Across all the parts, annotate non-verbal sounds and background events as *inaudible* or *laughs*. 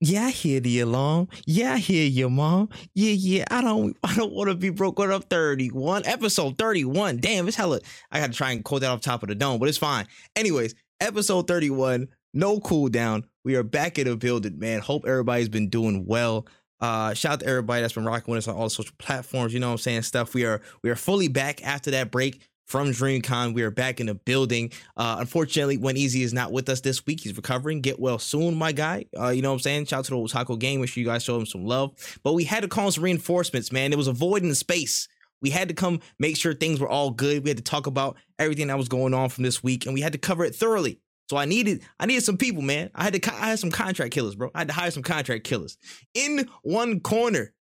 yeah, I hear the alarm. Yeah, I hear your mom. Yeah, yeah. I don't I don't want to be broken up 31. Episode 31. Damn, it's hella. I gotta try and quote that off top of the dome, but it's fine. Anyways, episode 31. No cool down. We are back in the building, man. Hope everybody's been doing well. Uh, shout out to everybody that's been rocking with us on all the social platforms. You know what I'm saying? Stuff. We are we are fully back after that break from DreamCon. We are back in the building. Uh, unfortunately, WenEazy is not with us this week, he's recovering. Get well soon, my guy. Uh, you know what I'm saying? Shout out to the Otaku game. Make sure you guys show him some love. But we had to call some reinforcements, man. There was a void in the space. We had to come make sure things were all good. We had to talk about everything that was going on from this week, and we had to cover it thoroughly. So I needed I needed some people, man. I had to I had some contract killers, bro. I had to hire some contract killers. In one corner,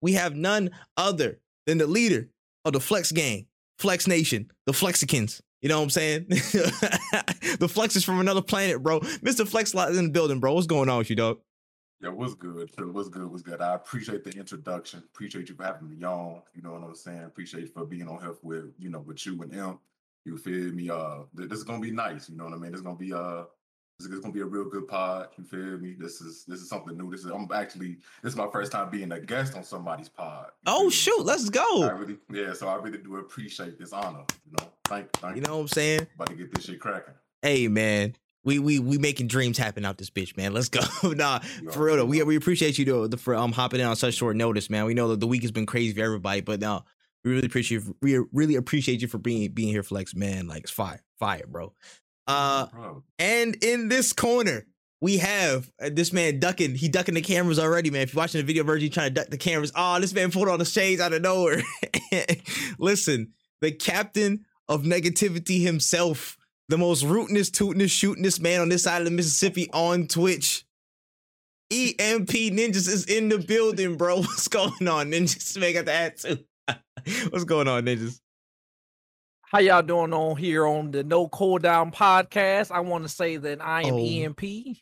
we have none other than the leader of the Flex Gang, Flex Nation, the Flexicans. You know what I'm saying? *laughs* the Flex is from another planet, bro. Mr. Flex is in the building, bro. What's going on with you, dog? Yeah, what's good? What's good? What's good? I appreciate the introduction. Appreciate you for having me on. You know what I'm saying? Appreciate you for being on here with you know with you and him. You feel me? Uh, this is gonna be nice. You know what I mean? Is gonna be uh, this is gonna be a real good pod. You feel me? This is this is something new. This is I'm actually this is my first time being a guest on somebody's pod. Oh shoot, let's go. I really yeah, so I really do appreciate this honor. You know, thank, thank you know what I'm saying? About to get this shit cracking. Hey man, we we we making dreams happen out this bitch, man. Let's go. *laughs* nah, for real though. We we appreciate you though for um hopping in on such short notice, man. We know that the week has been crazy for everybody, but now we really appreciate we really appreciate you for being being here, Flex. Man, like it's fire, fire, bro. Uh, and in this corner we have uh, this man ducking. He ducking the cameras already, man. If you're watching the video version, trying to duck the cameras. Oh, this man pulled on the shades out of nowhere. *laughs* Listen, the captain of negativity himself, the most rootinest, tootinest, shootinest man on this side of the Mississippi on Twitch. EMPNinjaz is in the building, bro. *laughs* What's going on, Ninjas? Man got the attitude. *laughs* What's going on, ninjas? How y'all doing on here on the No Cooldown podcast? I want to say that I am oh. EMP.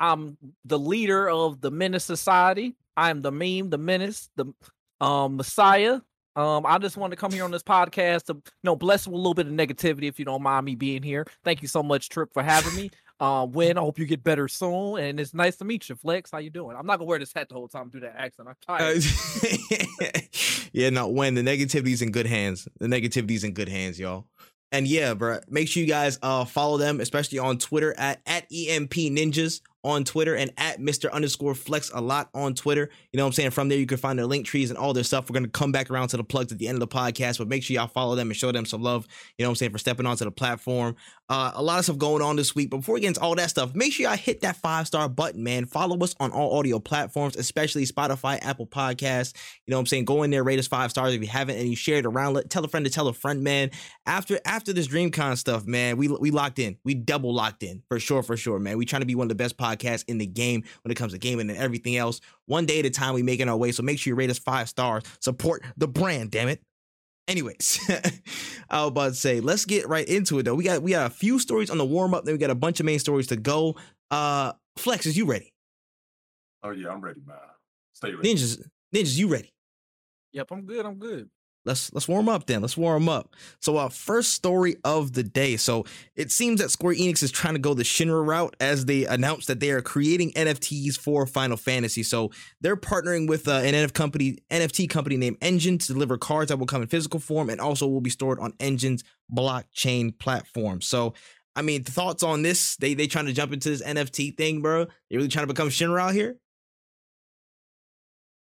I'm the leader of the Menace Society. I am the meme, the menace, the um Messiah. Um, I just want to come here on this podcast to you know bless with a little bit of negativity if you don't mind me being here. Thank you so much, Tripp, for having me. Uh, Wen, I hope you get better soon. And it's nice to meet you, Flex. How you doing? I'm not gonna wear this hat the whole time, do that accent. I'm tired. Uh, *laughs* yeah, no, when the negativity's in good hands. The negativity's in good hands, y'all. And yeah, bro, make sure you guys uh follow them, especially on Twitter at at EMPNinjaz on Twitter and at Mr. underscore flex a lot on Twitter. You know what I'm saying? From there, you can find their link trees and all their stuff. We're going to come back around to the plugs at the end of the podcast, but make sure y'all follow them and show them some love. You know what I'm saying? For stepping onto the platform. Uh, a lot of stuff going on this week. But before we get into all that stuff, make sure y'all hit that five star button, man. Follow us on all audio platforms, especially Spotify, Apple Podcasts. You know what I'm saying? Go in there, rate us five stars if you haven't, and you share it around. Let tell a friend to tell a friend, man. After after this DreamCon stuff, man, we we locked in. We double locked in for sure, for sure, man. We trying to be one of the best podcasts in the game game when it comes to gaming and everything else. One day at a time, we making our way. So make sure you rate us five stars. Support the brand, damn it. Anyways, *laughs* I was about to say, let's get right into it though. We got we got a few stories on the warm up, then we got a bunch of main stories to go. Uh Flex, is you ready? Oh yeah, I'm ready, man. Stay ready. Ninjas, ninjas, you ready? Yep, I'm good. I'm good let's let's warm up then. Let's warm up. So, uh, first story of the day. So it seems that Square Enix is trying to go the Shinra route as they announced that they are creating NFTs for Final Fantasy. So they're partnering with uh, an NFT company, NFT company named Enjin to deliver cards that will come in physical form and also will be stored on Enjin's blockchain platform. So. I mean, thoughts on this? They they trying to jump into this NFT thing, bro? They really trying to become Shinra out here?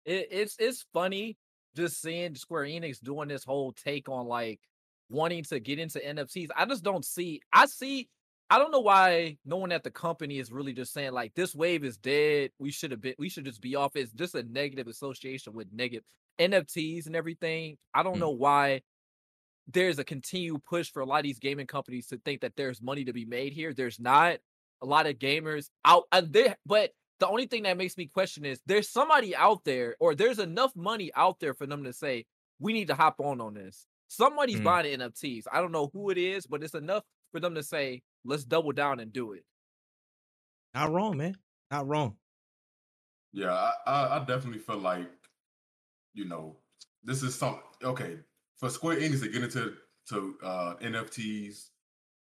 It, it's it's funny just seeing Square Enix doing this whole take on like wanting to get into NFTs. I just don't see. I see. I don't know why no one at the company is really just saying like this wave is dead. We should have been. We should just be off. It's just a negative association with negative NFTs and everything. I don't mm. know why there's a continued push for a lot of these gaming companies to think that there's money to be made here. There's not. A lot of gamers out uh, there, but the only thing that makes me question is there's somebody out there or there's enough money out there for them to say we need to hop on on this. Somebody's mm. buying nfts i don't know who it is but it's enough for them to say let's double down and do it. Not wrong man. Not wrong. Yeah i, I definitely feel like you know this is some okay for square enix to get into to uh nfts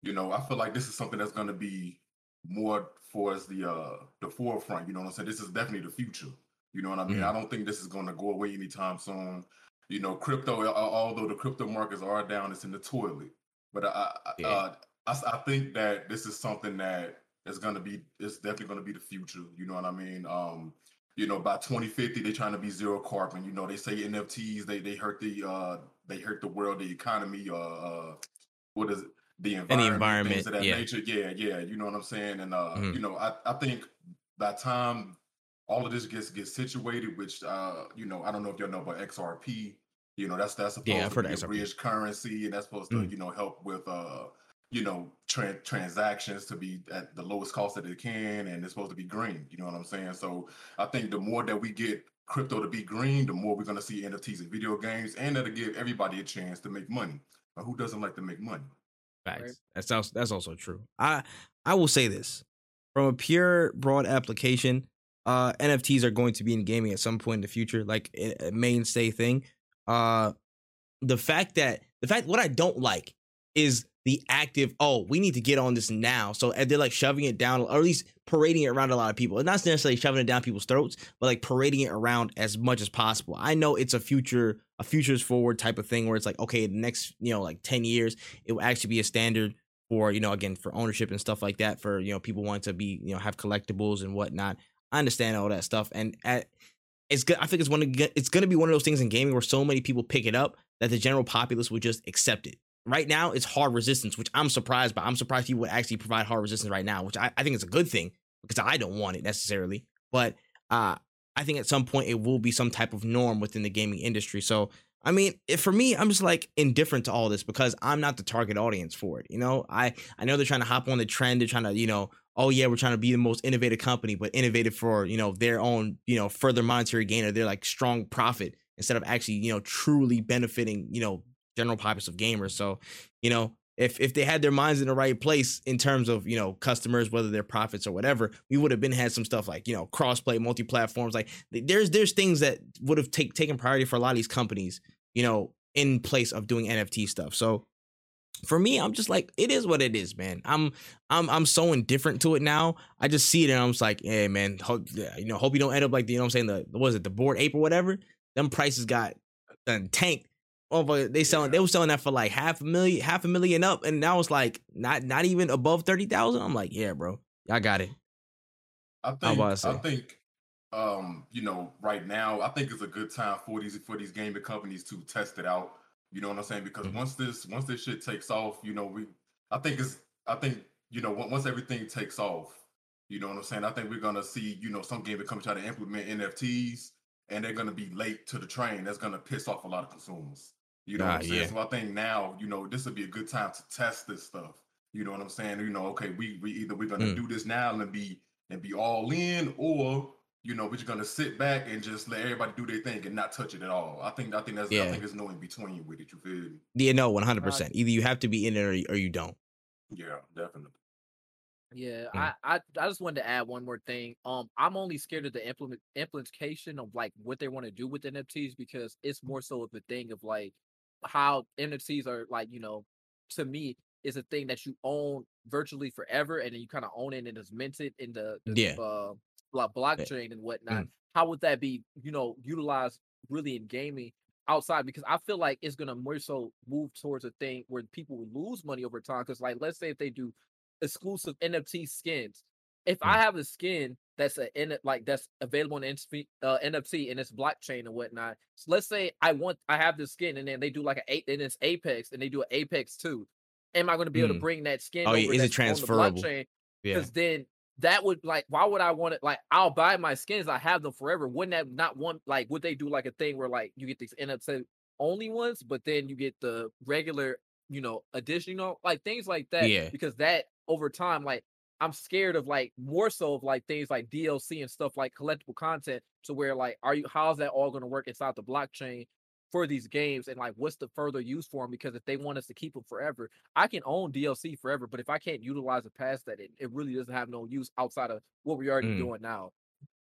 you know i feel like this is something that's going to be more for as the uh the forefront. You know what I'm saying? This is definitely the future. You know what I mean? Mhm. I don't think this is going to go away anytime soon. You know, crypto, although the crypto markets are down, it's in the toilet. But I, I, Yeah. uh, I, I think that this is something that is going to be, it's definitely going to be the future. You know what I mean? Um, you know, by 2050, they're trying to be zero carbon. You know, they say NFTs, they they hurt the uh they hurt the world, the economy, uh, uh what is it? The environment, environment, things of that yeah. nature. Yeah, yeah. You know what I'm saying? And uh, Mhm. you know, I, I think by the time all of this gets gets situated, which uh, you know, I don't know if y'all know about XRP. You know, that's that's supposed Yeah, to be a bridge currency, and that's supposed to Mm. you know help with uh, you know, tran transactions to be at the lowest cost that it can, and it's supposed to be green. You know what I'm saying? So I think the more that we get crypto to be green, the more we're gonna see NFTs in video games, and that'll give everybody a chance to make money. But who doesn't like to make money? Facts. Right. That's also that's also true. I I will say this from a pure broad application. Uh, NFTs are going to be in gaming at some point in the future, like a mainstay thing. Uh, the fact that the fact what I don't like is the active. Oh, we need to get on this now. So they're like shoving it down, or at least parading it around a lot of people. And not necessarily shoving it down people's throats, but like parading it around as much as possible. I know it's a future, a futures forward type of thing where it's like, okay, the next, you know, like ten years, it will actually be a standard for you know again for ownership and stuff like that for you know people wanting to be you know have collectibles and whatnot i understand all that stuff and at, it's good i think it's one of, it's going to be one of those things in gaming where so many people pick it up that the general populace will just accept it right now it's hard resistance which i'm surprised by i'm surprised people would actually provide hard resistance right now which i, I think is a good thing because i don't want it necessarily but uh i think at some point it will be some type of norm within the gaming industry so I mean, for me, I'm just like indifferent to all this because I'm not the target audience for it. You know, I I know they're trying to hop on the trend. They're trying to, you know, oh yeah, we're trying to be the most innovative company, but innovative for you know their own, you know, further monetary gain or their like strong profit instead of actually, you know, truly benefiting, you know, general populace of gamers. So, you know, if if they had their minds in the right place in terms of you know customers, whether they're profits or whatever, we would have been had some stuff like you know crossplay, multi platforms. Like there's there's things that would have take, taken priority for a lot of these companies you know, in place of doing NFT stuff. So for me, I'm just like, it is what it is, man. I'm I'm I'm so indifferent to it now. I just see it and I'm just like, hey man, hope, you know, hope you don't end up like the, you know I'm saying, the what was it, the board ape or whatever. Them prices got done tanked. Oh, but they selling they were selling that for like half a million, half a million up, and now it's like not not even above thirty thousand. I'm like, yeah, bro, y'all got it. I think I I think um, you know, right now, I think it's a good time for these for these gaming companies to test it out. You know what I'm saying? Because Mhm. once this once this shit takes off, you know, we I think it's I think you know once everything takes off, you know what I'm saying? I think we're gonna see you know some gaming companies try to implement NFTs and they're gonna be late to the train. That's gonna piss off a lot of consumers. You know Ah, what I'm saying? yeah. So I think now, you know, this would be a good time to test this stuff. You know what I'm saying? You know, okay, we we either we're gonna Mm. do this now and be and be all in, or you know, we're just gonna sit back and just let everybody do their thing and not touch it at all. I think I think that's I Yeah. think there's no in between with it. You feel me? Yeah, no, one hundred percent. Either you have to be in it or, you- or you don't. Yeah, definitely. Yeah, Mm. I, I I just wanted to add one more thing. Um, I'm only scared of the implement implication of like what they want to do with NFTs because it's more so of a thing of like how NFTs are like, you know, to me is a thing that you own virtually forever and then you kind of own it and it's minted in the, the Yeah. uh blo- blockchain and whatnot. Mm. How would that be, you know, utilized really in gaming outside? Because I feel like it's gonna more so move towards a thing where people will lose money over time. Because like let's say if they do exclusive NFT skins. If I Mm. have a skin that's a in like that's available on NFT, uh, NFT and it's blockchain and whatnot. So let's say I want I have this skin and then they do like an eight and it's Apex and they do an Apex too. Am I going to be able to Mm. bring that skin? Oh, yeah, is it that's on the transferable? blockchain? Yeah. Because then that would like why would I want it? Like I'll buy my skins, I have them forever. Wouldn't that not want like would they do like a thing where like you get these NFT only ones, but then you get the regular, you know, additional like things like that. Yeah. Because that over time, like I'm scared of like more so of like things like DLC and stuff like collectible content to where like are you how's that all gonna work inside the blockchain for these games and like what's the further use for them because if they want us to keep them forever i can own dlc forever but if i can't utilize it past that it, it really doesn't have no use outside of what we're already Mm. doing now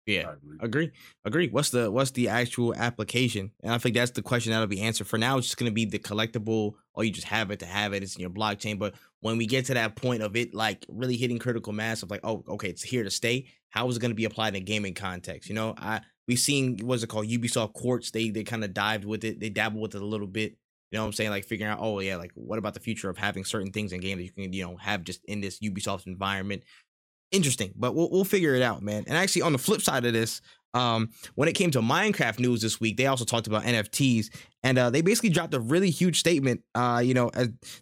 Yeah, agree. agree. Agree. What's the what's the actual application? And I think that's the question that'll be answered. For now, it's just gonna be the collectible, or you just have it to have it. It's in your blockchain. But when we get to that point of it like really hitting critical mass of like, oh, okay, it's here to stay. How is it gonna be applied in a gaming context? You know, I we've seen what's it called? Ubisoft Quartz. They they kind of dived with it. They dabbled with it a little bit. You know what I'm saying? Like figuring out, oh yeah, like what about the future of having certain things in game that you can, you know, have just in this Ubisoft environment interesting, but we'll we'll figure it out, man. And actually, on the flip side of this, um, when it came to Minecraft news this week, they also talked about NFTs, and uh, they basically dropped a really huge statement. Uh, you know,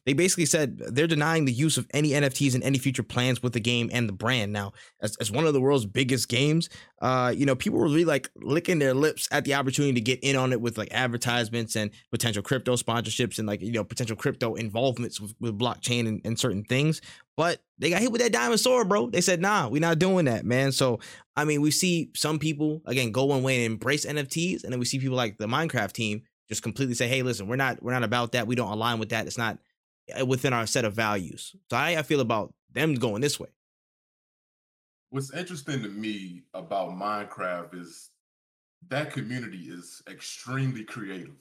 they basically said they're denying the use of any NFTs in any future plans with the game and the brand. Now, as, as one of the world's biggest games, uh, you know, people were really like licking their lips at the opportunity to get in on it with like advertisements and potential crypto sponsorships and like you know potential crypto involvements with, with blockchain and, and certain things. But they got hit with that diamond sword, bro. They said, nah, we're not doing that, man. So, I mean, we see some people, again, go one way and embrace NFTs. And then we see people like the Minecraft team just completely say, hey, listen, we're not, we're not about that. We don't align with that. It's not eh, within our set of values. So I, I feel about them going this way. What's interesting to me about Minecraft is that community is extremely creative.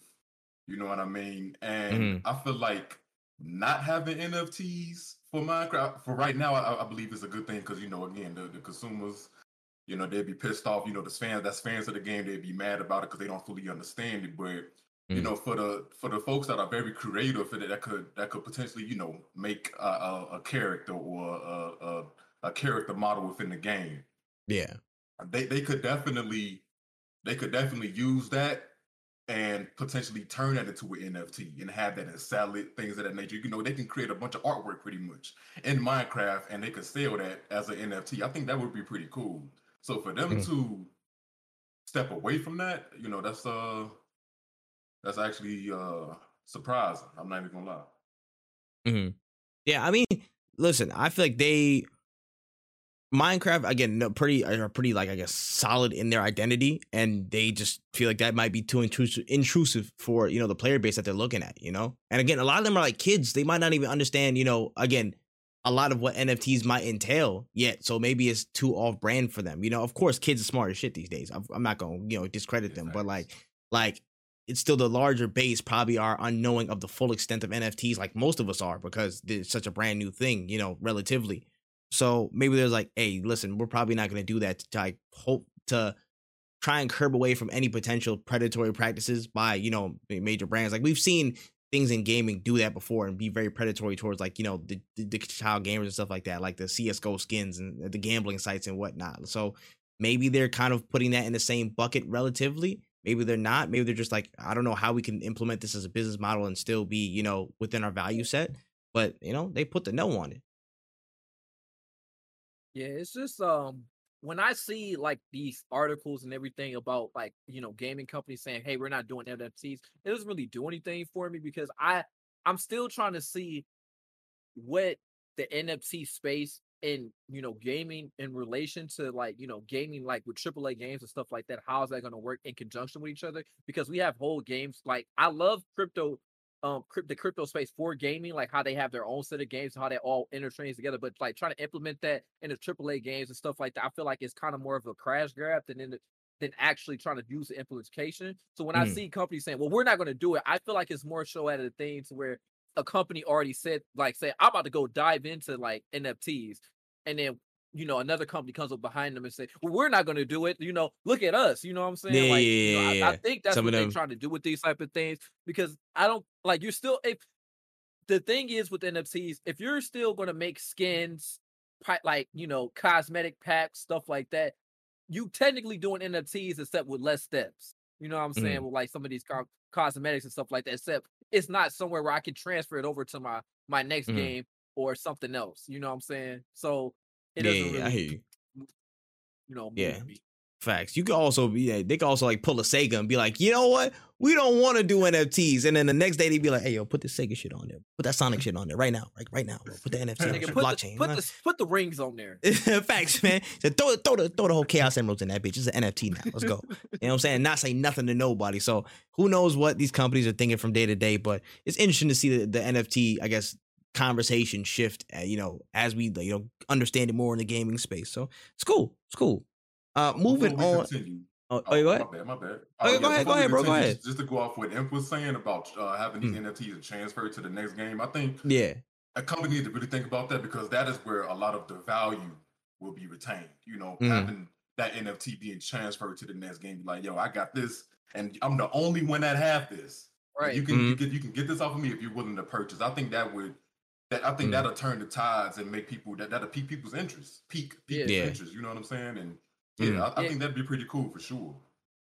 You know what I mean? And mm-hmm. I feel like not having NFTs for Minecraft for right now, I, I believe is a good thing because you know, again, the, the consumers, you know, they'd be pissed off. You know, the fans that's fans of the game, they'd be mad about it because they don't fully understand it. But mm. you know, for the for the folks that are very creative, that that could that could potentially you know make a, a, a character or a, a a character model within the game. Yeah, they they could definitely they could definitely use that and potentially turn that into an NFT and have that in salad, things of that nature. You know, they can create a bunch of artwork pretty much in Minecraft and they could sell that as an NFT. I think that would be pretty cool. So for them mm-hmm. to step away from that, you know, that's uh that's actually uh surprising. I'm not even gonna lie. Mm-hmm. Yeah, I mean, listen, I feel like they Minecraft again, no, pretty are pretty like I guess solid in their identity, and they just feel like that might be too intrusive, intrusive for you know the player base that they're looking at, you know. And again, a lot of them are like kids; they might not even understand, you know. Again, a lot of what NFTs might entail yet, so maybe it's too off brand for them. You know, of course, kids are smart as shit these days. I'm, I'm not gonna you know discredit them, but like like it's still the larger base probably are unknowing of the full extent of NFTs, like most of us are, because it's such a brand new thing, you know, relatively. So maybe there's like, hey, listen, we're probably not going to do that to like hope to try and curb away from any potential predatory practices by you know major brands. Like we've seen things in gaming do that before and be very predatory towards like you know the, the, the child gamers and stuff like that, like the CS:GO skins and uh, the gambling sites and whatnot. So maybe they're kind of putting that in the same bucket relatively. Maybe they're not. Maybe they're just like, I don't know how we can implement this as a business model and still be, you know, within our value set. But you know, they put the no on it. Yeah, it's just um when I see like these articles and everything about like you know gaming companies saying, "Hey, we're not doing NFTs," it doesn't really do anything for me because I I'm still trying to see what the NFT space in you know gaming in relation to like you know gaming like with AAA games and stuff like that. How is that going to work in conjunction with each other? Because we have whole games like I love crypto um the crypto space for gaming, like how they have their own set of games, and how they all intertrains together. But like trying to implement that in the AAA games and stuff like that, I feel like it's kind of more of a crash grab than in the, than actually trying to use the implementation. So when mm. I see companies saying, "Well, we're not going to do it," I feel like it's more show at a thing to where a company already said, like, say, I'm about to go dive into like NFTs, and then you know, another company comes up behind them and say, "Well, we're not going to do it." You know, look at us. You know what I'm saying? Yeah, like, yeah, you know, yeah, I, I, think that's Some what they're trying to do with these type of things because I don't like you're still if the thing is with NFTs, if you're still going to make skins, like you know, cosmetic packs, stuff like that, you technically doing NFTs except with less steps. You know what I'm saying? Mm. With like some of these co- cosmetics and stuff like that. Except it's not somewhere where I can transfer it over to my my next mm. game or something else. You know what I'm saying? So it yeah, doesn't really, I hear you. You know, yeah. Me. Facts. You could also be they could also like pull a Sega and be like, you know what? We don't want to do NFTs. And then the next day they'd be like, hey yo, put the Sega shit on there. Put that Sonic shit on there right now. Like right now. Bro. Put the *laughs* NFT on the blockchain. The, put, the, put the rings on there. *laughs* Facts, man. So throw, throw, the, throw the whole Chaos Emeralds in that bitch. It's an NFT now. Let's go. you know what I'm saying? Not say nothing to nobody. So who knows what these companies are thinking from day to day, but it's interesting to see the, the NFT, I guess, conversation shift, uh, you know, as we you know understand it more in the gaming space. So it's cool. It's cool. Uh, moving on. continue- Oh, oh, go ahead. My bad, my bad. Oh, Uh, go ahead, go ahead, bro, go ahead. Just, to go off what EMP was saying about uh, having these Mm. NFTs transferred to the next game, I think Yeah. a company need to really think about that because that is where a lot of the value will be retained. You know, Mhm. having that NFT being transferred to the next game, like, yo, I got this, and I'm the only one that have this. Right. You can you Mhm. get you can get this off of me if you're willing to purchase. I think that would that I think Mhm. that'll turn the tides and make people that that'll pique people's interest, peak people's Yeah. interest. You know what I'm saying? And yeah, Mhm. I, I think that'd be pretty cool for sure.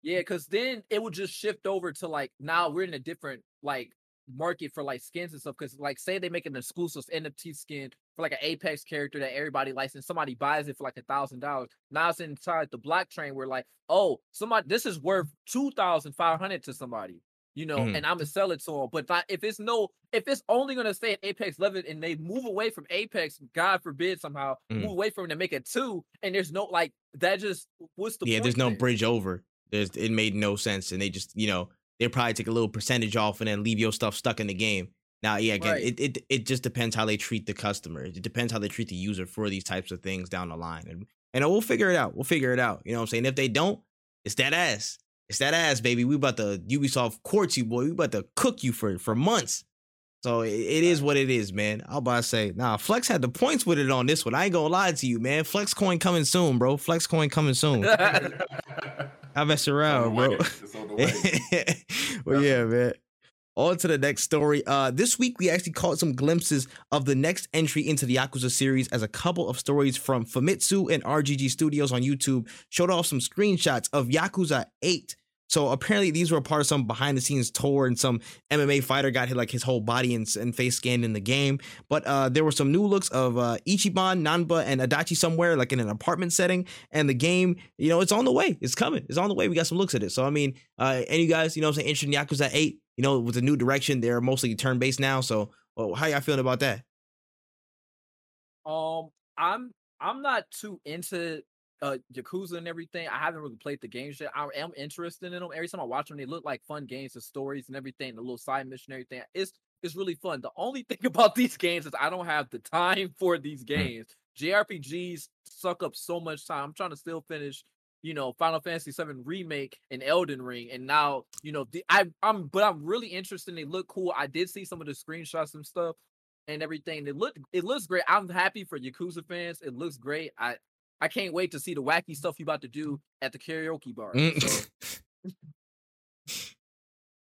Yeah, because then it would just shift over to like now we're in a different like market for like skins and stuff. Because like say they make an exclusive NFT skin for like an Apex character that everybody likes, and somebody buys it for like a thousand dollars. Now it's inside the blockchain where like, oh, somebody this is worth two thousand five hundred to somebody. You know, Mhm. and I'm gonna sell it to them. But like, if it's no, if it's only gonna stay at Apex level and they move away from Apex, God forbid somehow Mhm. move away from it and make it two, and there's no like that just what's the yeah, there's no there? bridge over. There's it made no sense, and they just you know they probably take a little percentage off and then leave your stuff stuck in the game. Now, yeah, again, Right. it, it it just depends how they treat the customer. It depends how they treat the user for these types of things down the line, and and we'll figure it out. We'll figure it out. You know what I'm saying? If they don't, it's that ass. It's that ass, baby. We about to Ubisoft court you, boy. We about to cook you for for months. So it, it is what it is, man. I was about to say, nah, Flex had the points with it on this one. I ain't gonna lie to you, man. Flex coin coming soon, bro. Flex coin coming soon. I mess around, bro. It's on the way. *laughs* well, yeah, man. On to the next story. Uh, this week we actually caught some glimpses of the next entry into the Yakuza series as a couple of stories from Famitsu and RGG Studios on YouTube showed off some screenshots of Yakuza 8. So apparently these were a part of some behind the scenes tour and some MMA fighter got hit like his whole body and, and face scanned in the game. But uh, there were some new looks of uh, Ichiban, Nanba, and Adachi somewhere like in an apartment setting. And the game, you know, it's on the way. It's coming. It's on the way. We got some looks at it. So I mean, uh, and you guys, you know, I'm saying interested in Yakuza 8. You know, with the new direction, they're mostly turn based now. So well, how y'all feeling about that? Um, I'm I'm not too into uh Yakuza and everything. I haven't really played the games yet. I am interested in them. Every time I watch them, they look like fun games, the stories and everything, the little side mission, and everything. It's it's really fun. The only *laughs* thing about these games is I don't have the time for these games. JRPGs suck up so much time. I'm trying to still finish, you know, Final Fantasy VII remake and Elden Ring, and now you know the, I I'm but I'm really interested. They look cool. I did see some of the screenshots and stuff and everything. It look it looks great. I'm happy for Yakuza fans. It looks great. I I can't wait to see the wacky stuff you about to do at the karaoke bar. Mm. So, *laughs*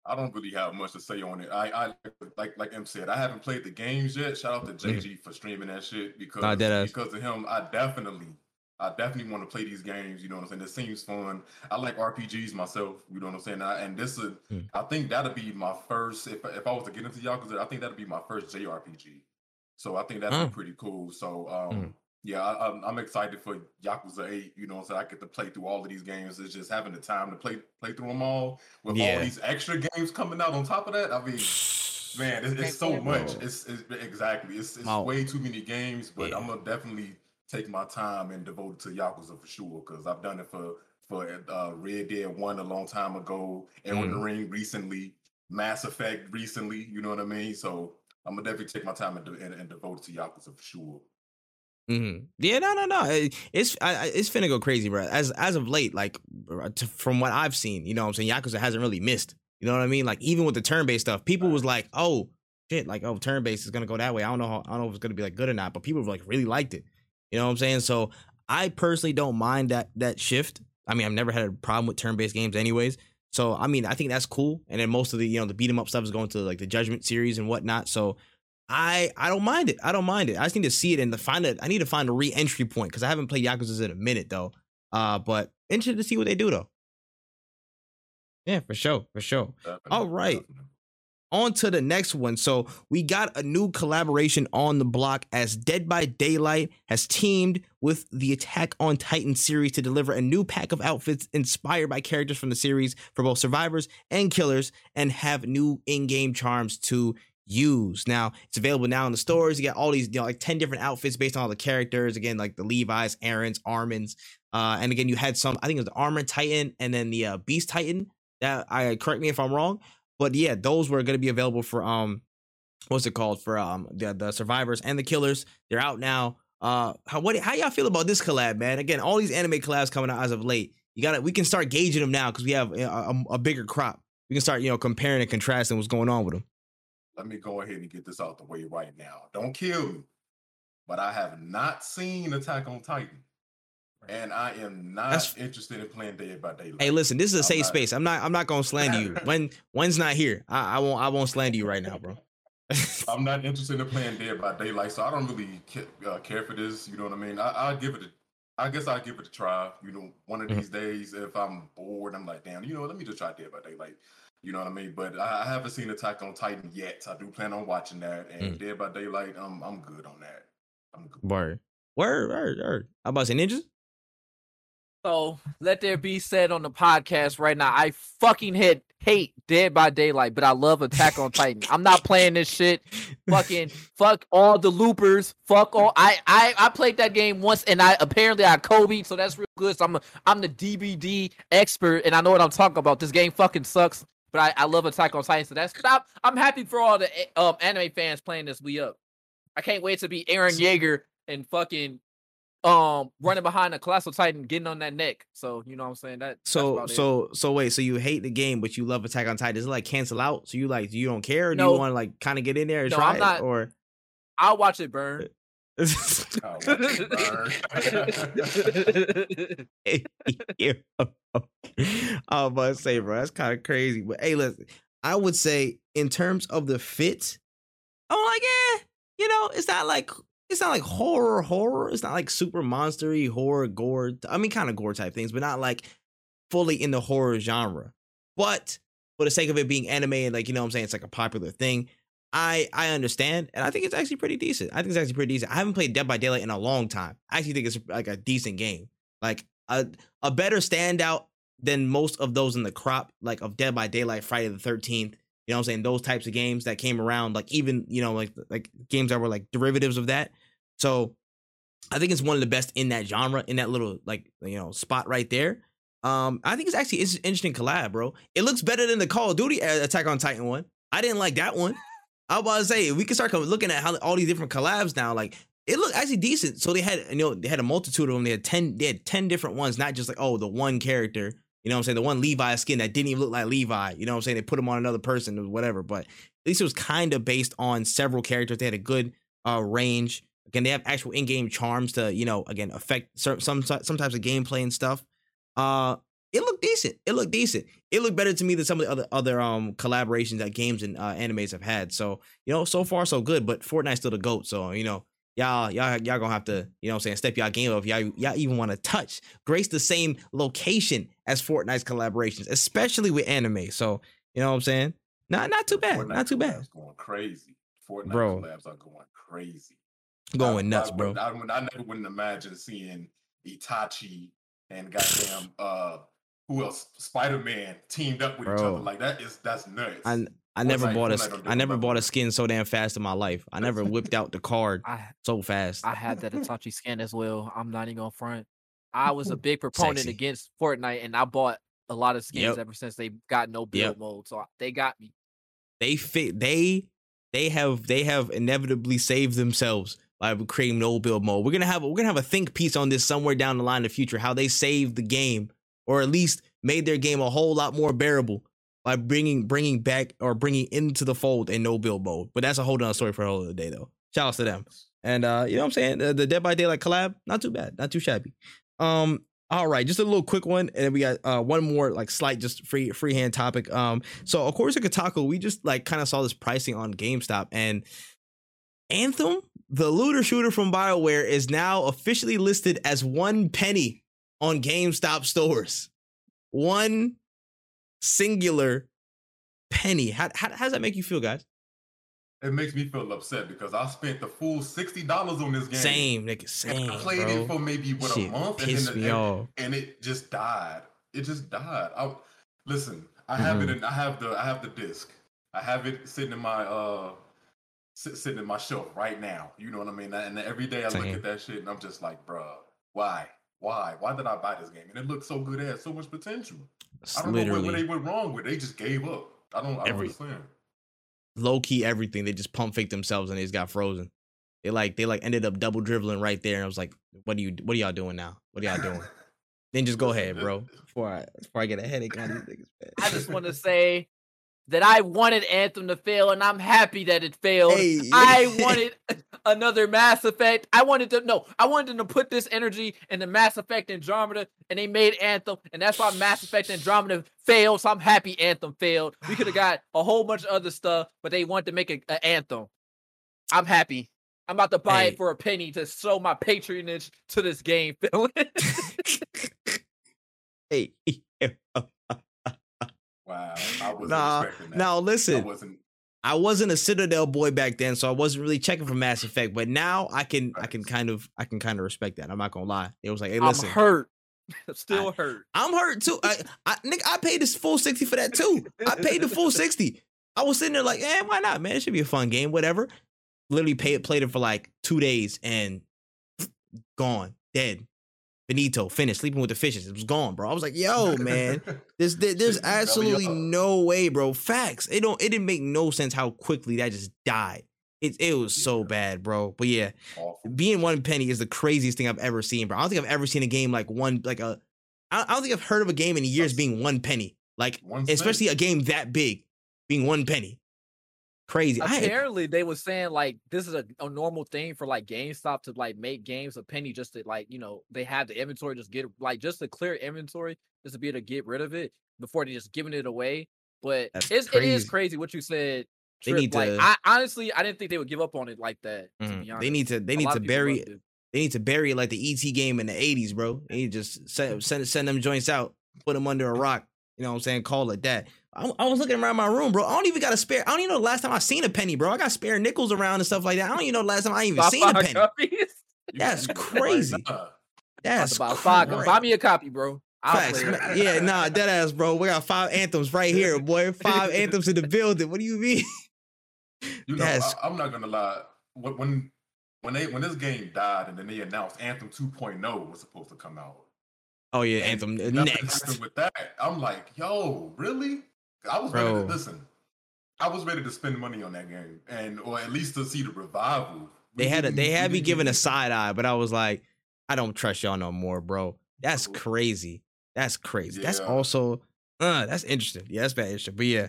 I don't really have much to say on it. I, I like like M said, I haven't played the games yet. Shout out to. JG for streaming that shit because Nah, deadass. because of him, I definitely I definitely want to play these games. You know what I'm saying? It seems fun. I like RPGs myself. You know what I'm saying? I, and this is Mm. I think that'll be my first. If if I was to get into Yakuza, I think that'll be my first JRPG. So I think that'd Mm. be pretty cool. So um. Yeah, I, I'm, I'm excited for Yakuza 8. You know, so I get to play through all of these games. It's just having the time to play play through them all with Yeah. all these extra games coming out on top of that. I mean, man, it's, it's so much. It's, it's exactly. It's, it's Wow. way too many games, but Yeah. I'm gonna definitely take my time and devote it to Yakuza for sure because I've done it for for uh, Red Dead One a long time ago, Elden Mm. Ring recently, Mass Effect recently. You know what I mean? So I'm gonna definitely take my time and, de- and, and devote it to Yakuza for sure. Hmm Yeah, no, no, no. It- It's I, it's finna go crazy, bro. As as of late, like to, from what I've seen, you know, what I'm saying Yakuza hasn't really missed. You know what I mean? Like even with the turn based stuff, people was like, "Oh shit!" Like, "Oh, turn based is gonna go that way." I don't know. How, I don't know if it's gonna be like good or not, but people like really liked it. You know what I'm saying? So I personally don't mind that that shift. I mean, I've never had a problem with turn based games, anyways. So I mean, I think that's cool. And then most of the you know the beat 'em up stuff is going to like the Judgment series and whatnot. So I I don't mind it. I don't mind it. I just need to see it and to find it. I need to find a re-entry point because I haven't played Yakuza in a minute though. Uh, but interested to see what they do though. Yeah, for sure, for sure. Definitely, All right. definitely. On to the next one. So we got a new collaboration on the block as Dead by Daylight has teamed with the Attack on Titan series to deliver a new pack of outfits inspired by characters from the series for both survivors and killers and have new in-game charms to use. Now it's available now in the stores. You got all these, you know, like 10 different outfits based on all the characters. Again, like the Levi's, Eren's, Armin's. Uh, and again, you had some, I think it was the Armor Titan and then the uh, Beast Titan. That I correct me if I'm wrong but yeah, those were going to be available for um, what's it called for um the the survivors and the killers. They're out now. Uh, how what how y'all feel about this collab, man? Again, all these anime collabs coming out as of late. You got to we can start gauging them now because we have a, a, a bigger crop. We can start you know comparing and contrasting what's going on with them. Let me go ahead and get this out the way right now. Don't kill me, but I have not seen Attack on Titan. And I am not That's- interested in playing Dead by Daylight. Hey, listen, this is a I'm safe not- space. I'm not I'm not gonna slander you. *laughs* When Wen's not here, I, I won't I won't slander you right now, bro. *laughs* I'm not interested in playing Dead by Daylight, so I don't really ca- uh, care for this. You know what I mean? I, I'll give it. A, I guess I'll give it a try. You know, one of Mhm. these days, if I'm bored, I'm like, damn, you know, let me just try Dead by Daylight. You know what I mean? But I, I haven't seen Attack on Titan yet. I do plan on watching that, and Mm. Dead by Daylight, I'm I'm good on that. I'm good. Word. Word, word, word. I'm about to say ninjas. So let there be said on the podcast right now. I fucking hate hate Dead by Daylight, but I love Attack on Titan. I'm not playing this shit. Fucking *laughs* fuck all the loopers. Fuck all. I I I played that game once, and I apparently I Kobe, so that's real good. So I'm a, I'm the DBD expert, and I know what I'm talking about. This game fucking sucks, but I, I love Attack on Titan. So that's I'm, I'm happy for all the eh, um anime fans playing this. We up. I can't wait to be Eren Yeager and fucking um running behind a colossal titan getting on that neck so you know what i'm saying that that's So it. so so wait, so you hate the game, but you love Attack on Titan. Does it like cancel out? So you like you don't care? Or do No. you want to like kind of get in there and No, try I'm it? not- Or i'll watch it burn Oh. I to say, bro, that's kind of crazy. But hey, listen, I would say in terms of the fit, I'm like, yeah, you know, it's not like it's not like horror, horror. It's not like super monstery horror, gore. I mean, kind of gore type things, but not like fully in the horror genre. But for the sake of it being anime and like you know what I'm saying, it's like a popular thing. I I understand, and I think it's actually pretty decent. I think it's actually pretty decent. I haven't played Dead by Daylight in a long time. I actually think it's like a decent game, like a a better standout than most of those in the crop, like of Dead by Daylight, Friday the Thirteenth. You know what I'm saying? Those types of games that came around, like even you know like like games that were like derivatives of that. So I think it's one of the best in that genre, in that little like you know spot right there. Um, I think it's actually it's an interesting collab, bro. It looks better than the Call of Duty Attack on Titan one. I didn't like that one. I was about to say we can start looking at how all these different collabs now. Like it looked actually decent. So they had you know they had a multitude of them. They had ten they had ten different ones, not just like oh the one character. You know what I'm saying? The one Levi skin that didn't even look like Levi. You know what I'm saying? They put him on another person or whatever. But at least it was kind of based on several characters. They had a good uh range. Again, they have actual in-game charms to you know again affect some some some types of gameplay and stuff. Uh, it looked decent. It looked decent. It looked better to me than some of the other other um collaborations that games and uh, animes have had. So you know, so far so good. But Fortnite's still the goat. So you know, y'all y'all y'all gonna have to you know what I'm saying step y'all game up if y'all y'all even want to touch grace the same location as Fortnite's collaborations, especially with anime. So you know what I'm saying? Not not too bad. Fortnite Not too bad. Going crazy. Fortnite Bro. collabs are going crazy. Going I- nuts, I, bro. would- I, I never wouldn't imagine seeing Itachi and goddamn uh who else? Spider Man teamed up with each other. Like that is that's nuts. I I never Fortnite- bought a Fortnite sk- don't do I never bought a skin so damn fast in my life. I never whipped out the card *laughs* i so fast. i had that *laughs* Itachi skin as well i'm not even gonna front i was a big proponent Sexy. against fortnite and i bought a lot of skins Yep. ever since they got no build Yep. mode so they got me they fit they they have they have inevitably saved themselves by creating no build mode. We're gonna have we're gonna have a think piece on this somewhere down the line in the future, how they saved the game or at least made their game a whole lot more bearable by bringing bringing back or bringing into the fold a no build mode. But that's a whole other story for a whole other day though. Shout outs to them. And uh, you know what I'm saying? The, the Dead by Daylight collab, not too bad, not too shabby. Um, all right, just a little quick one, and then we got uh one more like slight, just free freehand topic. Um, so of course at Kotaku, we just like kind of saw this pricing on GameStop, and Anthem, the looter shooter from BioWare, is now officially listed as one penny on GameStop stores. One singular penny. How, how, how does that make you feel, guys? it makes me feel upset because I spent the full sixty dollars on this game. Same, nigga. And Same, I played bro. it for maybe what Shit a month, and then the, and, and it just died. It just died. I listen. I have Mm-hmm. it. In, I have the. I have the disc. I have it sitting in my uh, sitting in my shelf right now. You know what I mean? And every day I look at that shit and I'm just like, bro, why? Why? Why did I buy this game? And it looked so good. It had so much potential. It's I don't know what, what they went wrong with. They just gave up. I don't. I don't Every- understand. low key everything. They just pump fake themselves and they just got frozen. They like they like ended up double dribbling right there, and I was like, "What do you what are y'all doing now? What are y'all doing?" *laughs* then just go ahead, bro. Before I before I get a headache on these niggas. I just want to say that I wanted Anthem to fail, and I'm happy that it failed. Hey. I wanted *laughs* another Mass Effect. I wanted to no, I wanted them to put this energy into Mass Effect Andromeda, and they made Anthem, and that's why Mass Effect Andromeda failed. So I'm happy Anthem failed. We could have *sighs* got a whole bunch of other stuff, but they wanted to make a, a Anthem. I'm happy. I'm about to buy Hey. it for a penny to show my patronage to this game. *laughs* Phil. *laughs* hey, Wow, I wasn't Nah, expecting that. now I listen. wasn't. I wasn't a Citadel boy back then, so I wasn't really checking for Mass Effect. But now I can I can kind of I can kind of respect that. I'm not gonna lie. It was like, hey, listen, I'm listen, hurt. *laughs* I'm still hurt. I'm hurt too. I, I nigga, I paid this full 60 for that too. I paid the full *laughs* 60. I was sitting there like, eh, why not, man? It should be a fun game, whatever. Literally paid played it for like two days and gone, dead. Benito finished sleeping with the fishes. It was gone, bro. I was like, yo, *laughs* man, there's there- there's absolutely no way, bro. Facts. It don't. It didn't make no sense how quickly that just died. It it was so bad, bro. But yeah, Awful. being one penny is the craziest thing I've ever seen, bro. I don't think I've ever seen a game like one like a. I I don't think I've heard of a game in years being one penny, like One especially cent. a game that big, being one penny. Crazy. I, Apparently, they were saying like this is a, a normal thing for like GameStop to like make games a penny just to like you know they have the inventory just get like just to clear inventory just to be able to get rid of it before they just giving it away. But That's it's, it is crazy. crazy what you said. They need like to- I honestly I didn't think they would give up on it like that. Mhm. honest, They need to. They need to bury. it. They need to bury it like the ET game in the '80s, bro. They just send *laughs* send send them joints out, put them under a *laughs* rock. You know what I'm saying? Call it that. I, I was looking around my room, bro. I don't even got a spare. I don't even know the last time I seen a penny, bro. I got spare nickels around and stuff like that. I don't even know the last time I even Buy seen a five penny. copies? *laughs* That's can't do it crazy. now. About That's buy five. Buy me a copy, bro. Facts. play it. man. *laughs* Yeah, nah, dead ass, bro. We got five anthems right here, *laughs* boy. Five anthems in the building. What do you mean? You know, That's- I, I'm not gonna lie. When when when they when this game died and then they announced Anthem 2.0 was supposed to come out. Oh yeah, anthem next. With that, I'm like, yo, really? I was ready to listen. I was ready to spend money on that game, and or at least to see the revival. They had a, they had me giving a side eye, but I was like, I don't trust y'all no more, bro. That's crazy. That's crazy. That's also uh that's interesting. Yeah, that's bad interesting. But yeah,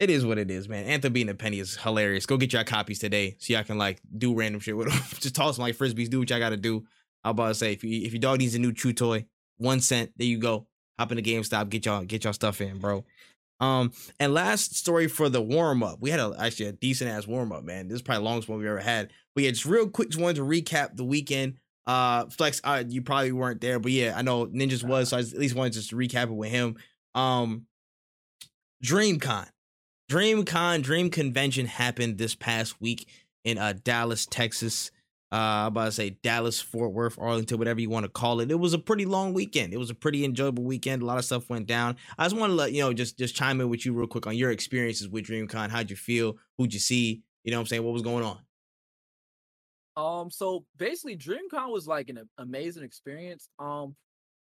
it is what it is, man. Anthem being a penny is hilarious. Go get your copies today so y'all can like do random shit with them. *laughs* Just toss them like frisbees. Do what y'all gotta do. I'm about to say if you if your dog needs a new chew toy, one cent. There you go. Hop in the GameStop, get y'all get y'all stuff in, bro. Um, and last story for the warm up. We had a actually a decent ass warm up, man. This is probably the longest one we ever had. But yeah, just real quick, just wanted to recap the weekend. Uh, Flex, uh, you probably weren't there, but yeah, I know Ninjas was, so I at least wanted just to recap it with him. Um, DreamCon, DreamCon, Dream Convention happened this past week in uh Dallas, Texas. Uh, I'm about to say Dallas, Fort Worth, Arlington, whatever you want to call it. It was a pretty long weekend. It was a pretty enjoyable weekend. A lot of stuff went down. I just want to let you know, just just chime in with you real quick on your experiences with DreamCon. How'd you feel? Who'd you see? You know what I'm saying? What was going on? Um, so basically, DreamCon was like an amazing experience. Um,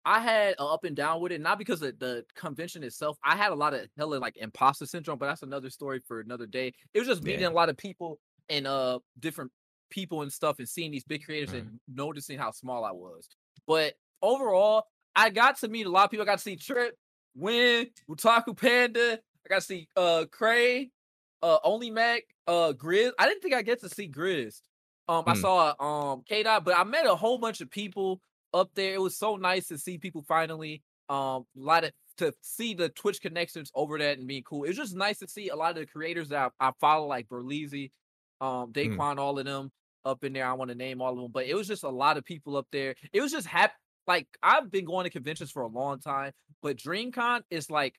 I had up and down with it, not because of the convention itself. I had a lot of hella like imposter syndrome, but that's another story for another day. It was just meeting Yeah. a lot of people and uh different people and stuff, and seeing these big creators Mm-hmm. and noticing how small I was. But overall, I got to meet a lot of people. I got to see Tripp, Wen, Otaku Panda. I got to see uh Cray, uh Only Mac, uh Grizz. I didn't think I get to see Grizz. Um, I Hmm. saw um K Dot, but I met a whole bunch of people up there. It was so nice to see people finally. Um, a lot of to see the Twitch connections over that and being cool. It was just nice to see a lot of the creators that I, I follow, like Berleezy, um, Daquan, all of them up in there. I want to name all of them, but it was just a lot of people up there. It was just happy. Like I've been going to conventions for a long time, but DreamCon is like,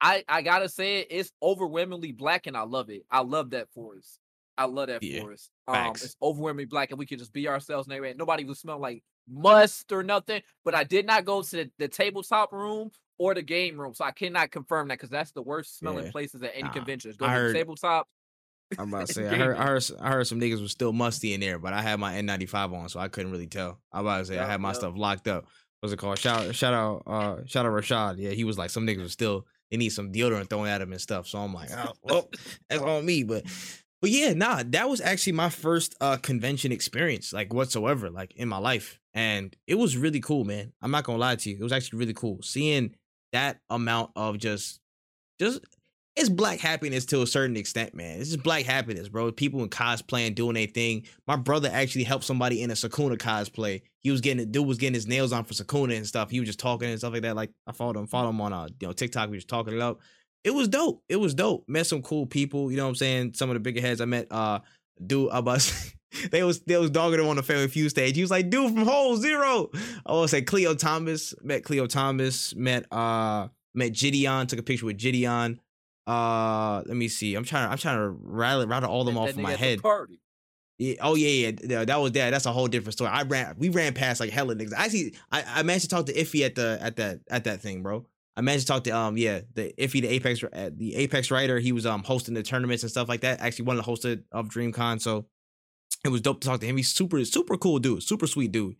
I I gotta say it, it's overwhelmingly black, and I love it. I love that for us. I love that Yeah, for us. Um, facts. it's overwhelmingly black, and we can just be ourselves. And everything. nobody will smell like must or nothing. But I did not go to the, the tabletop room or the game room, so I cannot confirm that because that's the worst smelling Yeah. places at any Nah, convention. Go I to the heard- tabletop. I'm about to say I heard, I heard I heard some niggas was still musty in there, but I had my N95 on, so I couldn't really tell. I'm about to say I had my stuff locked up. What's it called? Shout shout out uh shout out Rashad. Yeah, he was like some niggas was still they need some deodorant thrown at him and stuff. So I'm like, oh well, *laughs* that's on me. But but yeah, nah, that was actually my first uh convention experience, like whatsoever, like in my life. And it was really cool, man. I'm not gonna lie to you. It was actually really cool. Seeing that amount of just just it's black happiness to a certain extent, man. It's just black happiness, bro. People in cosplay and doing their thing. My brother actually helped somebody in a Sukuna cosplay. He was getting dude was getting his nails on for Sukuna and stuff. He was just talking and stuff like that. Like I followed him, followed him on uh you know TikTok. We was talking it up. It was dope. It was dope. Met some cool people. You know what I'm saying? Some of the bigger heads I met. Uh, dude, was *laughs* they was they was dogging him on the Family Feud stage. He was like, dude from Hole Zero. I want to say Cleo Thomas. Met Cleo Thomas. Met uh met Gideon. Took a picture with Gideon. Uh, let me see. I'm trying. to I'm trying to rattle rattle all them Met off of my nigga at the head. Party. Yeah, oh yeah, yeah, that was that. That's a whole different story. I ran, we ran past like hella niggas. Actually, I, I managed to talk to Iffy at the at that at that thing, bro. I managed to talk to um yeah the Iffy the Apex the Apex writer. He was um hosting the tournaments and stuff like that. Actually, one of the hosts of DreamCon, so it was dope to talk to him. He's super super cool dude, super sweet dude.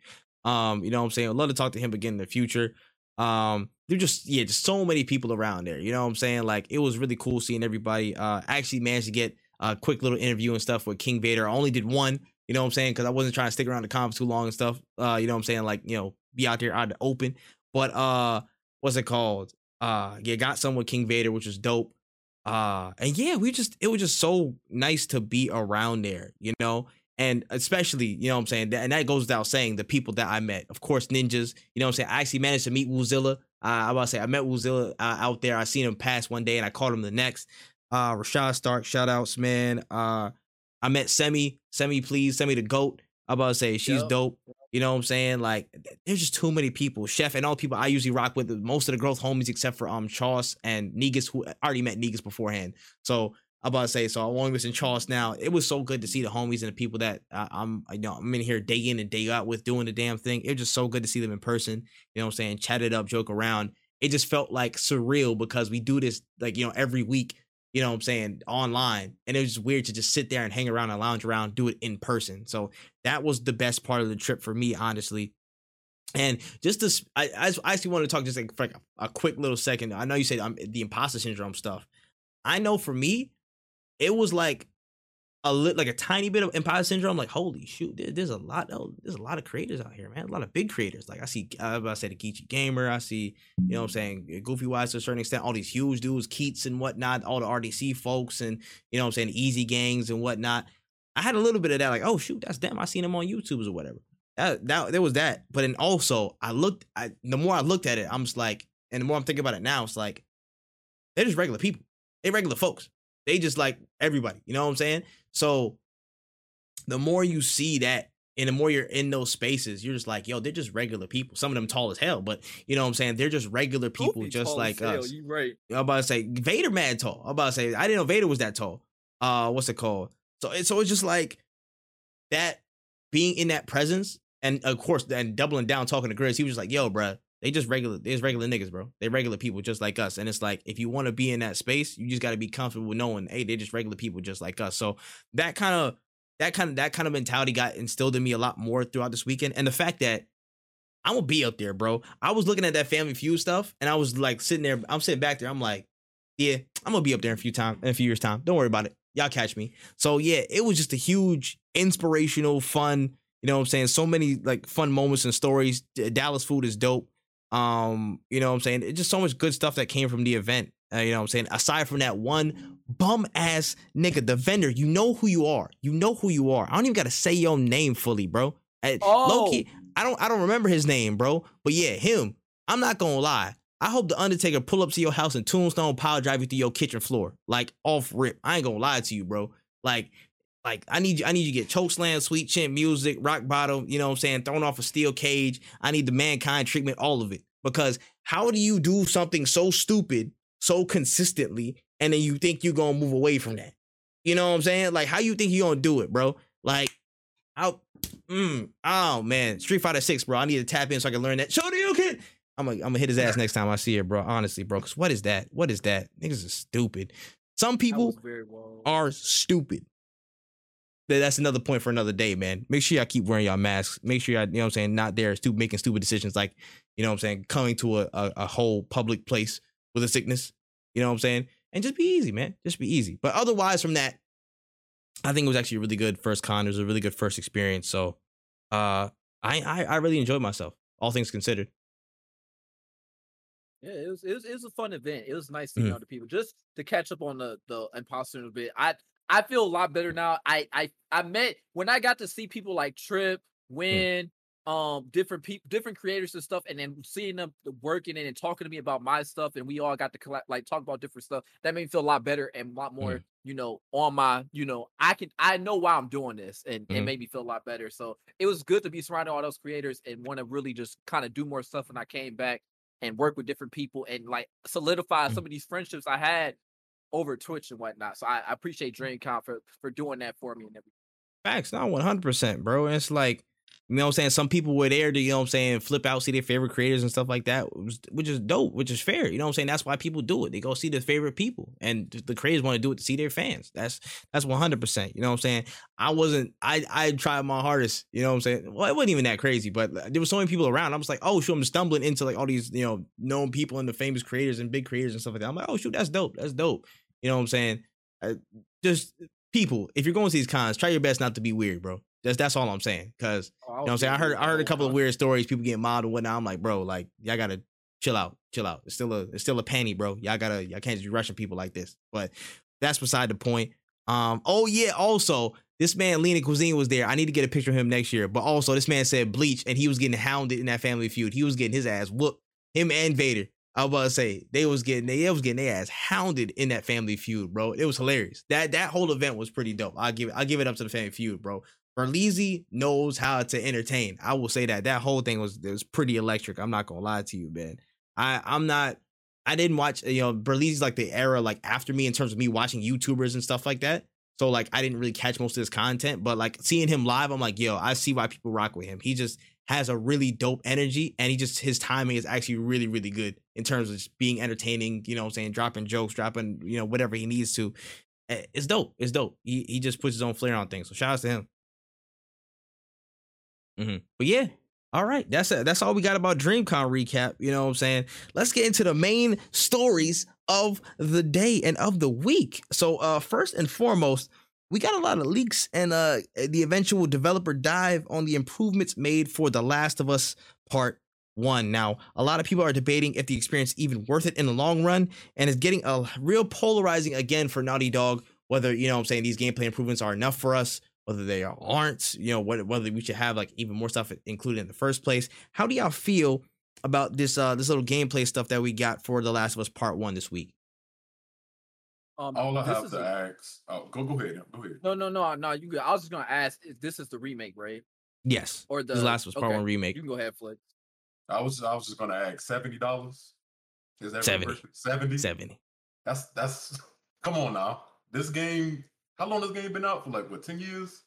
Um, you know what I'm saying? I'd love to talk to him again in the future. Um, there just yeah, just so many people around there. You know what I'm saying? Like it was really cool seeing everybody. Uh, actually managed to get a quick little interview and stuff with King Vader. I only did one. You know what I'm saying? Because I wasn't trying to stick around the conference too long and stuff. Uh, you know what I'm saying? Like you know, be out there out the open. But uh, what's it called? Uh, yeah, got some with King Vader, which was dope. Uh, and yeah, we just it was just so nice to be around there. You know, and especially, you know what I'm saying? And that goes without saying, the people that I met. Of course, ninjas. You know what I'm saying? I actually managed to meet Woozilla. Uh, I about to say, I met Woozilla uh, out there. I seen him pass one day and I called him the next. Uh, Rashad Stark, shout outs, man. Uh, I met Semi. Semi, please. Semi the GOAT. I about to say, she's Yup. dope. You know what I'm saying? Like, there's just too many people. Chef and all the people I usually rock with, most of the growth homies, except for um Charles and Negus, who I already met Negus beforehand. So I'm about to say, so I'm only missing Charles now. It was so good to see the homies and the people that I, I'm, I know I'm in here day in and day out with doing the damn thing. It was just so good to see them in person. You know what I'm saying? Chat it up, joke around. It just felt like surreal because we do this like you know every week. You know what I'm saying online, and it was just weird to just sit there and hang around and lounge around, do it in person. So that was the best part of the trip for me, honestly. And just this, I, I I actually want to talk just like for like a, a quick little second. I know you said um, the imposter syndrome stuff. I know for me, it was like a lit like a tiny bit of imposter syndrome. Like, holy shoot, there- there's a lot of there's a lot of creators out here, man. A lot of big creators. Like I see, I the Geechee Gamer. I see, you know, what I'm saying Goofy Wise to a certain extent. All these huge dudes, Keats and whatnot. All the RDC folks and you know, what I'm saying Easy Gangs and whatnot. I had a little bit of that. Like, oh shoot, that's them. I seen them on YouTube's or whatever. That that there was that. But then also, I looked. I the more I looked at it, I'm just like, and the more I'm thinking about it now, it's like they're just regular people. They regular folks. They just like everybody. You know what I'm saying? So the more you see that and the more you're in those spaces, you're just like, yo, they're just regular people. Some of them tall as hell, but you know what I'm saying? They're just regular people, just like us. You right. I'm about to say Vader mad tall. I'm about to say I didn't know Vader was that tall. Uh what's it called? So it, so it's just like that being in that presence and of course and doubling down talking to Grizz, he was just like, yo, bruh, they just regular they just regular niggas, bro. They regular people just like us. And it's like if you want to be in that space, you just gotta be comfortable knowing, hey, they're just regular people just like us. So that kind of that kind of that kind of mentality got instilled in me a lot more throughout this weekend. And the fact that I'm gonna be up there, bro. I was looking at that Family Feud stuff, and I was like sitting there. I'm sitting back there. I'm like, yeah, I'm gonna be up there in a few time in a few years time. Don't worry about it. Y'all catch me. So yeah, it was just a huge inspirational, fun. You know what I'm saying? So many like fun moments and stories. Dallas food is dope. Um, you know what I'm saying? It's just so much good stuff that came from the event. Uh, you know what I'm saying? Aside from that one bum ass nigga, the vendor, you know who you are. You know who you are. I don't even gotta say your name fully, bro. Oh. Low-key, I don't I don't remember his name, bro. But yeah, him. I'm not gonna lie. I hope the Undertaker pull up to your house and Tombstone pile drive you through your kitchen floor, like off rip. I ain't gonna lie to you, bro. Like, like I need you. I need you to get choke slam, sweet chin music, rock bottom. You know what I'm saying? Thrown off a steel cage. I need the mankind treatment, all of it. Because how do you do something so stupid so consistently, and then you think you're gonna move away from that? You know what I'm saying? Like, how you think you gonna do it, bro? Like, out. Mm, oh man, Street Fighter Six, bro. I need to tap in so I can learn that. Show you can. I'm gonna, I'm gonna hit his ass next time I see it, bro. Honestly, bro. Cause what is that? What is that? Niggas is stupid. Some people was very well. are stupid. Th- That's another point for another day, man. Make sure y'all keep wearing y'all masks. Make sure y'all, you know what I'm saying, not there stu- making stupid decisions like, you know what I'm saying, coming to a, a, a whole public place with a sickness. You know what I'm saying? And just be easy, man. Just be easy. But otherwise, from that, I think it was actually a really good first con. It was a really good first experience. So, uh, I I, I really enjoyed myself, all things considered. Yeah, it was, it was it was a fun event. It was nice seeing Mhm. other people just to catch up on the the imposter a bit. I I feel a lot better now. I I I met when I got to see people like Tripp, Wen, um, different people, different creators and stuff, and then seeing them working and talking to me about my stuff, and we all got to colla- like talk about different stuff. That made me feel a lot better and a lot more, you know, on my, you know, I can I know why I'm doing this, and it Mhm. made me feel a lot better. So it was good to be surrounded all those creators and want to really just kind of do more stuff. And I came back and work with different people and like solidify Mm. some of these friendships I had over Twitch and whatnot. So I, I appreciate DreamCon for for doing that for me and everything. Facts, not one hundred percent, bro. And it's like, you know what I'm saying? Some people were there to, you know what I'm saying, flip out, see their favorite creators and stuff like that, which- is dope, which is fair. You know what I'm saying? That's why people do it. They go see their favorite people. And the creators want to do it to see their fans. That's that's one hundred percent. You know what I'm saying? I wasn't I I tried my hardest, you know what I'm saying? Well, it wasn't even that crazy, but uh, there were so many people around. I was like, oh shoot, I'm stumbling into like all these, you know, known people and the famous creators and big creators and stuff like that. I'm like, oh shoot, that's dope. That's dope. You know what I'm saying? Uh, just people, if you're going to these cons, try your best not to be weird, bro. That's that's all I'm saying. Cause Oh, you know what I'm saying? I heard I heard a couple of weird stories, people getting mobbed and whatnot. I'm like, bro, like y'all gotta chill out, chill out. It's still a it's still a panty, bro. Y'all gotta y'all can't just be rushing people like this. But that's beside the point. Um, oh yeah, also this man Lena Cuisine was there. I need to get a picture of him next year. But also this man said bleach and he was getting hounded in that family feud. He was getting his ass whooped. Him and Vader. I was about to say they was getting they was getting their ass hounded in that family feud, bro. It was hilarious. That that whole event was pretty dope. I'll give it I'll give it up to the family feud, bro. Berleezy knows how to entertain. I will say that that whole thing was it was pretty electric. I'm not gonna lie to you, man. I I'm not. I didn't watch. You know, Berleezy's like the era like after me in terms of me watching YouTubers and stuff like that. So like I didn't really catch most of his content, but like seeing him live, I'm like, yo, I see why people rock with him. He just has a really dope energy, and he just his timing is actually really really good in terms of just being entertaining. You know, what I'm saying dropping jokes, dropping you know whatever he needs to. Eh, It's dope. It's dope. He he just puts his own flair on things. So shout outs to him. mm-hmm. But yeah, all right. That's it. That's all we got about DreamCon recap. You know what I'm saying? Let's get into the main stories of the day and of the week. So uh first and foremost, we got a lot of leaks and uh the eventual developer dive on the improvements made for The Last of Us Part 1. Now, a lot of people are debating if the experience even worth it in the long run and it's getting a real polarizing again for Naughty Dog whether, you know I'm saying, these gameplay improvements are enough for us whether they aren't, you know, whether, we should have like even more stuff included in the first place. How do y'all feel about this uh this little gameplay stuff that we got for The Last of Us Part One this week? Um, All I this have is to a- ask. Oh, go go ahead. Go ahead. no, no, no, no. You good? I was just gonna ask. If this is the remake, right? Yes, Or the this Last of Us Part okay, One remake. You can go ahead, Flex. I was I was just gonna ask seventy dollars. Is that 70. Seventy. Seventy. That's that's. *laughs* Come on now. This game. How long has this game been out for? Like what? Ten years?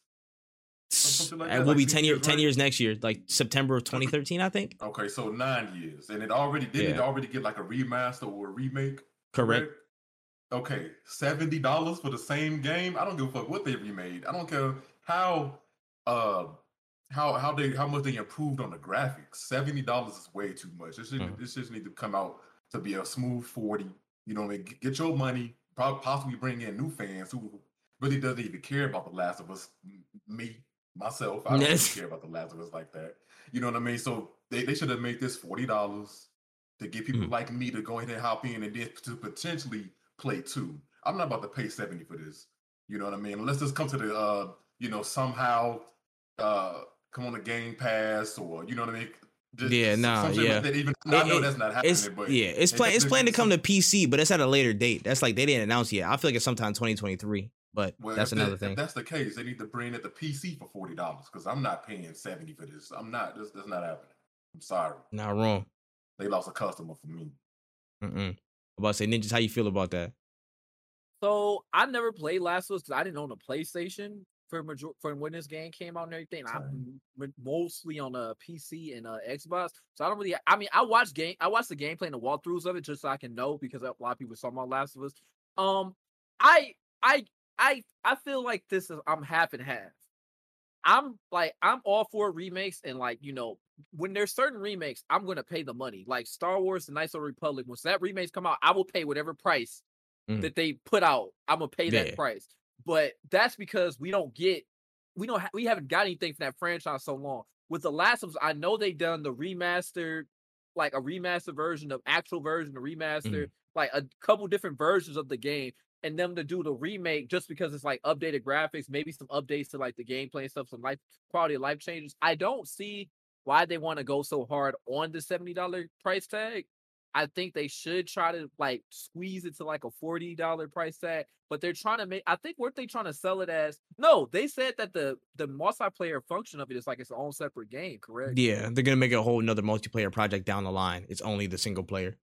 something Like it will like be 10 ten years. years, Ten right? years next year, like September of 2013, I think. Okay, so nine years, and it already didn't it already get like a remaster or a remake? Correct. Okay, seventy dollars for the same game. I don't give a fuck what they remade. I don't care how uh how how they how much they improved on the graphics. Seventy dollars is way too much. This should Mhm. this just need to come out to be a smooth forty. You know, what I mean? Get- your money. Probably possibly bring in new fans who really doesn't even care about The Last of Us. Me myself, I don't really *laughs* care about The Last of Us like that. You know what I mean? So they, they should have made this forty dollars to get people Mhm. like me to go ahead and hop in and then to potentially play two. I'm not about to pay 70 for this. You know what I mean? Let's just come to the uh, you know, somehow uh come on the game pass or you know what I mean? Just, Yeah, nah, like yeah. that even It- I know it- that's not happening, It's but yeah, it's it plan it's planned to come to PC, but it's at a later date. That's like they didn't announce yet. I feel like it's sometime 2023, but well, that's if that- another if thing. that's the case, they need to bring it to PC for forty dollars because I'm not paying 70 for this. I'm not this that's not happening. I'm sorry. Not wrong. They lost a customer for me. Mm-mm. About to say ninjas. How you feel about that? So I never played Last of Us because I didn't own a PlayStation for major- for when this game came out and everything. I'm mostly on a PC and uh Xbox, so I don't really. I mean, I watch game, I watch the gameplay and the walkthroughs of it just so I can know because a lot of people talking about Last of Us. Um, I I I I feel like this is I'm half and half. I'm like I'm all for remakes and like you know when there's certain remakes I'm gonna pay the money like Star Wars: The Knights of the Republic. Once that remakes come out, I will pay whatever price Mm. that they put out. I'm gonna pay that price. but that's because we don't get we don't ha- we haven't got anything from that franchise so long. With the Last of Us, I know they done the remastered, like a remastered version of actual version, a remaster, like a couple different versions of the game, and them to do the remake just because it's like updated graphics, maybe some updates to like the gameplay and stuff, some life quality of life changes. I don't see why they want to go so hard on the $70 price tag. I think they should try to like squeeze it to like a $40 price tag, but they're trying to make I think weren't they trying to sell it as no, they said that the the multiplayer function of it is like its own separate game, correct? Yeah, they're gonna make a whole another multiplayer project down the line. It's only the single player.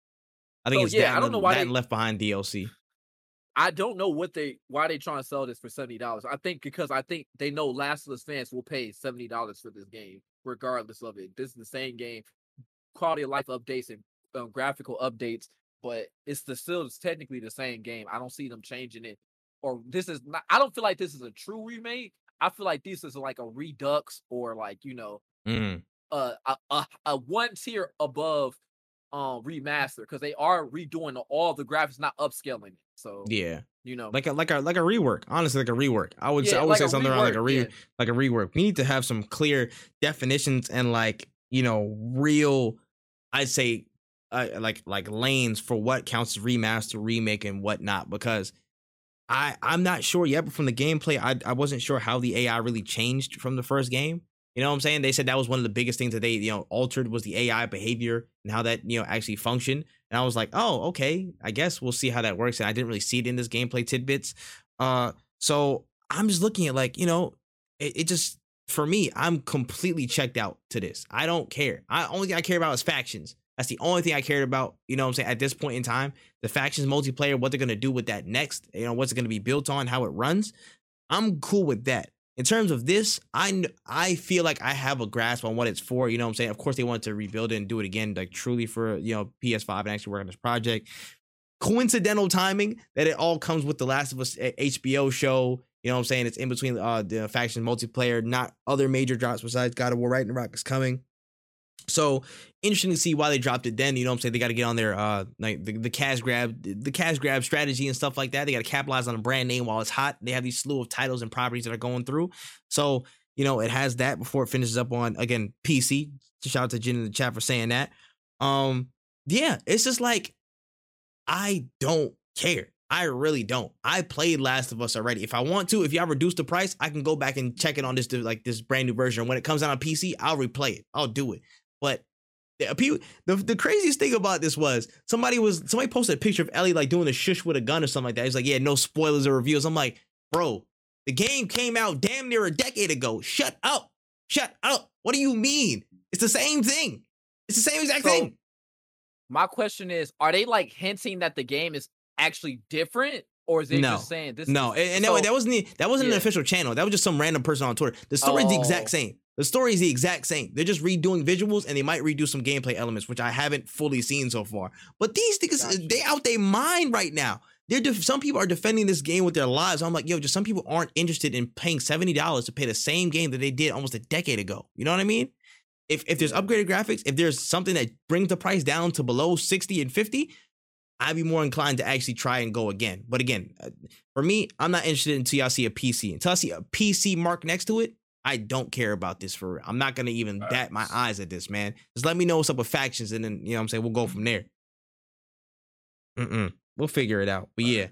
I think So, it's yeah, that, I don't know why that they- left behind DLC. I don't know what they why they trying to sell this for seventy dollars. I think because I think they know Last of Us fans will pay seventy dollars for this game, regardless of it. This is the same game, quality of life updates and um, graphical updates, but it's the still it's technically the same game. I don't see them changing it, or this is not. I don't feel like this is a true remake. I feel like this is like a redux or like you know Mm. uh, a a, a one tier above um remaster because they are redoing all the graphics, not upscaling it. So Yeah, you know, like a like a like a rework. Honestly, like a rework. I would say, I would like say something around like a re yeah. like a rework. We need to have some clear definitions and like you know real. I'd say uh, like like lanes for what counts as remaster, remake, and whatnot because. I I'm not sure yet, but from the gameplay, I I wasn't sure how the AI really changed from the first game. You know what I'm saying? They said that was one of the biggest things that they you know altered was the AI behavior and how that you know actually functioned. And I was like, oh okay, I guess we'll see how that works. And I didn't really see it in this gameplay tidbits. Uh, so I'm just looking at like you know, it, it just for me, I'm completely checked out to this. I don't care. I only thing I care about is factions. That's the only thing I cared about. You know what I'm saying? At this point in time, the factions multiplayer, what they're gonna do with that next, you know, what's it gonna be built on, how it runs. I'm cool with that. In terms of this, I I feel like I have a grasp on what it's for. You know what I'm saying? Of course, they wanted to rebuild it and do it again, like truly for you know PS5 and actually work on this project. Coincidental timing that it all comes with the Last of Us HBO show. You know what I'm saying? It's in between uh the faction multiplayer, not other major drops besides God of War right? And Rock is coming. So interesting to see why they dropped it then. You know what I'm saying? They got to get on their uh like the, the cash grab the cash grab strategy and stuff like that. They got to capitalize on a brand name while it's hot. They have these slew of titles and properties that are going through. So, you know, it has that before it finishes up on again PC. Shout out to Jen in the chat for saying that. Um, yeah, it's just like I don't care. I really don't. I played Last of Us already. If I want to, if y'all reduce the price, I can go back and check it on this like this brand new version. When it comes out on PC, I'll replay it. I'll do it. But the uh, people, the, the craziest thing about this was somebody was somebody posted a picture of Ellie like doing a shush with a gun or something like that. He's like, yeah, no spoilers or reviews. I'm like, bro, the game came out damn near a decade ago. Shut up. Shut up. What do you mean? It's the same thing. It's the same exact So, thing. my question is, are they like hinting that the game is actually different, or is it No. just saying this? No, is, and, and so- that, that wasn't that wasn't an official channel. That was just some random person on Twitter. The story is the Oh. exact same. The story is the exact same. They're just redoing visuals and they might redo some gameplay elements, which I haven't fully seen so far. But these niggas, Gotcha. they out their mind right now. They're def- some people are defending this game with their lives. I'm like, yo, just some people aren't interested in paying seventy dollars to play the same game that they did almost a decade ago. You know what I mean? If if there's upgraded graphics, if there's something that brings the price down to below sixty and fifty, I'd be more inclined to actually try and go again. But again, uh, for me, I'm not interested until y'all see a PC. Until I see a PC mark next to it, I don't care about this for real. I'm not gonna even bat my eyes at this, man. Just let me know what's up with factions, and then you know what I'm saying we'll go from there. Mm-mm. We'll figure it out. But yeah.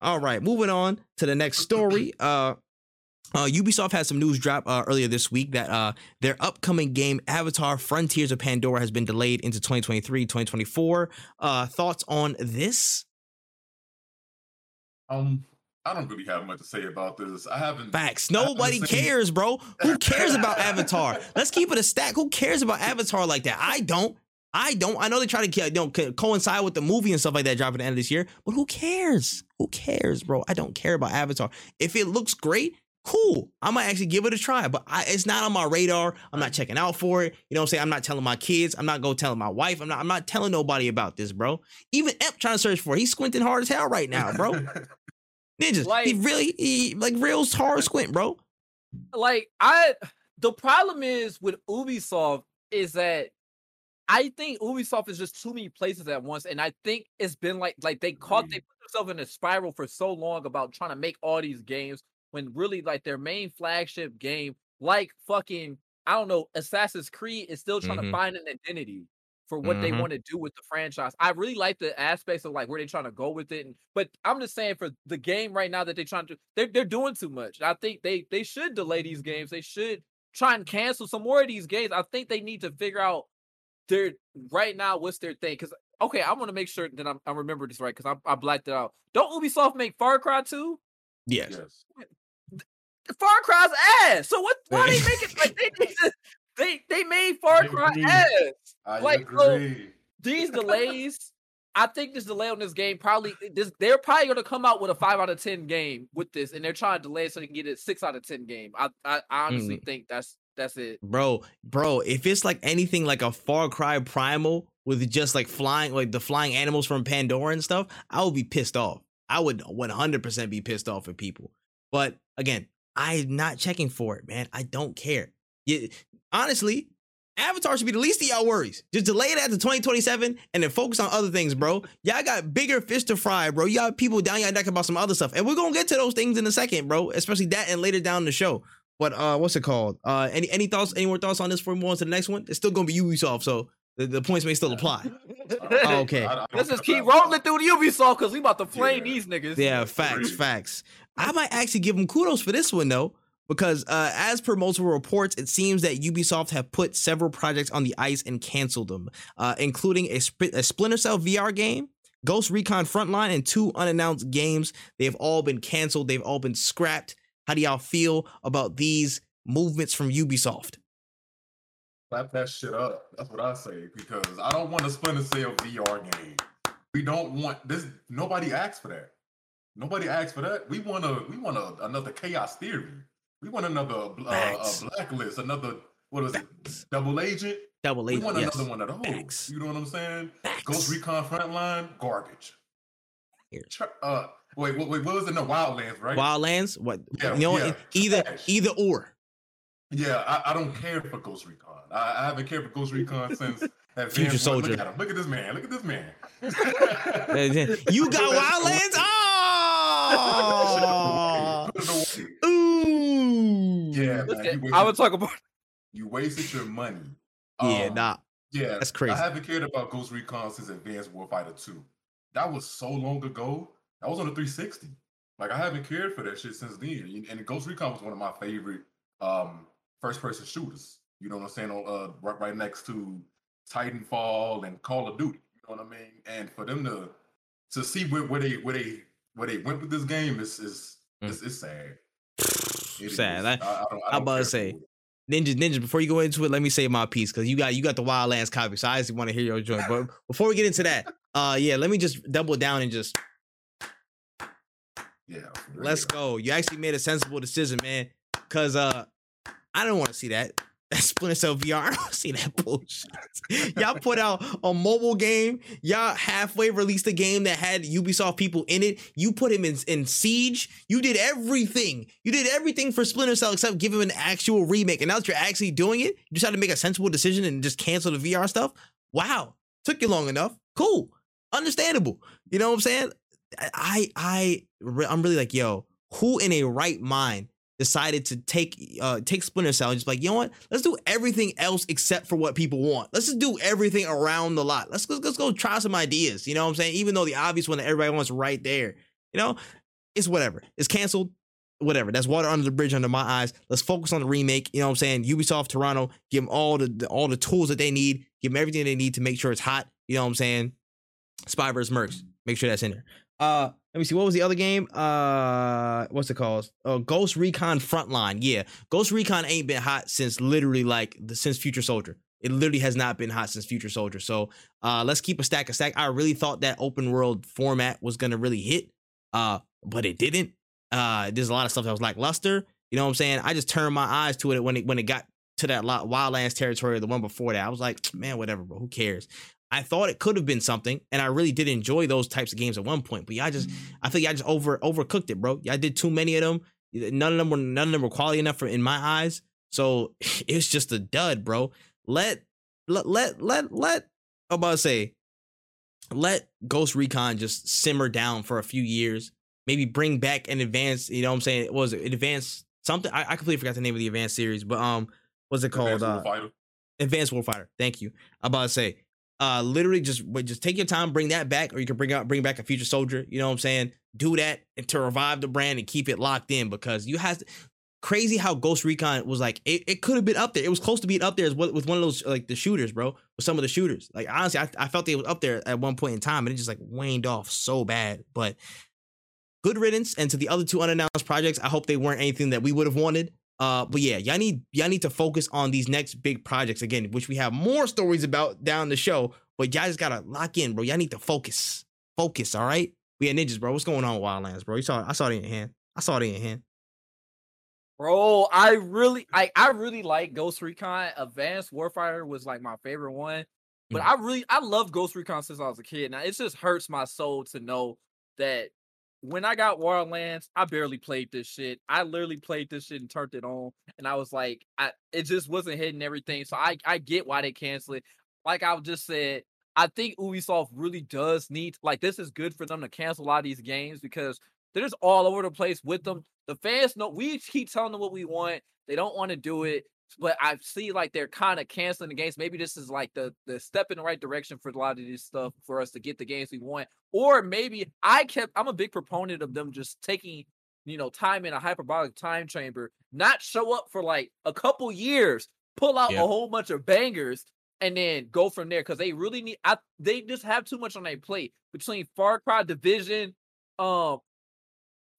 All right, moving on to the next story. *clears throat* Uh uh, Ubisoft had some news drop uh, earlier this week that uh, their upcoming game Avatar Frontiers of Pandora has been delayed into 2023 2024. Uh, thoughts on this? Um, I don't really have much to say about this. I haven't. Facts. Haven't Nobody seen- cares, bro. Who cares about Avatar? Let's keep it a stack. Who cares about Avatar like that? I don't. I don't. I know they try to you know, co- coincide with the movie and stuff like that dropping at the end of this year, but who cares? Who cares, bro? I don't care about Avatar. If it looks great, cool. I might actually give it a try, but I, it's not on my radar. I'm not checking out for it. You know what I'm saying? I'm not telling my kids. I'm not going telling my wife. I'm not. I'm not telling nobody about this, bro. Even EMP trying to search for it. He's squinting hard as hell right now, bro. *laughs* Ninjas. Like, he really, he, like real hard squint, bro. like I the problem is with Ubisoft is that I think Ubisoft is just too many places at once, and I think it's been like like they caught they put themselves in a spiral for so long about trying to make all these games when really like their main flagship game, like fucking I don't know, Assassin's Creed is still trying Mhm. to find an identity for what they Mhm. want to do with the franchise. I really like the aspects of like where they're trying to go with it, and, but I'm just saying for the game right now that they're trying to, they're they're doing too much. I think they they should delay these games. They should try and cancel some more of these games. I think they need to figure out their right now what's their thing. Because okay, I want to make sure that I'm, I remember this right because I, I blacked it out. Don't Ubisoft make Far Cry 2? Yes. Yes. Far Cry's ass. So what? Why they make it *laughs* like they need to, they they made Far Cry agree. ass? I Like, so- These *laughs* delays. I think this delay on this game probably this they're probably gonna come out with a five out of ten game with this, and they're trying to delay it so they can get it six out of ten game. I I, I honestly mm. think that's that's it. bro, bro, if it's like anything like a Far Cry Primal with just like flying, like the flying animals from Pandora and stuff, I would be pissed off. I would 100% be pissed off at people. But again, I'm not checking for it, man. I don't care. Yeah, honestly, Avatar should be the least of y'all worries. Just delay it at the 2027 and then focus on other things, bro. Y'all got bigger fish to fry, bro. You got people down your neck about some other stuff. And we're gonna get to those things in a second, bro. Especially that and later down the show. But uh what's it called? Uh any any thoughts, any more thoughts on this before we move on to the next one? It's still gonna be Ubisoft, so the, the points may still apply. *laughs* Oh, okay. I- I Let's just keep about rolling through the Ubisoft because we about to flame Yeah. these niggas. Yeah, facts, facts. I might actually give them kudos for this one though, because uh, as per multiple reports, it seems that Ubisoft have put several projects on the ice and canceled them, uh, including a, Sp- a Splinter Cell VR game, Ghost Recon Frontline, and two unannounced games. They've all been canceled. They've all been scrapped. How do y'all feel about these movements from Ubisoft? Clap that shit up. That's what I say because I don't want a Splinter Cell VR game. We don't want this. Nobody asked for that. Nobody asked for that. We want a. We want a, another Chaos Theory. We want another uh, blacklist. Another what is it? Facts. Double Agent. Double agent. We want yes. another one of those. Facts. You know what I'm saying? Facts. Ghost Recon Frontline, garbage. Here. Uh, wait, wait, wait, what was it? No, Wildlands, right? Wildlands, what? Yeah, you know, yeah, either trash. either or. Yeah, I, I don't care for Ghost Recon. I, I haven't cared for Ghost Recon since *laughs* that Future Van- Soldier. Look at him. Look at this man. Look at this man. *laughs* you got *laughs* Wildlands? Oh! Put it away. Ooh. Yeah, man, get- you, I would talk about *laughs* you wasted your money. Yeah, Um, nah. Yeah, That's crazy. I haven't cared about Ghost Recon since Advanced Warfighter 2. That was so long ago. That was on the 360. Like I haven't cared for that shit since then. And Ghost Recon was one of my favorite um first person shooters. You know what I'm saying? On uh right, right next to Titanfall and Call of Duty. You know what I mean? And for them to to see where, where they where they where they went with this game is is Mm. it's, it's sad. It Sad. is. I- I, I don't, I I'm about to say. Ninja, Ninja, before you go into it, let me say my piece because you got you got the Wildlands copy, so I just want to hear your joint. But *laughs* before we get into that, uh, yeah, let me just double down and just Yeah. let's go. You actually made a sensible decision, man. Cause uh, I don't want to see that. That Splinter Cell VR. *laughs* I don't see that bullshit. y'all put out a mobile game. Y'all halfway released a game that had Ubisoft people in it. You put him in, in Siege. You did everything. You did everything for Splinter Cell except give him an actual remake. And now that you're actually doing it, you had to make a sensible decision and just cancel the VR stuff. Wow. Took you long enough. Cool. Understandable. You know what I'm saying? I I I'm really like, yo, who in a right mind decided to take uh take Splinter Cell and just like, you know what? Let's do everything else except for what people want. Let's just do everything around the lot. Let's let's, let's go try some ideas. You know what I'm saying? Even though the obvious one that everybody wants right there, you know, it's whatever. It's canceled. Whatever. That's water under the bridge under my eyes. Let's focus on the remake. You know what I'm saying? Ubisoft Toronto, give them all the, the all the tools that they need. Give them everything they need to make sure it's hot. You know what I'm saying? Spy vs. Mercs. Make sure that's in there. Uh, let me see. What was the other game? Uh, what's it called? Oh, Ghost Recon Frontline. Yeah, Ghost Recon ain't been hot since literally like the, since Future Soldier. It literally has not been hot since Future Soldier. So, uh, let's keep a stack of stack. I really thought that open world format was gonna really hit, uh, but it didn't. Uh, there's a lot of stuff that was lackluster. You know what I'm saying? I just turned my eyes to it when it when it got to that Wildlands territory, the one before that. I was like, *tsk* man, whatever, bro. Who cares? I thought it could have been something, and I really did enjoy those types of games at one point. But y'all just, I feel y'all just over overcooked it, bro. Y'all did too many of them. None of them were none of them were quality enough for in my eyes. So *laughs* it's just a dud, bro. Let let let let let I'm about to say let Ghost Recon just simmer down for a few years. Maybe bring back an advanced, you know what I'm saying? What was it advanced something? I, I completely forgot the name of the advanced series, but um what's it called? Advanced Uh, Warfighter. Advanced Warfighter. Thank you. I'm about to say, uh, literally just just take your time, bring that back, or you can bring out bring back a future soldier. You know what I'm saying? Do that and to revive the brand and keep it locked in because you have to, crazy how Ghost Recon was like it, it could have been up there. It was close to being up there as with with one of those like the shooters, bro. With some of the shooters, like honestly, I, I felt they was up there at one point in time, and it just like waned off so bad. But good riddance, and to the other two unannounced projects, I hope they weren't anything that we would have wanted. Uh, but yeah, y'all need y'all need to focus on these next big projects again, which we have more stories about down the show. But y'all just gotta lock in, bro. Y'all need to focus, focus. All right, we had ninjas, bro. What's going on Wildlands, bro? You saw, I saw it in your hand. I saw it in your hand. Bro, I really I I really like Ghost Recon. Advanced Warfighter was like my favorite one. But Mm. I really I loved Ghost Recon since I was a kid. Now it just hurts my soul to know that when I got Wildlands, I barely played this shit. I literally played this shit and turned it on. And I was like, I it just wasn't hitting everything. So I I get why they cancel it. Like I just said, I think Ubisoft really does need like this is good for them to cancel a lot of these games because they're just all over the place with mm-hmm. them. The fans know we keep telling them what we want. They don't want to do it, but I see like they're kind of canceling the games. Maybe this is like the the step in the right direction for a lot of this stuff for us to get the games we want. Or maybe I kept. I'm a big proponent of them just taking you know time in a hyperbolic time chamber, not show up for like a couple years, pull out Yeah. a whole bunch of bangers, and then go from there because they really need. I they just have too much on their plate between Far Cry Division, um,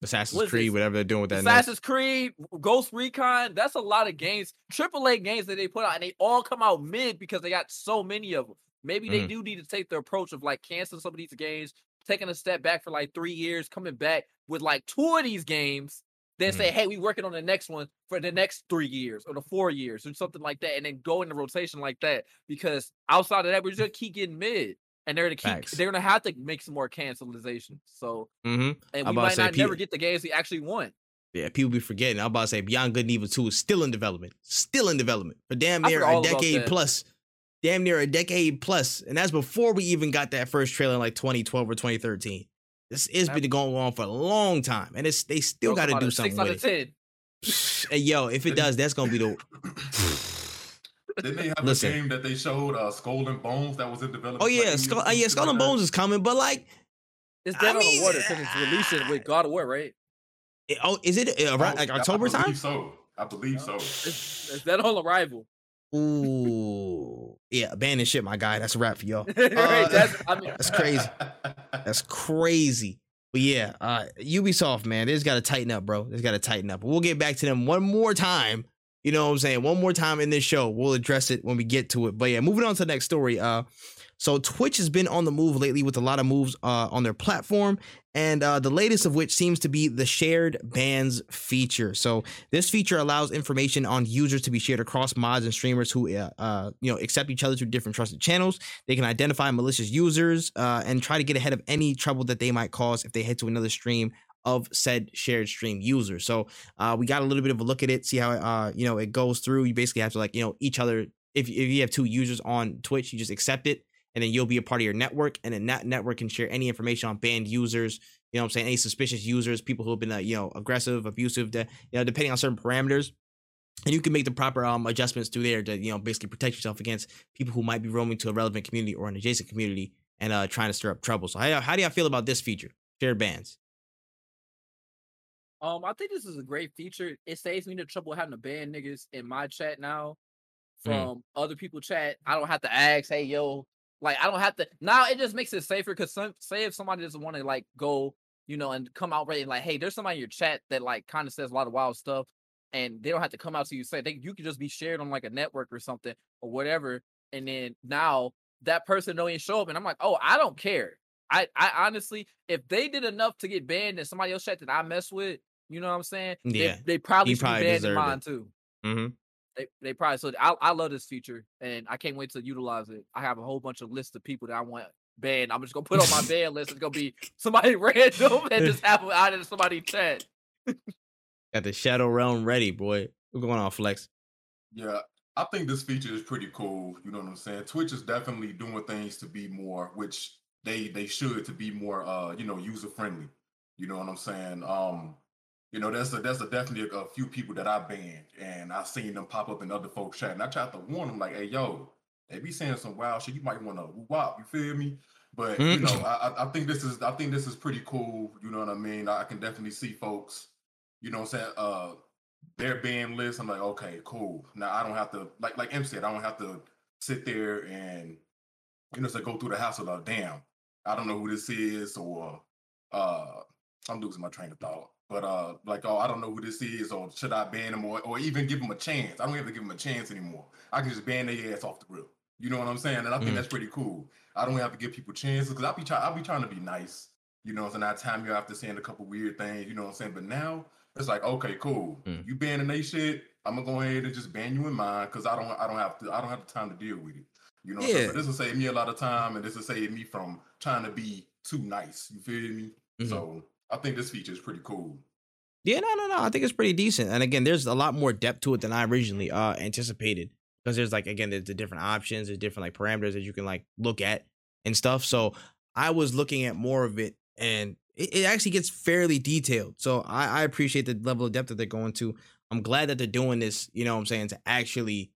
Assassin's Creed, this? whatever they're doing with that. next. Assassin's Creed, Ghost Recon. That's a lot of games, AAA games that they put out, and they all come out mid because they got so many of them. Maybe they Mhm. do need to take the approach of like canceling some of these games, taking a step back for like three years, coming back with like two of these games, then say, "Hey, we working on the next one for the next three years or the four years or something like that," and then go into rotation like that. Because outside of that, we're just keep getting mid, and they're to keep Facts. they're gonna have to make some more cancelizations. So, Mhm. and we might not never get the games we actually want. Yeah, people be forgetting. I'm about to say Beyond Good and Evil 2 is still in development. Still in development for damn near a decade plus. Damn near a decade plus. And that's before we even got that first trailer in like 2012 or 2013. This has been going on for a long time. And it's they still Bro, got to do something Six out with of it. ten. Hey, yo, if it does, that's gonna be the *coughs* *sniffs* Didn't they have Listen. a game that they showed, uh, Skull and Bones, that was in development? Oh yeah, Skull, uh, yeah, ago, Skull and? Bones is coming, but like, It's I dead on mean, the water because it's releasing with God of War, right? it- oh, is it uh, around like Oh, I- October I time? so. I believe so. It's, it's dead on arrival. Ooh, yeah, abandoned shit, my guy. That's a wrap for y'all. *laughs* right? Uh, That's, I mean, That's crazy. That's crazy. But yeah, uh, Ubisoft, man, they just got to tighten up, bro. They just got to tighten up. We'll get back to them one more time. You know what I'm saying? One more time in this show. We'll address it when we get to it. But yeah, moving on to the next story. Uh, so Twitch has been on the move lately with a lot of moves uh, on their platform, and uh, the latest of which seems to be the shared bans feature. So this feature allows information on users to be shared across mods and streamers who, uh, uh, you know, accept each other through different trusted channels. They can identify malicious users uh, and try to get ahead of any trouble that they might cause if they head to another stream of said shared stream user. So uh, we got a little bit of a look at it, see how uh, you know it goes through. You basically have to like you know each other. If if you have two users on Twitch, you just accept it, and then you'll be a part of your network, and then that network can share any information on banned users. You know what I'm saying? Any suspicious users, people who have been uh, you know aggressive, abusive, de- you know depending on certain parameters. And you can make the proper um, adjustments through there to you know basically protect yourself against people who might be roaming to a relevant community or an adjacent community and uh, trying to stir up trouble. So how, how do y'all feel about this feature? Shared bans. Um, I think this is a great feature. It saves me the trouble having to ban niggas in my chat now Mm. from other people chat. I don't have to ask, hey yo, like I don't have to now. It just makes it safer because some say if somebody doesn't want to like go, you know, and come out ready, like, hey, there's somebody in your chat that like kind of says a lot of wild stuff, and they don't have to come out to you say they you can just be shared on like a network or something or whatever, and then now that person don't even show up, and I'm like, oh, I don't care. I I honestly, if they did enough to get banned in somebody else chat that I mess with, you know what I'm saying? They- Yeah, they, probably he should probably be banned in deserved it. mine too. Mm-hmm. They they probably so I I love this feature and I can't wait to utilize it. I have a whole bunch of lists of people that I want banned. I'm just gonna put on my *laughs* ban list. It's gonna be somebody *laughs* random and just have them out of somebody chat. Got the Shadow Realm ready, boy. What's going on, Flex? Yeah, I think this feature is pretty cool. You know what I'm saying? Twitch is definitely doing things to be more, which they they should to be more uh, you know, user friendly. You know what I'm saying? Um, you know, there's a there's a definitely a, a few people that I banned and I've seen them pop up in other folks chat. And I tried to warn them, like, hey yo, they be saying some wild shit. You might want to wop, you feel me? But you know, I, I think this is I think this is pretty cool. You know what I mean? I can definitely see folks, you know what I'm saying, uh their band list. I'm like, okay, cool. Now I don't have to like like M said, I don't have to sit there and you know say go through the hassle of damn, I don't know who this is, or uh I'm losing my train of thought. But uh like oh I don't know who this is, or should I ban them or, or even give them a chance? I don't have to give them a chance anymore. I can just ban their ass off the rip. You know what I'm saying? And I think Mm. that's pretty cool. I don't have to give people chances because I'll be trying I'll be trying to be nice. You know, so now time you after saying a couple weird things, you know what I'm saying? But now it's like, okay, cool. Mm. You banning they shit, I'm gonna go ahead and just ban you in mine because I don't I don't have to I don't have the time to deal with it. You know, what I'm saying? Yeah. so this will save me a lot of time and this will save me from trying to be too nice. You feel me? Mhm. So I think this feature is pretty cool. Yeah, no, no, no. I think it's pretty decent. And again, there's a lot more depth to it than I originally uh anticipated. Because there's like again, there's the different options, there's different like parameters that you can like look at and stuff. So I was looking at more of it and it, it actually gets fairly detailed. So I, I appreciate the level of depth that they're going to. I'm glad that they're doing this, you know what I'm saying, to actually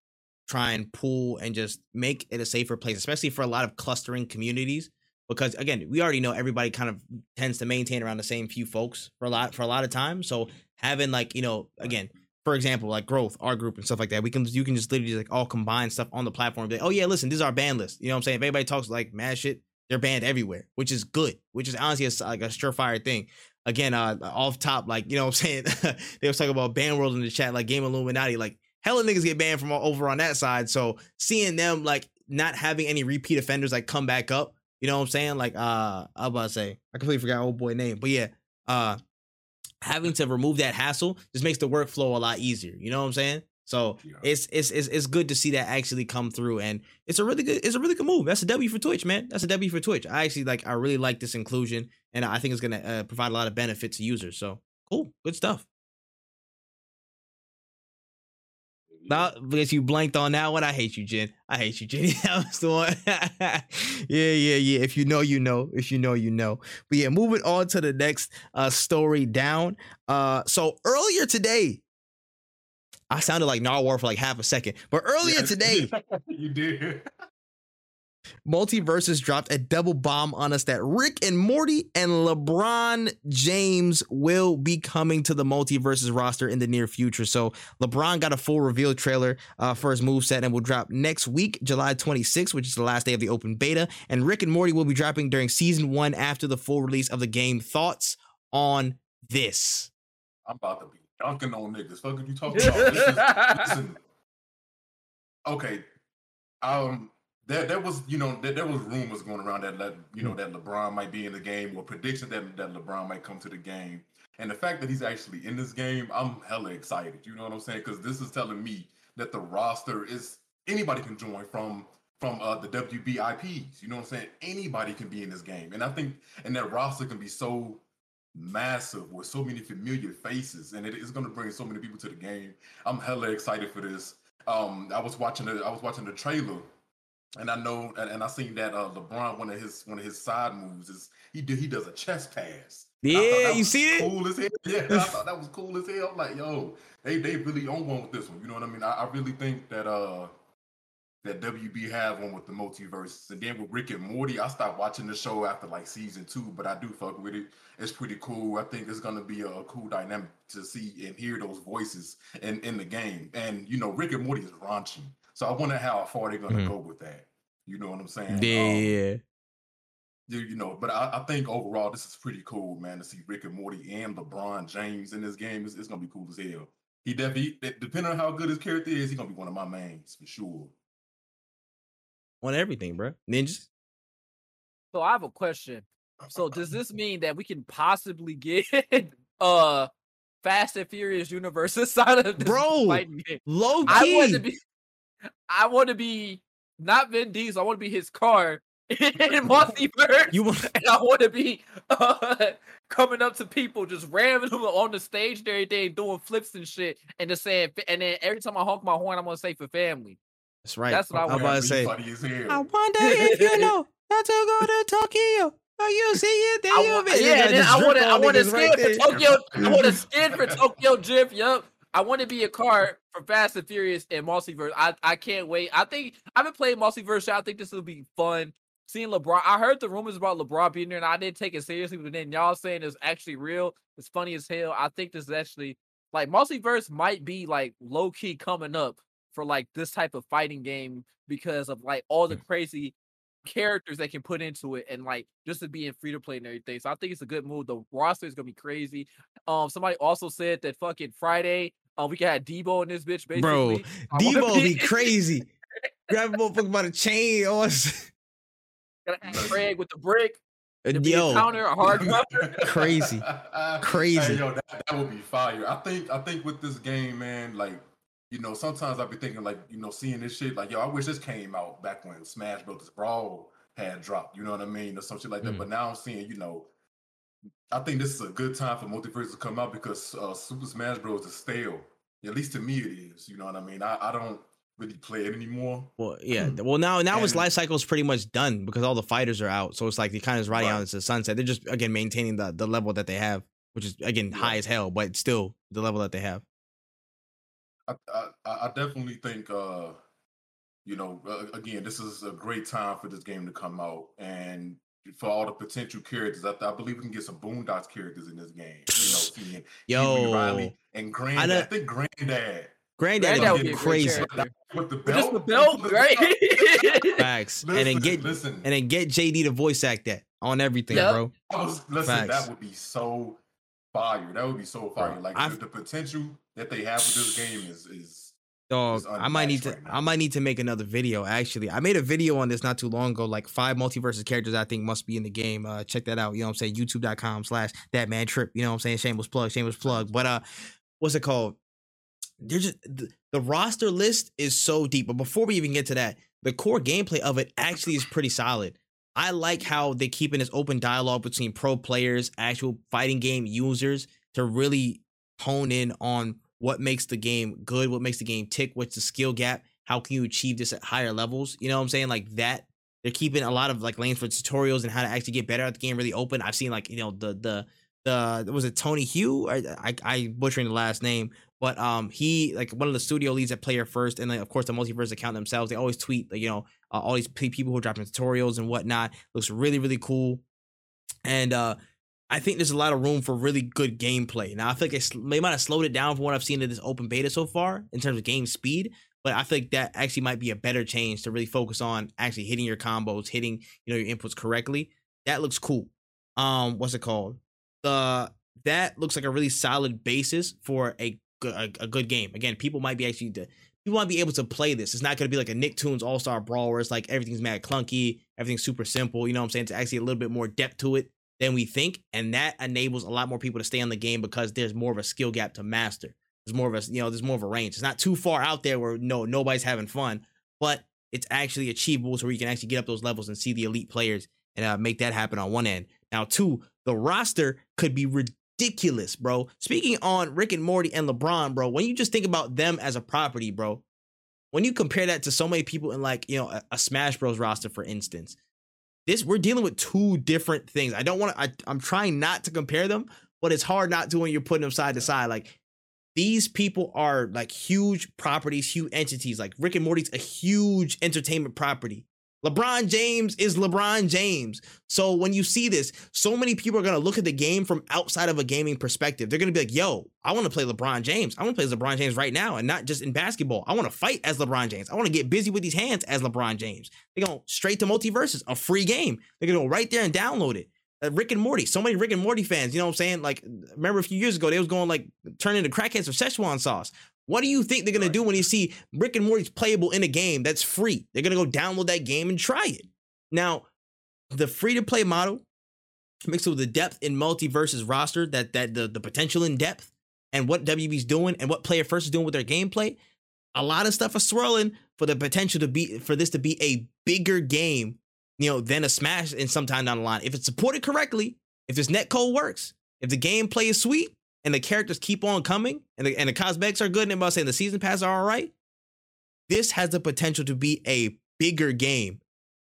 try and pull and just make it a safer place, especially for a lot of clustering communities. Because again, we already know everybody kind of tends to maintain around the same few folks for a lot for a lot of time. So having like, you know, again, for example, like growth, our group and stuff like that, we can you can just literally like all combine stuff on the platform. like, oh yeah, listen, this is our ban list. You know what I'm saying? If anybody talks like mad shit, they're banned everywhere, which is good, which is honestly a, like a surefire thing. Again, uh, off top, like you know what I'm saying, *laughs* they was talking about ban world in the chat, like Game Illuminati, like hella niggas get banned from all over on that side. So seeing them like not having any repeat offenders like come back up, you know what I'm saying? Like uh, I was about to say, I completely forgot old boy name, but yeah, uh, having to remove that hassle just makes the workflow a lot easier. You know what I'm saying? So Yeah. it's it's it's it's good to see that actually come through, and it's a really good it's a really good move. That's a W for Twitch, man. That's a W for Twitch. I actually like I really like this inclusion, and I think it's gonna uh, provide a lot of benefit to users. So cool, good stuff. Now, because you blanked on that one, I hate you, Jen. I hate you, Jenny. *laughs* That was the one. *laughs* yeah, yeah, yeah. If you know, you know. If you know, you know. But yeah, moving on to the next uh story down. Uh, so earlier today, I sounded like Narwhal for like half a second, but earlier Yes. today, *laughs* you did. MultiVersus dropped a double bomb on us that Rick and Morty and LeBron James will be coming to the MultiVersus roster in the near future. So LeBron got a full reveal trailer uh, for his moveset and will drop next week, July 26th, which is the last day of the open beta. And Rick and Morty will be dropping during season one after the full release of the game. Thoughts on this? I'm about to be dunking on niggas. Fuck are you talking *laughs* about? This is, listen. Okay. Um there, there was, you know, there, there was rumors going around that, Le- you know, that LeBron might be in the game or prediction that, that LeBron might come to the game. And the fact that he's actually in this game, I'm hella excited. You know what I'm saying? Because this is telling me that the roster is anybody can join from from uh, the WBIPs. You know what I'm saying? Anybody can be in this game, and I think and that roster can be so massive with so many familiar faces, and it is going to bring so many people to the game. I'm hella excited for this. Um, I was watching the I was watching the trailer, and I know and, and I seen that uh, LeBron one of his one of his side moves is he do he does a chest pass. Yeah, you see it? Cool as hell. *laughs* Yeah, I *laughs* thought that was cool as hell. I'm like, yo, they they really on one with this one. You know what I mean? I, I really think that uh that WB have one with the multiverse. And then with Rick and Morty, I stopped watching the show after like season two, but I do fuck with it. It's pretty cool. I think it's gonna be a, cool dynamic to see and hear those voices in, in the game. And you know, Rick and Morty is raunchy. So I wonder how far they're gonna Mhm. go with that. You know what I'm saying? Um, Yeah. you, you know, but I, I think overall this is pretty cool, man, to see Rick and Morty and LeBron James in this game. It's, it's gonna be cool as hell. He definitely, depending on how good his character is, he's gonna be one of my mains for sure. On everything, bro. Ninjas. So I have a question. So does this *laughs* mean that we can possibly get *laughs* uh Fast and Furious universe *laughs* inside of this Bro, fighting game? Low I want key. be I want to be not Vin Diesel. I want to be his car *laughs* in *laughs* multiverse. You want and I want to be uh, *laughs* coming up to people, just ramming them on the stage and everything, doing flips and shit, and just saying. And then every time I honk my horn, I'm gonna say for family. That's right. That's what I I'm want. about to Be say. funny as hell. I wonder if you know how to go to Tokyo. Oh, you see it there. I you want, be. Yeah, and I want to, I want to niggas skin right for. Tokyo. I want to skin for Tokyo Drift. Yup. I want to be a card for Fast and Furious and Multiverse. I, I can't wait. I think I've been playing Multiverse. I think this will be fun. Seeing LeBron, I heard the rumors about LeBron being there, and I didn't take it seriously. But then y'all saying it's actually real. It's funny as hell. I think this is actually like Multiverse might be like low key coming up for like this type of fighting game because of like all the crazy characters they can put into it and like just to be in free to play and everything. So I think it's a good move. The roster is gonna be crazy. Um, somebody also said that fucking Friday, uh, we can have Debo in this bitch. Basically, Bro, I wanna Debo be *laughs* crazy. Grab a motherfucker by the chain. Or *laughs* Gotta have Craig with the brick. to be a yo, counter, a hard *laughs* counter. crazy. Crazy. Hey, yo, that, that would be fire. I think I think with this game, man, like, you know, sometimes I'll be thinking like, you know, seeing this shit, like, yo, I wish this came out back when Smash Brothers Brawl had dropped, you know what I mean? Or some shit like that. Mm. But now I'm seeing, you know, I think this is a good time for MultiVersus to come out because uh, Super Smash Bros. is stale. At least to me it is. You know what I mean? I, I don't really play it anymore. Well, yeah. Well, now now its And- life cycle is pretty much done because all the fighters are out. So it's like they kind of riding out Right. into the sunset. They're just again maintaining the the level that they have, which is again Yeah. high as hell, but still the level that they have. I, I, I definitely think, uh, you know, uh, again, this is a great time for this game to come out, and for all the potential characters, I, I believe we can get some Boondocks characters in this game. You know, *sighs* seeing Henry Yo, Riley and Granddad. I, done- think Granddad Granddad Granddad would would be be a great crazy. character. with the belt, just the belt, right? *laughs* Facts. and then get listen, and then get JD to voice act that on everything, Yep. bro. Was, listen, Facts. that would be so fire. That would be so fire. Like I've- the, the potential that they have with this game is is Dog, I might need to. right. I might need to make another video. Actually, I made a video on this not too long ago. Like five MultiVersus characters I think must be in the game. Uh, check that out. You know what I'm saying? YouTube.com slash that man trip. You know what I'm saying? Shameless plug. Shameless plug. But uh, what's it called? There's just the, the roster list is so deep. But before we even get to that, the core gameplay of it actually is pretty solid. I like how they keep in this open dialogue between pro players, actual fighting game users to really hone in on what makes the game good, what makes the game tick, what's the skill gap, how can you achieve this at higher levels? You know what I'm saying? Like that. They're keeping a lot of like lanes for tutorials and how to actually get better at the game really open. I've seen like, you know, the the the was it Tony Hugh? I I, I butchering the last name, but um he like one of the studio leads at Player First, and like of course the MultiVersus account themselves. They always tweet like you know uh, all these people who are dropping tutorials and whatnot. Looks really really cool, and uh I think there's a lot of room for really good gameplay. Now I feel like they, might have slowed it down from what I've seen in this open beta so far in terms of game speed, but I feel like that actually might be a better change to really focus on actually hitting your combos, hitting you know your inputs correctly. That looks cool. Um, what's it called? The that looks like a really solid basis for a a, a good game. Again, people might be actually the people might be able to play this. It's not going to be like a Nicktoons All Star Brawl where it's like everything's mad clunky, everything's super simple. You know what I'm saying? It's actually a little bit more depth to it than we think, and that enables a lot more people to stay on the game because there's more of a skill gap to master. There's more of a you know there's more of a range. It's not too far out there where no nobody's having fun, but it's actually achievable so where you can actually get up those levels and see the elite players and uh, make that happen on one end. Now, two, the roster could be ridiculous, bro. Speaking on Rick and Morty and LeBron, bro, when you just think about them as a property, bro, when you compare that to so many people in like you know a, a Smash Bros roster, for instance, this we're dealing with two different things. I don't want to. I'm trying not to compare them, but it's hard not to when you're putting them side to side. Like these people are like huge properties, huge entities. Like Rick and Morty's a huge entertainment property. LeBron James is LeBron James. So when you see this, so many people are going to look at the game from outside of a gaming perspective. They're going to be like, yo, I want to play LeBron James. I want to play as LeBron James right now and not just in basketball. I want to fight as LeBron James. I want to get busy with these hands as LeBron James. They're going straight to MultiVersus, a free game. They're going to go right there and download it. Uh, Rick and Morty, so many Rick and Morty fans, you know what I'm saying? Like, remember a few years ago, they was going like turn into crackheads for Szechuan sauce. What do you think they're gonna do when you see Rick and Morty's playable in a game that's free? They're gonna go download that game and try it. Now, the free to play model mixed with the depth in MultiVersus roster, that that the, the potential in depth and what WB's doing and what Player First is doing with their gameplay, a lot of stuff is swirling for the potential to be for this to be a bigger game you know, than a Smash in some time down the line. If it's supported correctly, if this net code works, if the gameplay is sweet and the characters keep on coming and the and the cosmetics are good, and about saying the season pass are all right, this has the potential to be a bigger game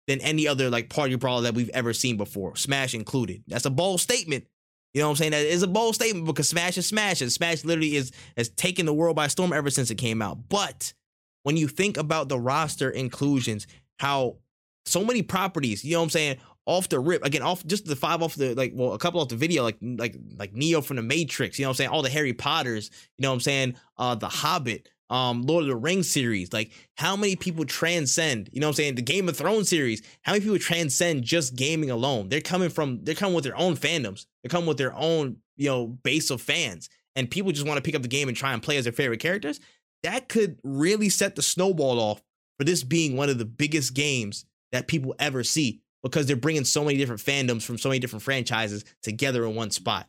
than any other like party brawler that we've ever seen before, Smash included. That's a bold statement. You know what I'm saying? That is a bold statement because Smash is Smash, and Smash literally is has taken the world by storm ever since it came out. But when you think about the roster inclusions, how so many properties, you know what I'm saying, off the rip, again, off just the five off the like, well, a couple off the video, like like like Neo from the Matrix, you know what I'm saying, all the Harry Potters, you know what I'm saying, uh, the Hobbit, um, Lord of the Rings series, like how many people transcend, you know what I'm saying, the Game of Thrones series, how many people transcend just gaming alone? They're coming from, they're coming with their own fandoms, they're coming with their own, you know, base of fans, and people just want to pick up the game and try and play as their favorite characters. That could really set the snowball off for this being one of the biggest games that people ever see because they're bringing so many different fandoms from so many different franchises together in one spot.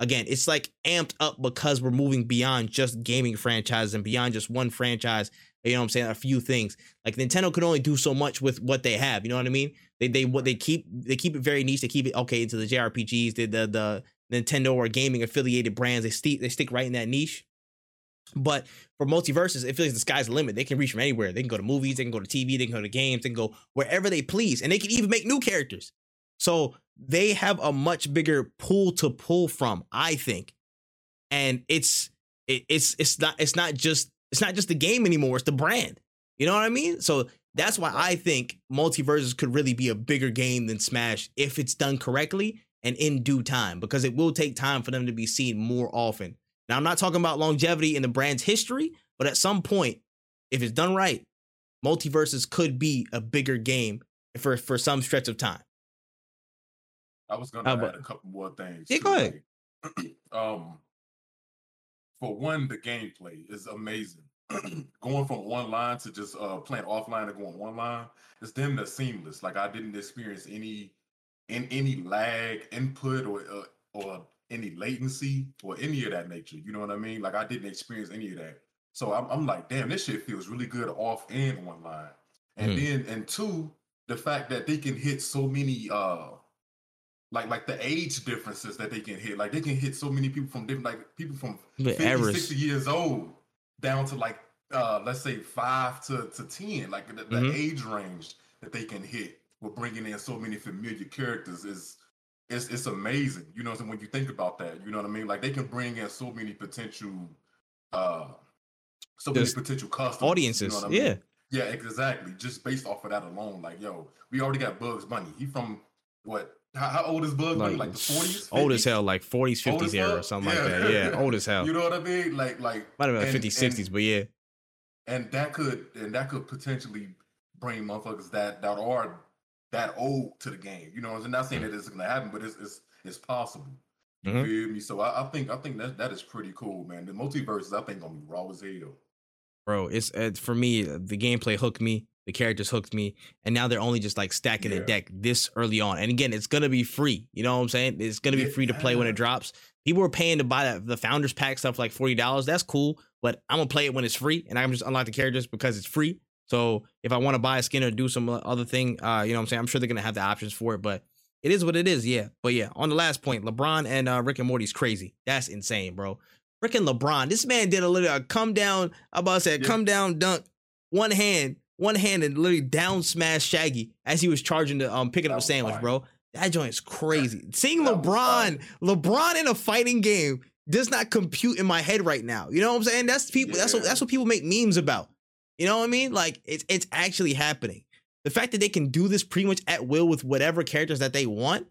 Again, it's like amped up because we're moving beyond just gaming franchises and beyond just one franchise. You know what I'm saying? A few things. Like Nintendo can only do so much with what they have. You know what I mean? They they what they keep they keep it very niche. They keep it okay into the JRPGs, the the, the Nintendo or gaming affiliated brands. They stick they stick right in that niche. But for MultiVersus, it feels like the sky's the limit. They can reach from anywhere. They can go to movies, they can go to TV, they can go to games, they can go wherever they please, and they can even make new characters. So they have a much bigger pool to pull from, I think. And it's it, it's it's not it's not just it's not just the game anymore, it's the brand. You know what I mean? So that's why I think MultiVersus could really be a bigger game than Smash if it's done correctly and in due time, because it will take time for them to be seen more often. Now, I'm not talking about longevity in the brand's history, but at some point, if it's done right, MultiVersus could be a bigger game for for some stretch of time. I was gonna add a couple more things. Yeah, go ahead. *clears throat* um, for one, the gameplay is amazing. *clears throat* going from one line to just uh playing offline and going one line, it's them that's seamless. Like I didn't experience any in any lag input or uh, or any latency or any of that nature. You know what I mean? Like I didn't experience any of that. So I'm, I'm like, damn, this shit feels really good off and online. And mm. then and two, the fact that they can hit so many uh like like the age differences that they can hit. Like they can hit so many people from different like people from the 50, errors. 60 years old down to like uh let's say five to, to 10. Like the, the mm-hmm. age range that they can hit with bringing in so many familiar characters is it's it's amazing. You know, so when you think about that, you know what I mean? Like they can bring in so many potential uh so There's many potential customers. Audiences. You know I mean? Yeah. Yeah, exactly. Just based off of that alone. Like, yo, we already got Bugs Bunny. He from what how, how old is Bugs Bunny? Like the forties? Old as hell, like forties, fifties era or something yeah. like that. Yeah, old as hell. *laughs* You know what I mean? Like like might have been fifties, sixties, but yeah. And that could and that could potentially bring motherfuckers that that are that old to the game. You know, I'm not saying mm-hmm. that it's gonna happen, but it's it's it's possible. You mm-hmm. feel me? So I, I, think I think that that is pretty cool, man. The MultiVersus I think gonna be raw as hell. Bro, it's, it's for me. The gameplay hooked me. The characters hooked me, and now they're only just like stacking yeah. the deck this early on. And again, it's gonna be free. You know what I'm saying? It's gonna be free to play when it drops. People are paying to buy that, the founders pack stuff like forty dollars. That's cool, but I'm gonna play it when it's free, and I'm just unlock the characters because it's free. So if I want to buy a skin or do some other thing, uh, you know what I'm saying? I'm sure they're gonna have the options for it, but it is what it is, yeah. But yeah, on the last point, LeBron and uh, Rick and Morty's crazy. That's insane, bro. Rick and LeBron, this man did a little a come down, I about to say yeah. come down dunk, one hand, one hand, and literally down smash Shaggy as he was charging to um picking up a sandwich, fine. bro. That joint's crazy. Seeing LeBron, LeBron in a fighting game does not compute in my head right now. You know what I'm saying? That's people. Yeah. That's what that's what people make memes about. You know what I mean? Like it's it's actually happening. The fact that they can do this pretty much at will with whatever characters that they want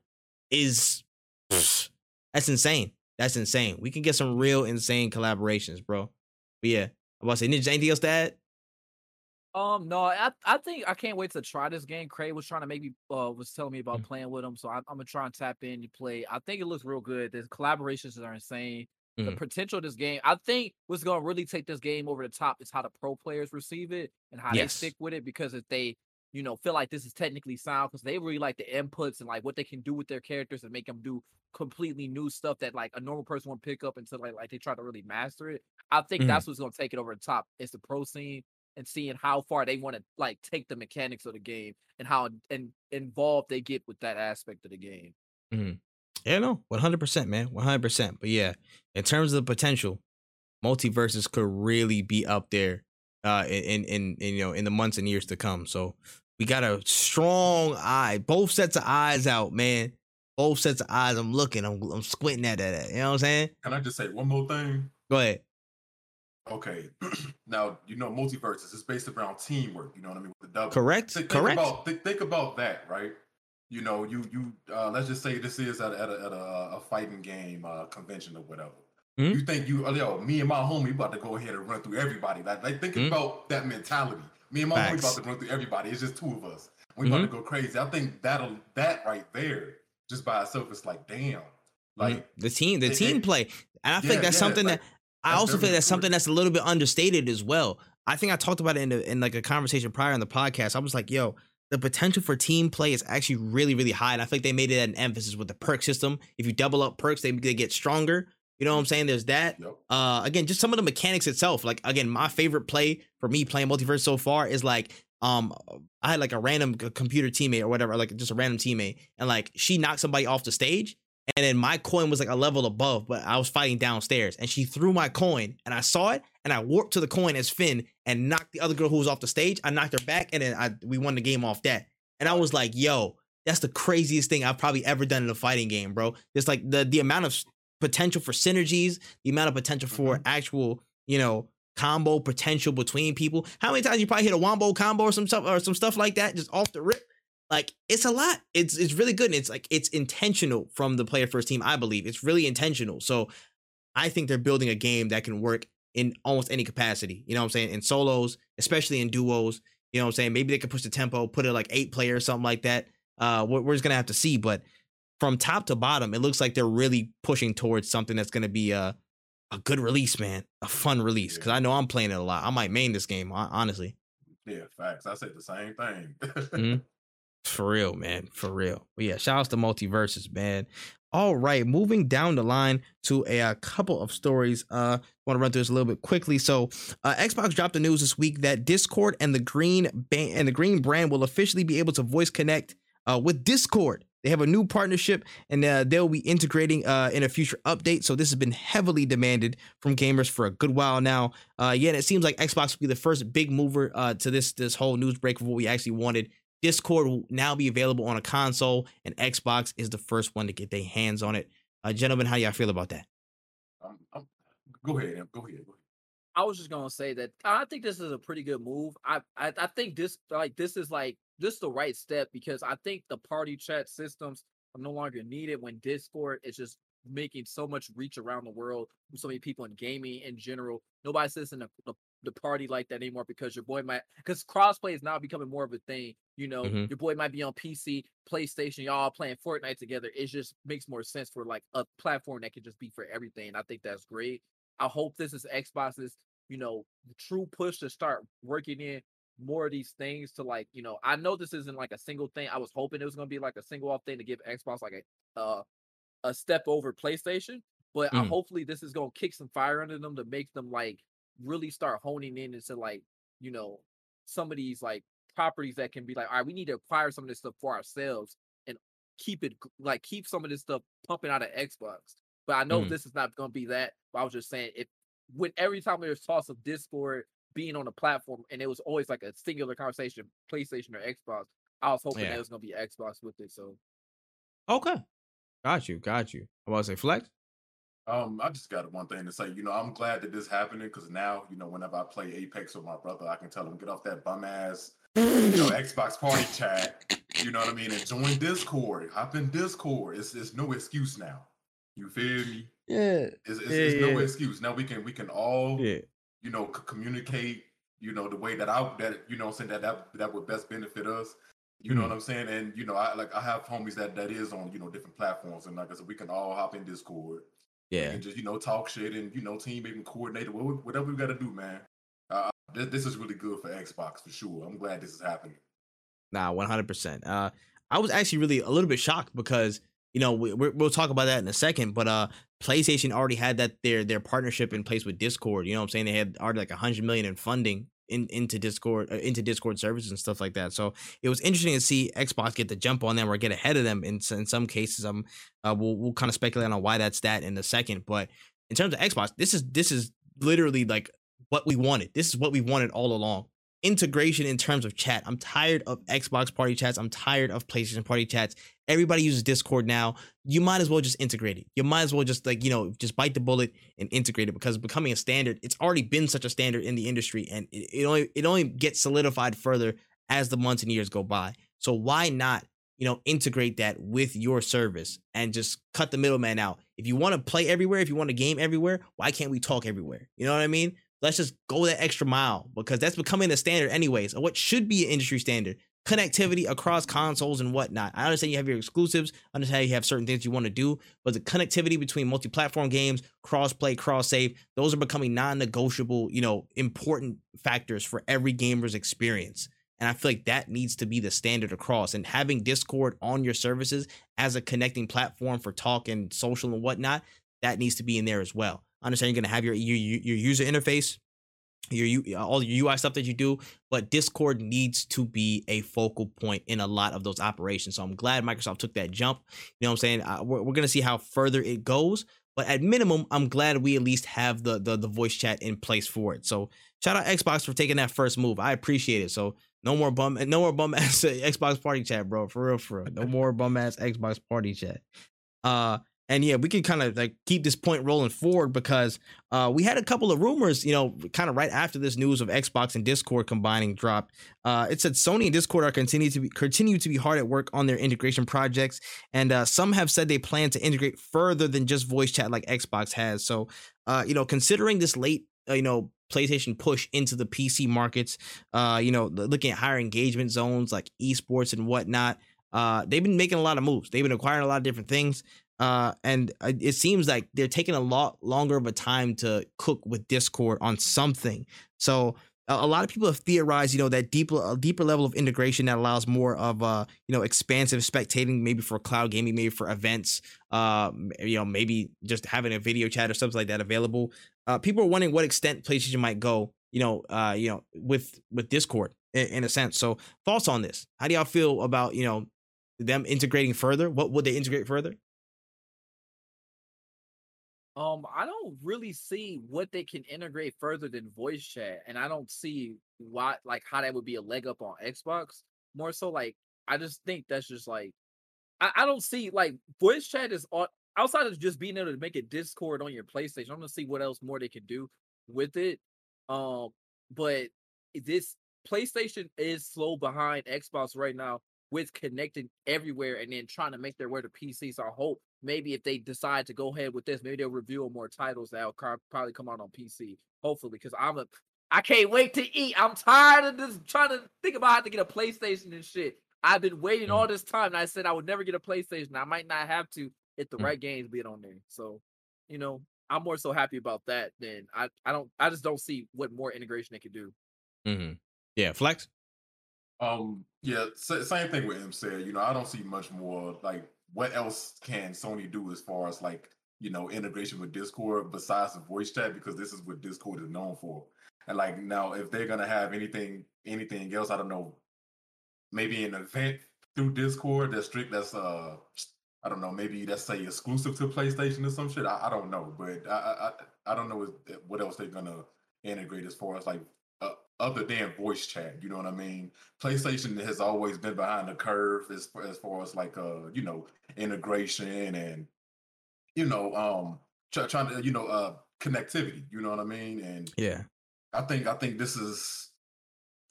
is pff, that's insane. That's insane. We can get some real insane collaborations, bro. But yeah, I'm about to say, Ninja, anything else to add? Um, no, I I think I can't wait to try this game. Craig was trying to maybe uh was telling me about mm-hmm. playing with him, so I, am gonna try and tap in. You play. I think it looks real good. The collaborations are insane. The potential of this game. I think what's going to really take this game over the top is how the pro players receive it and how yes. they stick with it. Because if they, you know, feel like this is technically sound, because they really like the inputs and like what they can do with their characters and make them do completely new stuff that like a normal person would pick up until like like they try to really master it. I think mm-hmm. that's what's going to take it over the top. It's the pro scene. and seeing how far they want to like take the mechanics of the game and how and involved they get with that aspect of the game. Mm-hmm. Yeah, no, one hundred percent, man, one hundred percent. But yeah, in terms of the potential, MultiVersus could really be up there, uh, in, in in you know in the months and years to come. So we got a strong eye, both sets of eyes out, man. Both sets of eyes. I'm looking. I'm I'm squinting at that. You know what I'm saying? Can I just say one more thing? Go ahead. Okay, *clears throat* now you know MultiVersus is based around teamwork. You know what I mean with the double. Correct. Think, Correct. About, think, think about that, right? You know, you you uh, let's just say this is at, a- at, a, at a, a fighting game uh, convention or whatever. Mhm. You think you, oh, yo, me and my homie about to go ahead and run through everybody. Like, like think Mhm. about that mentality. Me and my homie about to run through everybody. It's just two of us. We about to Mm-hmm. go crazy. I think that'll that right there, just by itself, it's like damn, like Mhm. the team, the it- team it- play, and I yeah, think that's yeah, something like, that I also think that's something that's a little bit understated as well. I think I talked about it in, the, in like a conversation prior in the podcast. I was like, yo, the potential for team play is actually really, really high. And I think they made it an emphasis with the perk system. If you double up perks, they, they get stronger. You know what I'm saying? There's that. Yep. Uh, again, just some of the mechanics itself. Like again, my favorite play for me playing MultiVersus so far is like um I had like a random computer teammate or whatever, like just a random teammate, and like she knocked somebody off the stage, and then my coin was like a level above, but I was fighting downstairs, and she threw my coin, and I saw it, and I warped to the coin as Finn and knocked the other girl who was off the stage. I knocked her back, and then I we won the game off that, and I was like, yo. That's the craziest thing I've probably ever done in a fighting game, bro. It's like the the amount of potential for synergies, the amount of potential for mm-hmm. actual, you know, combo potential between people. How many times you probably hit a wombo combo or some stuff or some stuff like that just off the rip? Like it's a lot. It's it's really good. And it's like it's intentional from the player first team. I believe it's really intentional. So I think they're building a game that can work in almost any capacity. You know what I'm saying? In solos, especially in duos. You know what I'm saying? Maybe they could push the tempo, put it like eight player or something like that. Uh, we're, we're just gonna have to see. But from top to bottom, it looks like they're really pushing towards something that's gonna be a a good release, man, a fun release. Because I know I'm playing it a lot. I might main this game, honestly. yeah, facts. I said the same thing. Mhm. *laughs* For real, man. For real. But yeah, shout outs to MultiVersus, man. All right, moving down the line to a, uh couple of stories. Uh, want to run through this a little bit quickly. So, uh, Xbox dropped the news this week that Discord and the Green band and the Green brand will officially be able to voice connect uh, with Discord. They have a new partnership, and uh, they'll be integrating uh, in a future update. So this has been heavily demanded from gamers for a good while now. Uh, yeah, it seems like Xbox will be the first big mover uh, to this this whole news break of what we actually wanted. Discord will now be available on a console, and Xbox is the first one to get their hands on it. Uh, gentlemen, how y'all feel about that? Um, um, go ahead, go ahead, go ahead. I was just gonna say that I think this is a pretty good move. I, I I think this like this is like this is the right step because I think the party chat systems are no longer needed when Discord is just making so much reach around the world with so many people in gaming in general. Nobody sits in the, the, the party like that anymore because your boy might because crossplay is now becoming more of a thing. You know, Mhm. your boy might be on PC, PlayStation, y'all playing Fortnite together. It just makes more sense for like a platform that can just be for everything. I think that's great. I hope this is Xbox's, you know, true push to start working in more of these things to like, you know, I know this isn't like a single thing. I was hoping it was gonna be like a single off thing to give Xbox like a uh a step over PlayStation, but I Mm. hopefully this is gonna kick some fire under them to make them like really start honing in into like, you know, some of these like properties that can be like, all right, we need to acquire some of this stuff for ourselves and keep it like keep some of this stuff pumping out of Xbox. But I know Mm. this is not gonna be that. But I was just saying if when every time there's talks of Discord being on a platform and it was always like a singular conversation, PlayStation or Xbox, I was hoping Yeah. that it was gonna be Xbox with it. So Okay, got you, got you. I was to say flex. Um, I just got one thing to say. You know, I'm glad that this happening because now, you know, whenever I play Apex with my brother, I can tell him get off that bum ass, you know, *laughs* Xbox party chat. You know what I mean? And join Discord. Hop in Discord. It's it's no excuse now. You feel me? Yeah, It's, it's, Yeah, it's no yeah. excuse. Now we can we can all yeah, you know c- communicate. You know the way that I that you know saying that that that would best benefit us. You know what I'm saying? And you know I like I have homies that that is on you know different platforms and like I said we can all hop in Discord yeah. and just you know talk shit and you know team even coordinate whatever we got to do, man. Uh, this, this is really good for Xbox for sure. I'm glad this is happening. Nah, one hundred percent. Uh, I was actually really a little bit shocked because you know we, we'll talk about that in a second, but uh, PlayStation already had that their their partnership in place with Discord. You know what I'm saying? They had already like hundred million in funding in, into Discord uh, into Discord services and stuff like that. So it was interesting to see Xbox get the jump on them or get ahead of them in in some cases. Um, uh, we'll we'll kind of speculate on why that's that in a second. But in terms of Xbox, this is this is literally like what we wanted. This is what we wanted all along integration in terms of chat. I'm tired of Xbox party chats. I'm tired of PlayStation party chats. Everybody uses Discord now. You might as well just integrate it. You might as well just like, you know, just bite the bullet and integrate it because becoming a standard, it's already been such a standard in the industry and it, it only it only gets solidified further as the months and years go by. So why not, you know, integrate that with your service and just cut the middleman out. If you want to play everywhere, if you want to game everywhere, why can't we talk everywhere? You know what I mean? Let's just go that extra mile because that's becoming the standard, anyways, what should be an industry standard. Connectivity across consoles and whatnot. I understand you have your exclusives, I understand you have certain things you want to do, but the connectivity between multi-platform games, cross-play, cross-save, those are becoming non-negotiable, you know, important factors for every gamer's experience. And I feel like that needs to be the standard across. And having Discord on your services as a connecting platform for talk and social and whatnot, that needs to be in there as well. I understand you're gonna have your your, your user interface, your all your UI stuff that you do, but Discord needs to be a focal point in a lot of those operations. So I'm glad Microsoft took that jump. You know what I'm saying? Uh, we're, we're gonna see how further it goes, but at minimum, I'm glad we at least have the, the the voice chat in place for it. So shout out Xbox for taking that first move. I appreciate it. So no more bum, no more bum *laughs* ass Xbox party chat, bro. For real, for real. No more bum ass Xbox party chat. Uh, and yeah, we can kind of like keep this point rolling forward because uh, we had a couple of rumors, you know, kind of right after this news of Xbox and Discord combining drop. Uh, it said Sony and Discord are continue to be continue to be hard at work on their integration projects, and uh, some have said they plan to integrate further than just voice chat like Xbox has. So, uh, you know, considering this late, uh, you know, PlayStation push into the PC markets, uh, you know, looking at higher engagement zones like esports and whatnot. Uh, they've been making a lot of moves. They've been acquiring a lot of different things. Uh, and it seems like they're taking a lot longer of a time to cook with Discord on something. So a, lot of people have theorized, you know, that deeper a deeper level of integration that allows more of uh, you know, expansive spectating, maybe for cloud gaming, maybe for events, uh, you know, maybe just having a video chat or something like that available. Uh, people are wondering what extent PlayStation might go, you know, uh, you know, with with Discord in, in a sense. So thoughts on this? How do y'all feel about you know them integrating further? What would they integrate further? Um, I don't really see what they can integrate further than voice chat, and I don't see why, like, how that would be a leg up on Xbox. More so, like, I just think that's just like, I, I don't see like voice chat is on outside of just being able to make a Discord on your PlayStation. I'm gonna see what else more they can do with it. Um, but this PlayStation is slow behind Xbox right now with connecting everywhere and then trying to make their way to PC. So I hope maybe if they decide to go ahead with this, maybe they'll reveal more titles that'll probably come out on PC. Hopefully, because I'm a I can't wait to eat. I'm tired of this trying to think about how to get a PlayStation and shit. I've been waiting mm. all this time and I said I would never get a PlayStation. I might not have to if the mm. right games be on there. So, you know, I'm more so happy about that than I I don't I just don't see what more integration they could do. Mm-hmm. Yeah, Flex. Um, yeah, same thing with him said. You know, I don't see much more like what else can Sony do as far as like you know integration with Discord besides the voice chat because this is what Discord is known for. And like now, if they're gonna have anything anything else, I don't know, maybe an event through Discord that's strict that's uh I don't know, maybe that's say exclusive to PlayStation or some shit. I, I don't know, but I, I I don't know what else they're gonna integrate as far as like other than voice chat. You know what I mean? PlayStation has always been behind the curve as as far as like uh you know integration and you know um try, trying to you know uh connectivity. You know what I mean? And yeah, I think I think this is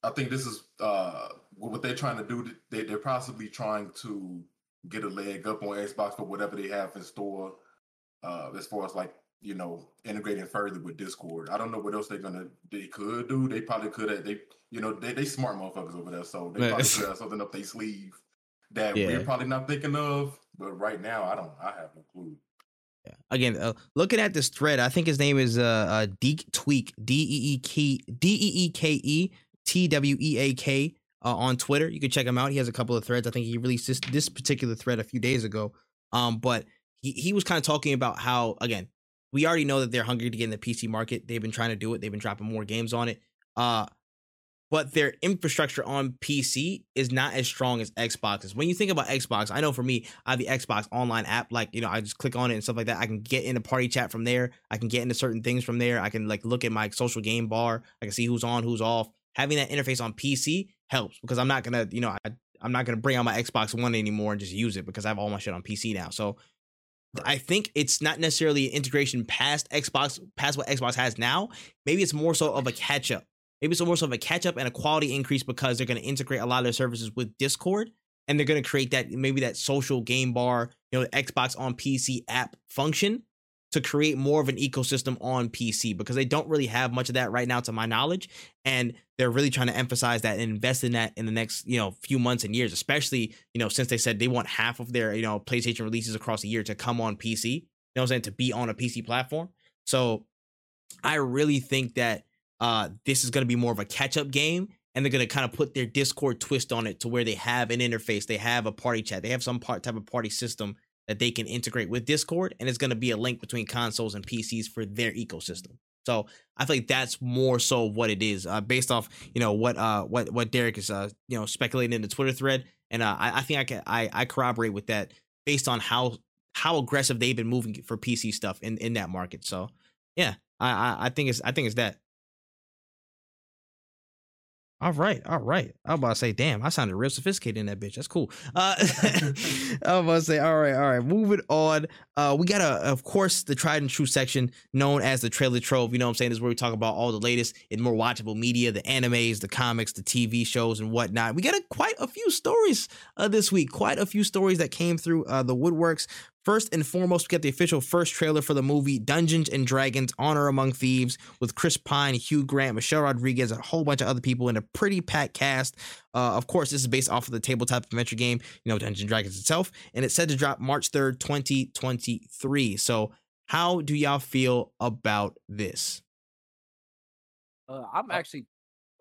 I think this is uh what they're trying to do. They, they're possibly trying to get a leg up on Xbox for whatever they have in store. Uh, as far as like you know, integrating further with Discord. I don't know what else they're gonna they could do. They probably could have they you know, they they smart motherfuckers over there, so they probably *laughs* could have something up their sleeve that yeah. we're probably not thinking of. But right now I don't I have no clue. Yeah. Again, uh, looking at this thread, I think his name is uh, uh Deek Tweak D E E K D E E K E T W E A K uh, on Twitter. You can check him out. He has a couple of threads. I think he released this this particular thread a few days ago. Um, but he he was kind of talking about how again we already know that they're hungry to get in the PC market. They've been trying to do it. They've been dropping more games on it. Uh, but their infrastructure on PC is not as strong as Xbox's. When you think about Xbox, I know for me, I have the Xbox online app. Like, you know, I just click on it and stuff like that. I can get into party chat from there. I can get into certain things from there. I can like look at my social game bar. I can see who's on, who's off. Having that interface on PC helps because I'm not gonna, you know, I, I'm not gonna bring out my Xbox One anymore and just use it because I have all my shit on PC now. So I think it's not necessarily an integration past Xbox, past what Xbox has now. Maybe it's more so of a catch up maybe it's more so of a catch up and a quality increase because they're going to integrate a lot of their services with Discord and they're going to create that maybe that social game bar, you know, Xbox on PC app function to create more of an ecosystem on PC because they don't really have much of that right now to my knowledge and they're really trying to emphasize that and invest in that in the next, you know, few months and years, especially, you know, since they said they want half of their, you know, PlayStation releases across the year to come on PC, you know what I'm saying, to be on a PC platform. So I really think that uh, this is to be more of a catch up game. And they're going to kind of put their Discord twist on it to where they have an interface, they have a party chat, they have some part type of party system that they can integrate with Discord, and it's going to be a link between consoles and PCs for their ecosystem. So I think like that's more so what it is, uh, based off you know what uh what what Derek is uh you know speculating in the Twitter thread, and uh, I, I think I can I I corroborate with that based on how how aggressive they've been moving for PC stuff in in that market. So yeah, I I, I think it's I think it's that. All right, all right. I was about to say, damn, I sounded real sophisticated in that bitch. That's cool. Uh, *laughs* *laughs* I was about to say, all right, all right. Moving on. Uh, we got a, of course, the tried and true section known as the trailer trove. You know what I'm saying? This is where we talk about all the latest and more watchable media, the animes, the comics, the TV shows, and whatnot. We got a, quite a few stories uh, this week. Quite a few stories that came through uh, the woodworks. First and foremost, we get the official first trailer for the movie Dungeons and Dragons Honor Among Thieves with Chris Pine, Hugh Grant, Michelle Rodriguez, and a whole bunch of other people in a pretty packed cast. Uh, of course, this is based off of the tabletop adventure game, you know, Dungeons and Dragons itself, and it's set to drop March 3rd, 2023. So, how do y'all feel about this? Uh, I'm actually.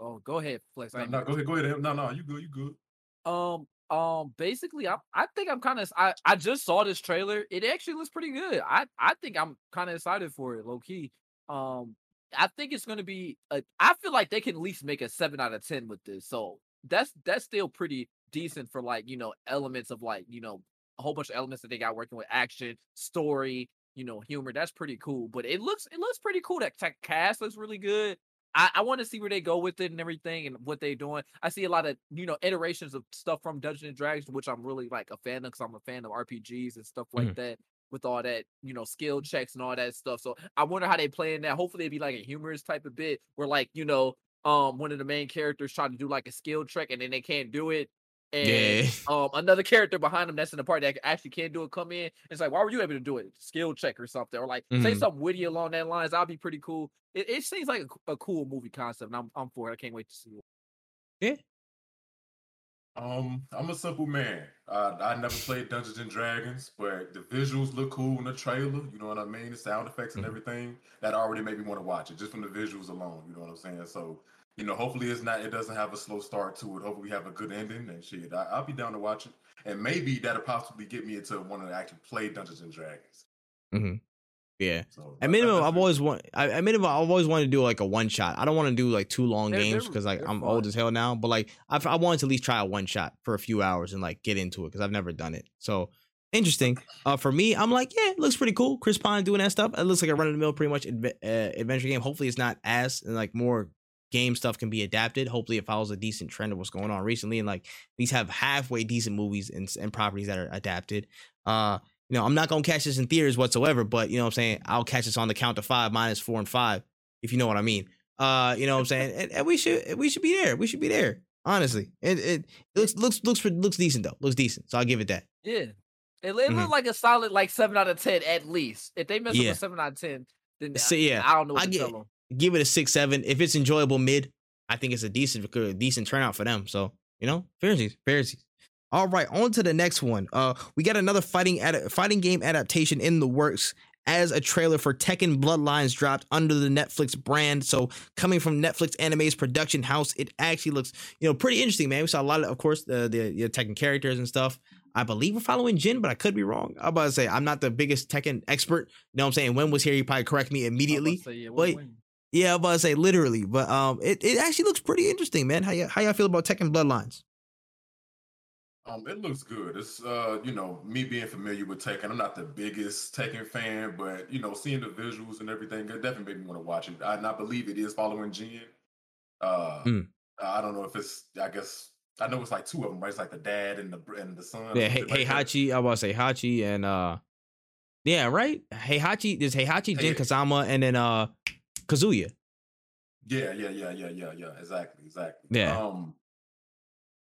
Oh, go ahead, Flex. No, no, go ahead, go ahead. No, no, you good, you good. Um, um, basically, I I think I'm kind of I I just saw this trailer. It actually looks pretty good. I I think I'm kind of excited for it, low key. Um, I think it's gonna be. A, I feel like they can at least make a seven out of ten with this. So that's that's still pretty decent for like you know elements of like you know a whole bunch of elements that they got working with action, story, you know, humor. That's pretty cool. But it looks it looks pretty cool. That cast looks really good. I, I want to see where they go with it and everything and what they're doing. I see a lot of you know iterations of stuff from Dungeons and Dragons, which I'm really like a fan of because I'm a fan of RPGs and stuff like mm-hmm. that. With all that, you know, skill checks and all that stuff. So I wonder how they play in that. Hopefully, it'd be like a humorous type of bit where, like, you know, um, one of the main characters trying to do like a skill check and then they can't do it, and yeah. um another character behind him that's in the party that actually can't do it come in. It's like, why were you able to do it? Skill check or something, or like mm-hmm. say something witty along that lines. That'll be pretty cool. It, it seems like a, a, cool movie concept, and I'm I'm for it. I can't wait to see it. Yeah. Um, I'm a simple man. Uh, I never played Dungeons and Dragons, but the visuals look cool in the trailer. You know what I mean? The sound effects and mm-hmm. everything that already made me want to watch it just from the visuals alone. You know what I'm saying? So you know, hopefully it's not. It doesn't have a slow start to it. Hopefully we have a good ending and shit. I, will be down to watch it, and maybe that'll possibly get me into one to actually play Dungeons and Dragons. Mm-hmm. Yeah. So, at minimum, I've always want. I, at minimum, I've always wanted to do like a one shot. I don't want to do like two long they're, games because like I'm fun. old as hell now. But like I've, I wanted to at least try a one shot for a few hours and like get into it because I've never done it. So interesting. Uh, for me, I'm like, yeah, it looks pretty cool. Chris Pine doing that stuff. It looks like a run of the mill, pretty much adve- uh, adventure game. Hopefully, it's not as and like more game stuff can be adapted. Hopefully, it follows a decent trend of what's going on recently, and like these have halfway decent movies and, and properties that are adapted. Uh, you know, I'm not gonna catch this in theaters whatsoever, but you know what I'm saying. I'll catch this on the count of five, minus four and five, if you know what I mean. Uh, you know what I'm saying, and, and we should we should be there. We should be there. Honestly, it, it looks looks looks looks decent though. Looks decent, so I'll give it that. Yeah, it, it mm-hmm. looks like a solid like seven out of ten at least. If they mess yeah. up a seven out of ten, then so, yeah, I, I don't know. I get, give it a six seven. If it's enjoyable mid, I think it's a decent decent turnout for them. So you know, Pharisees, Pharisees. All right, on to the next one. Uh, we got another fighting ad- fighting game adaptation in the works as a trailer for Tekken Bloodlines dropped under the Netflix brand. So coming from Netflix Anime's production house, it actually looks you know pretty interesting, man. We saw a lot of, of course, the the, the Tekken characters and stuff. I believe we're following Jin, but I could be wrong. I'm about to say I'm not the biggest Tekken expert. You know what I'm saying? Wen was here? You probably correct me immediately. Say, yeah, but Yeah, I'm about to say literally, but um, it, it actually looks pretty interesting, man. How y- how y'all feel about Tekken Bloodlines? Um, it looks good. It's uh, you know, me being familiar with Tekken, I'm not the biggest Tekken fan, but you know, seeing the visuals and everything, it definitely made me want to watch it. I, and I believe it is following Jin. Uh, Mm. I don't know if it's. I guess I know it's like two of them, right? It's like the dad and the and the son. Yeah, hey, like that. Heihachi. I was to say Hachi and uh, yeah, right. Heihachi. There's Heihachi, Jin Hey. Kazama, and then uh, Kazuya. Yeah, yeah, yeah, yeah, yeah, yeah. Exactly, exactly. Yeah. Um,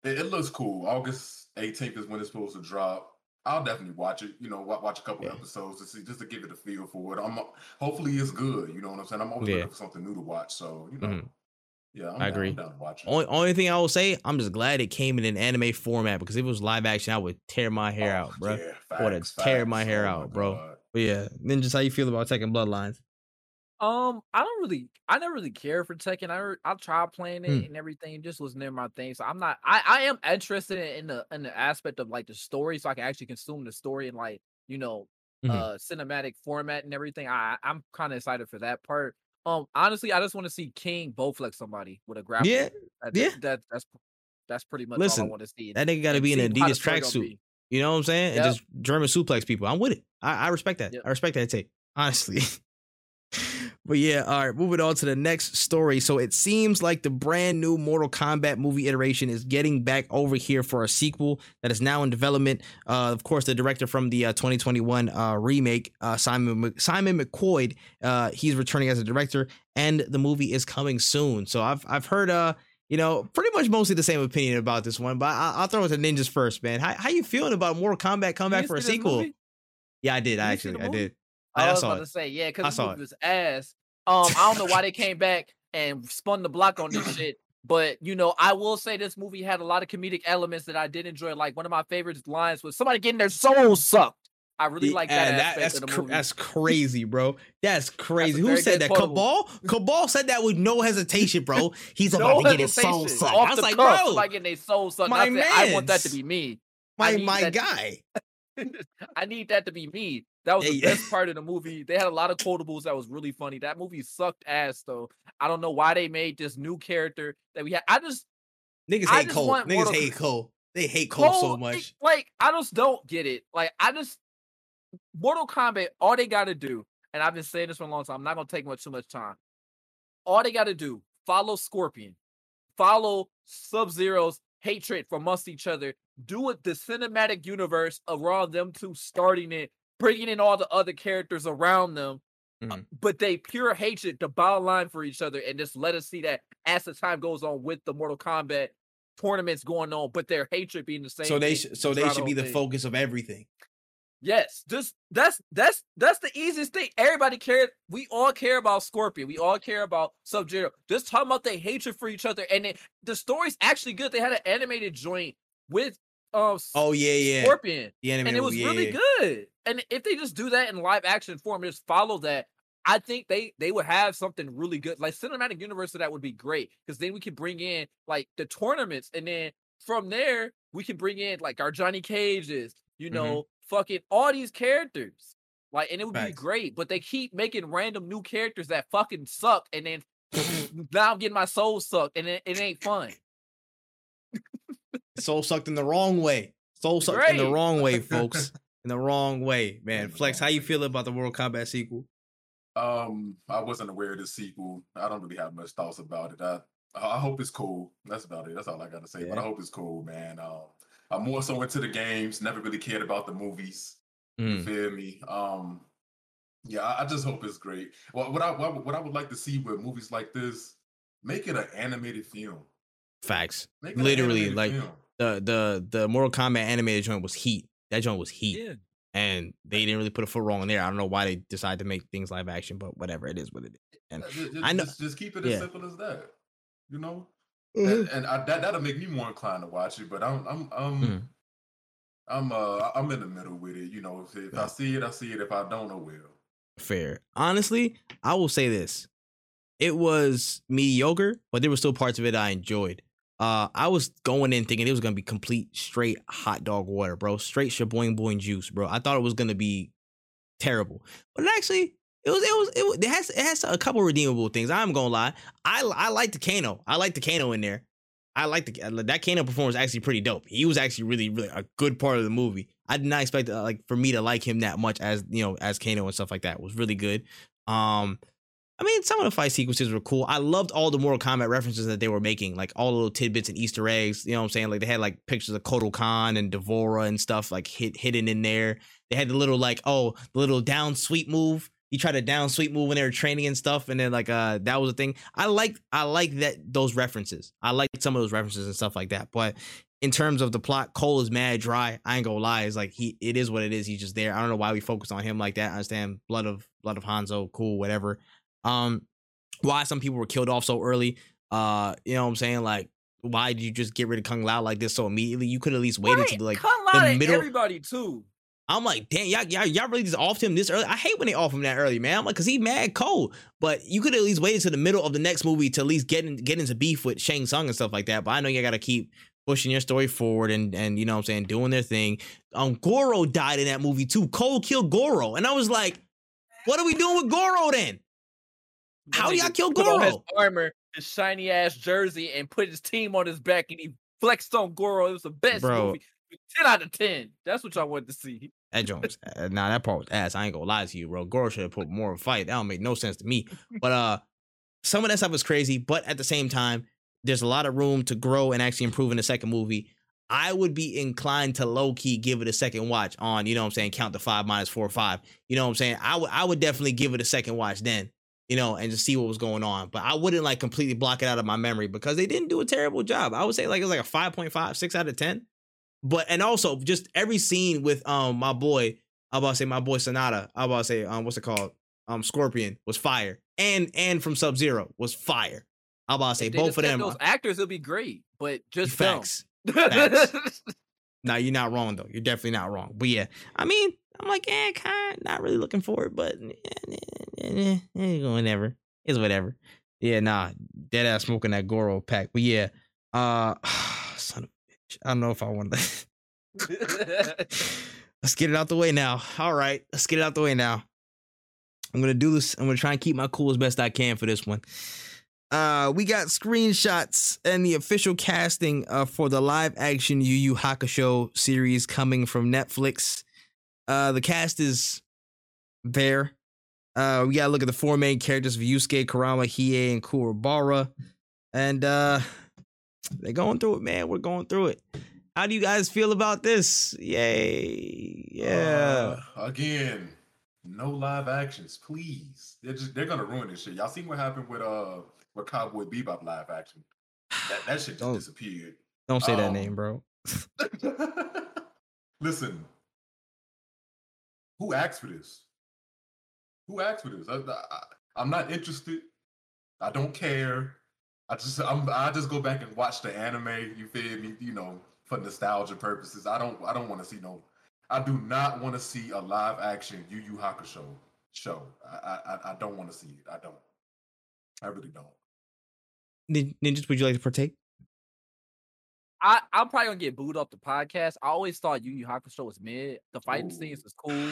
it, it looks cool. August 18th is when it's supposed to drop. I'll definitely watch it. You know, watch, a couple Yeah. episodes to see, just to give it a feel for it. I'm hopefully it's good. You know what I'm saying? I'm always Yeah. looking for something new to watch. So you know, Mhm. yeah, I'm I down, agree. I'm down to. Only only thing I will say, I'm just glad it came in an anime format because if it was live action, I would tear my hair Oh, out, bro. Yeah, I would have tear facts. my hair Oh out, bro. God. But yeah, then just how you feel about Tekken Bloodlines? Um, I don't really, I never really care for Tekken. I I tried playing it Hmm. and everything, just was never my thing. So I'm not. I I am interested in the in the aspect of like the story, so I can actually consume the story and like you know, Mhm. uh, cinematic format and everything. I I'm kind of excited for that part. Um, honestly, I just want to see King Bowflex somebody with a grapple. Yeah, that, yeah. That, that's that's pretty much all Listen, I want to see. That nigga got to be in an Adidas tracksuit. You know what I'm saying? Yep. And just German suplex people. I'm with it. I, I respect that. Yep. I respect that take, honestly. *laughs* but yeah, all right, moving on to the next story. So it seems like the brand new Mortal Kombat movie iteration is getting back over here for a sequel that is now in development. Uh, of course, the director from the uh, 2021 uh, remake, uh, Simon Mc- Simon McQuoid, uh, he's returning as a director, and the movie is coming soon. So I've I've heard uh you know, pretty much mostly the same opinion about this one, but I, I'll throw it to ninjas first, man. How how you feeling about Mortal Kombat coming back for a sequel? movie? Yeah, I did. I actually, I did. I, I was saw about it. to say, yeah, because movie was ass. Um, I don't know why they *laughs* came back and spun the block on this shit. But you know, I will say this movie had a lot of comedic elements that I did enjoy. Like one of my favorite lines was somebody getting their soul sucked. I really like that, Yeah, that's of the cr- that's *laughs* crazy, bro. That's crazy. Who said that? quotable. Kabal? Kabal said that with no hesitation, bro. He's No about to get his soul sucked. Off I was like, cuff, bro, somebody getting their soul sucked. my I, said, I want that to be me. my my guy. *laughs* I need that to be me. That was the best *laughs* part of the movie. They had a lot of quotables that was really funny. That movie sucked ass though. I don't know why they made this new character that we had. I just Niggas I hate just Cole. Niggas Mortal- hate Cole. They hate Cole, so much. like I just don't get it. Like I just Mortal Kombat, all they gotta do, and I've been saying this for a long time. I'm not gonna take much too much time. All they gotta do, follow Scorpion, follow Sub Zero's hatred for amongst each other. Do it the cinematic universe around them two starting it, bringing in all the other characters around them. uh, Mhm. But they pure hatred, the bottom line for each other, and just let us see that as the time goes on with the Mortal Kombat tournaments going on, but their hatred being the same. So they sh- so they should be the thing. focus of everything. Yes, just that's that's that's the easiest thing. Everybody cares. We all care about Scorpion. We all care about Sub Zero. Just talking about their hatred for each other, and it, the story's actually good. They had an animated joint with um Oh yeah, yeah. Scorpion, The anime and it was yeah, really yeah. good. And if they just do that in live action form, just follow that, I think they they would have something really good. Like cinematic universe of that would be great because then we could bring in like the tournaments, and then from there we can bring in like our Johnny Cages, you Mhm. know, fucking all these characters. Like, and it would be great, but they keep making random new characters that fucking suck, and then *laughs* now I'm getting my soul sucked, and it, it ain't fun. Soul sucked in the wrong way. Soul sucked in the wrong way, folks. *laughs* In the wrong way, man. Flex, how you way. feel about the Mortal Kombat sequel? Um, I wasn't aware of the sequel. I don't really have much thoughts about it. I I hope it's cool. That's about it. That's all I gotta say. But I hope it's cool, man. Um, I'm more so into the games. Never really cared about the movies. You Mm. feel me? Um, yeah, I, I just hope it's great. What what I what, I would- what I would like to see with movies like this, make it an animated film. Facts. Make it Literally, animated like, film. The the the Mortal Kombat animated joint was heat. That joint was heat. Yeah. And they didn't really put a foot wrong in there. I don't know why they decided to make things live action, but whatever. It is what it is. And Uh, ju- ju- I know- Just, just keep it yeah. as simple as that. You know, Mm-hmm. and, and I, that that'll make me more inclined to watch it. But I'm I'm I'm Mhm. I'm uh I'm in the middle with it. You know, if, if Yeah. I see it, I see it. If I don't, I will. fair. Honestly, I will say this. It was mediocre, but there were still parts of it I enjoyed. Uh, I was going in thinking it was gonna be complete straight hot dog water, bro. Straight shaboing boing juice, bro. I thought it was gonna be terrible, but it actually It was, it was, it was, it has, it has a couple redeemable things. I'm gonna lie. I, I like the Kano. I like the Kano in there. I like the uh, that Kano performance actually pretty dope. He was actually really, really a good part of the movie. I did not expect uh, like for me to like him that much as you know as Kano and stuff like that. It was really good. Um, I mean, some of the fight sequences were cool. I loved all the Mortal Kombat references that they were making, like all the little tidbits and Easter eggs. You know what I'm saying? Like they had like pictures of Kotal Khan and D'Vorah and stuff like hit, hidden in there. They had the little like oh the little down sweep move. You tried a down sweep move when they were training and stuff, and then like uh that was a thing. I like I like that those references. I like some of those references and stuff like that. But in terms of the plot, Cole is mad dry. I ain't gonna lie. It's like he it is what it is. He's just there. I don't know why we focus on him like that. I understand blood of blood of Hanzo, cool, whatever. Um, why some people were killed off so early. Uh, you know what I'm saying? Like, why did you just get rid of Kung Lao like this so immediately? You could at least wait Right, to like Kung the Lao ain't middle- everybody too. I'm like, damn, y'all, y'all, y'all really just offed him this early. I hate when they off him that early, man. I'm like, cause he mad cold. But you could at least wait to the middle of the next movie to at least get in, get into beef with Shang Tsung and stuff like that. But I know you gotta keep pushing your story forward and and you know what I'm saying, doing their thing. Um, Goro died in that movie too. Cole killed Goro, and I was like, what are we doing with Goro then? How do y'all kill on His Goro? armor, his shiny ass jersey, and put his team on his back, and he flexed on Goro. It was the best Bro. movie. Ten out of ten. That's what y'all wanted to see. That Jones, uh, nah, that part was ass. I ain't gonna lie to you, bro. Goro should have put more of a fight. That don't make no sense to me. But uh, some of that stuff was crazy. But at the same time, there's a lot of room to grow and actually improve in the second movie. I would be inclined to low key give it a second watch on, you know what I'm saying, count to five minus four five. You know what I'm saying? I would I would definitely give it a second watch then, you know, and just see what was going on. But I wouldn't like completely block it out of my memory because they didn't do a terrible job. I would say like it was like a 5.5, 6 out of 10. But and also just every scene with um my boy, I'm about to say my boy Sanada, I'm about to say um what's it called? Um Scorpion was fire. And and from Sub Zero was fire. I'm about to say both of them. Those actors, it'll be great, but just Facts. Facts. *laughs* No, you're not wrong though. You're definitely not wrong. But yeah, I mean, I'm like, eh, kind, not really looking for it, but eh, eh, eh, eh, whatever. It's whatever. Yeah, nah, dead ass smoking that Goro pack. But yeah, uh, *sighs* son of a bitch. I don't know if I want to. *laughs* *laughs* let's get it out the way now. All right, let's get it out the way now. I'm gonna do this. I'm gonna try and keep my cool as best I can for this one. Uh, we got screenshots and the official casting uh, for the live action Yu Yu Hakusho series coming from Netflix. Uh, the cast is there. Uh, we gotta look at the four main characters of Yusuke, Kurama, Hiei, and Kuwabara. And uh, they're going through it, man. We're going through it. How do you guys feel about this? Yay. Yeah. Uh, again, no live actions, please. They're just they're gonna ruin this shit. Y'all seen what happened with uh with Cowboy Bebop live action? That that shit just disappeared. Don't say that um, name, bro. *laughs* Listen, who asked for this? Who asked for this? I, I, am not interested. I don't care. I just I'm I just go back and watch the anime. You feel me? You know, for nostalgia purposes. I don't I don't want to see no. I do not want to see a live action Yu Yu Hakusho show. I I, I don't want to see it. I don't. I really don't. Ninjaz, would you like to partake? I, I'm probably gonna get booed off the podcast. I always thought Yu Yu Hakusho was mid. The fighting Ooh. scenes was cool.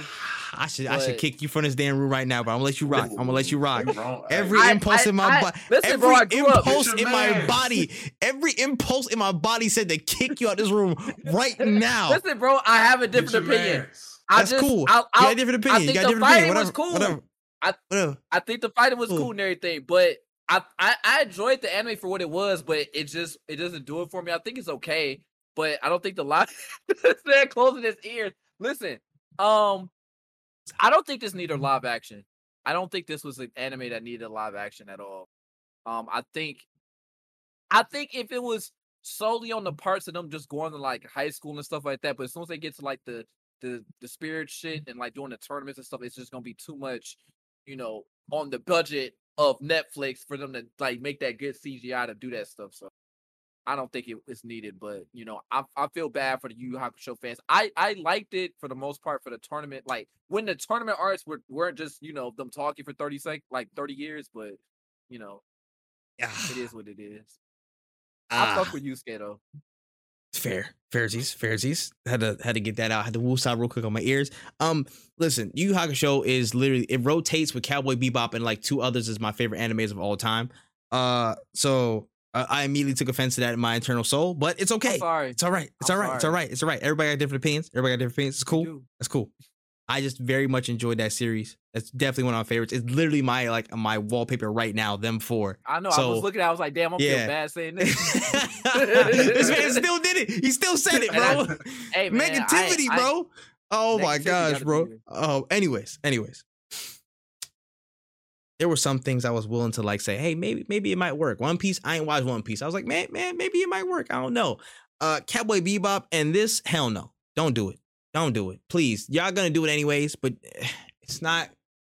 I should I should kick you from this damn room right now, but I'm gonna let you rock. I'm gonna let you rock. Every I- impulse I- in my body, every bro, I grew up- impulse in your my body, every impulse in my body said to kick you out of this room right *laughs* now. Listen, bro, I have a different opinion. mans. I That's just, cool. I, you I, got a different opinion. You think got a the different opinion. fighting was cool. Whatever. I- Whatever. I think the fighting was Cool. cool and everything, but I, I I enjoyed the anime for what it was, but it just it doesn't do it for me. I think it's okay, but I don't think the live *laughs* man closing his ears. Listen, um, I don't think this needed live action. I don't think this was an anime that needed live action at all. Um, I think, I think if it was solely on the parts of them just going to like high school and stuff like that, but as soon as they get to like the the the spirit shit and like doing the tournaments and stuff, it's just gonna be too much, you know, on the budget of Netflix for them to like make that good CGI to do that stuff. So I don't think it is needed, but you know, I I feel bad for the Yu Yu Hakusho fans. I I liked it for the most part for the tournament. Like when the tournament arts were weren't just you know them talking for thirty sec like thirty years, but you know yeah, it is what it is. I Ah, fuck with Yusuke though. It's fair, fairsies, fairsies. Had to had to get that out. Had to woosah real quick on my ears. Um, listen, Yu Yu Hakusho is literally it rotates with Cowboy Bebop and like two others is my favorite animes of all time. Uh, so uh, I immediately took offense to that in my internal soul, but it's okay. sorry. It's all right. It's all right. It's all right. It's all right. Everybody got different opinions. Everybody got different opinions. It's cool. That's cool. I just very much enjoyed that series. That's definitely one of my favorites. It's literally my like my wallpaper right now. Them four. I know. I was looking. At I was like, damn, I'm Yeah. feeling bad saying *laughs* this. this man *laughs* still did it. He still said it, And I- bro. hey man, Negativity, I- bro. Oh my gosh, bro. Oh, anyways, anyways. There were some things I was willing to like say, hey, maybe maybe it might work. One Piece, I ain't watched One Piece. I was like, man, man, maybe it might work. I don't know. Uh Cowboy Bebop and this, hell no. Don't do it. Don't do it. Please. Y'all gonna do it anyways, but *sighs* it's not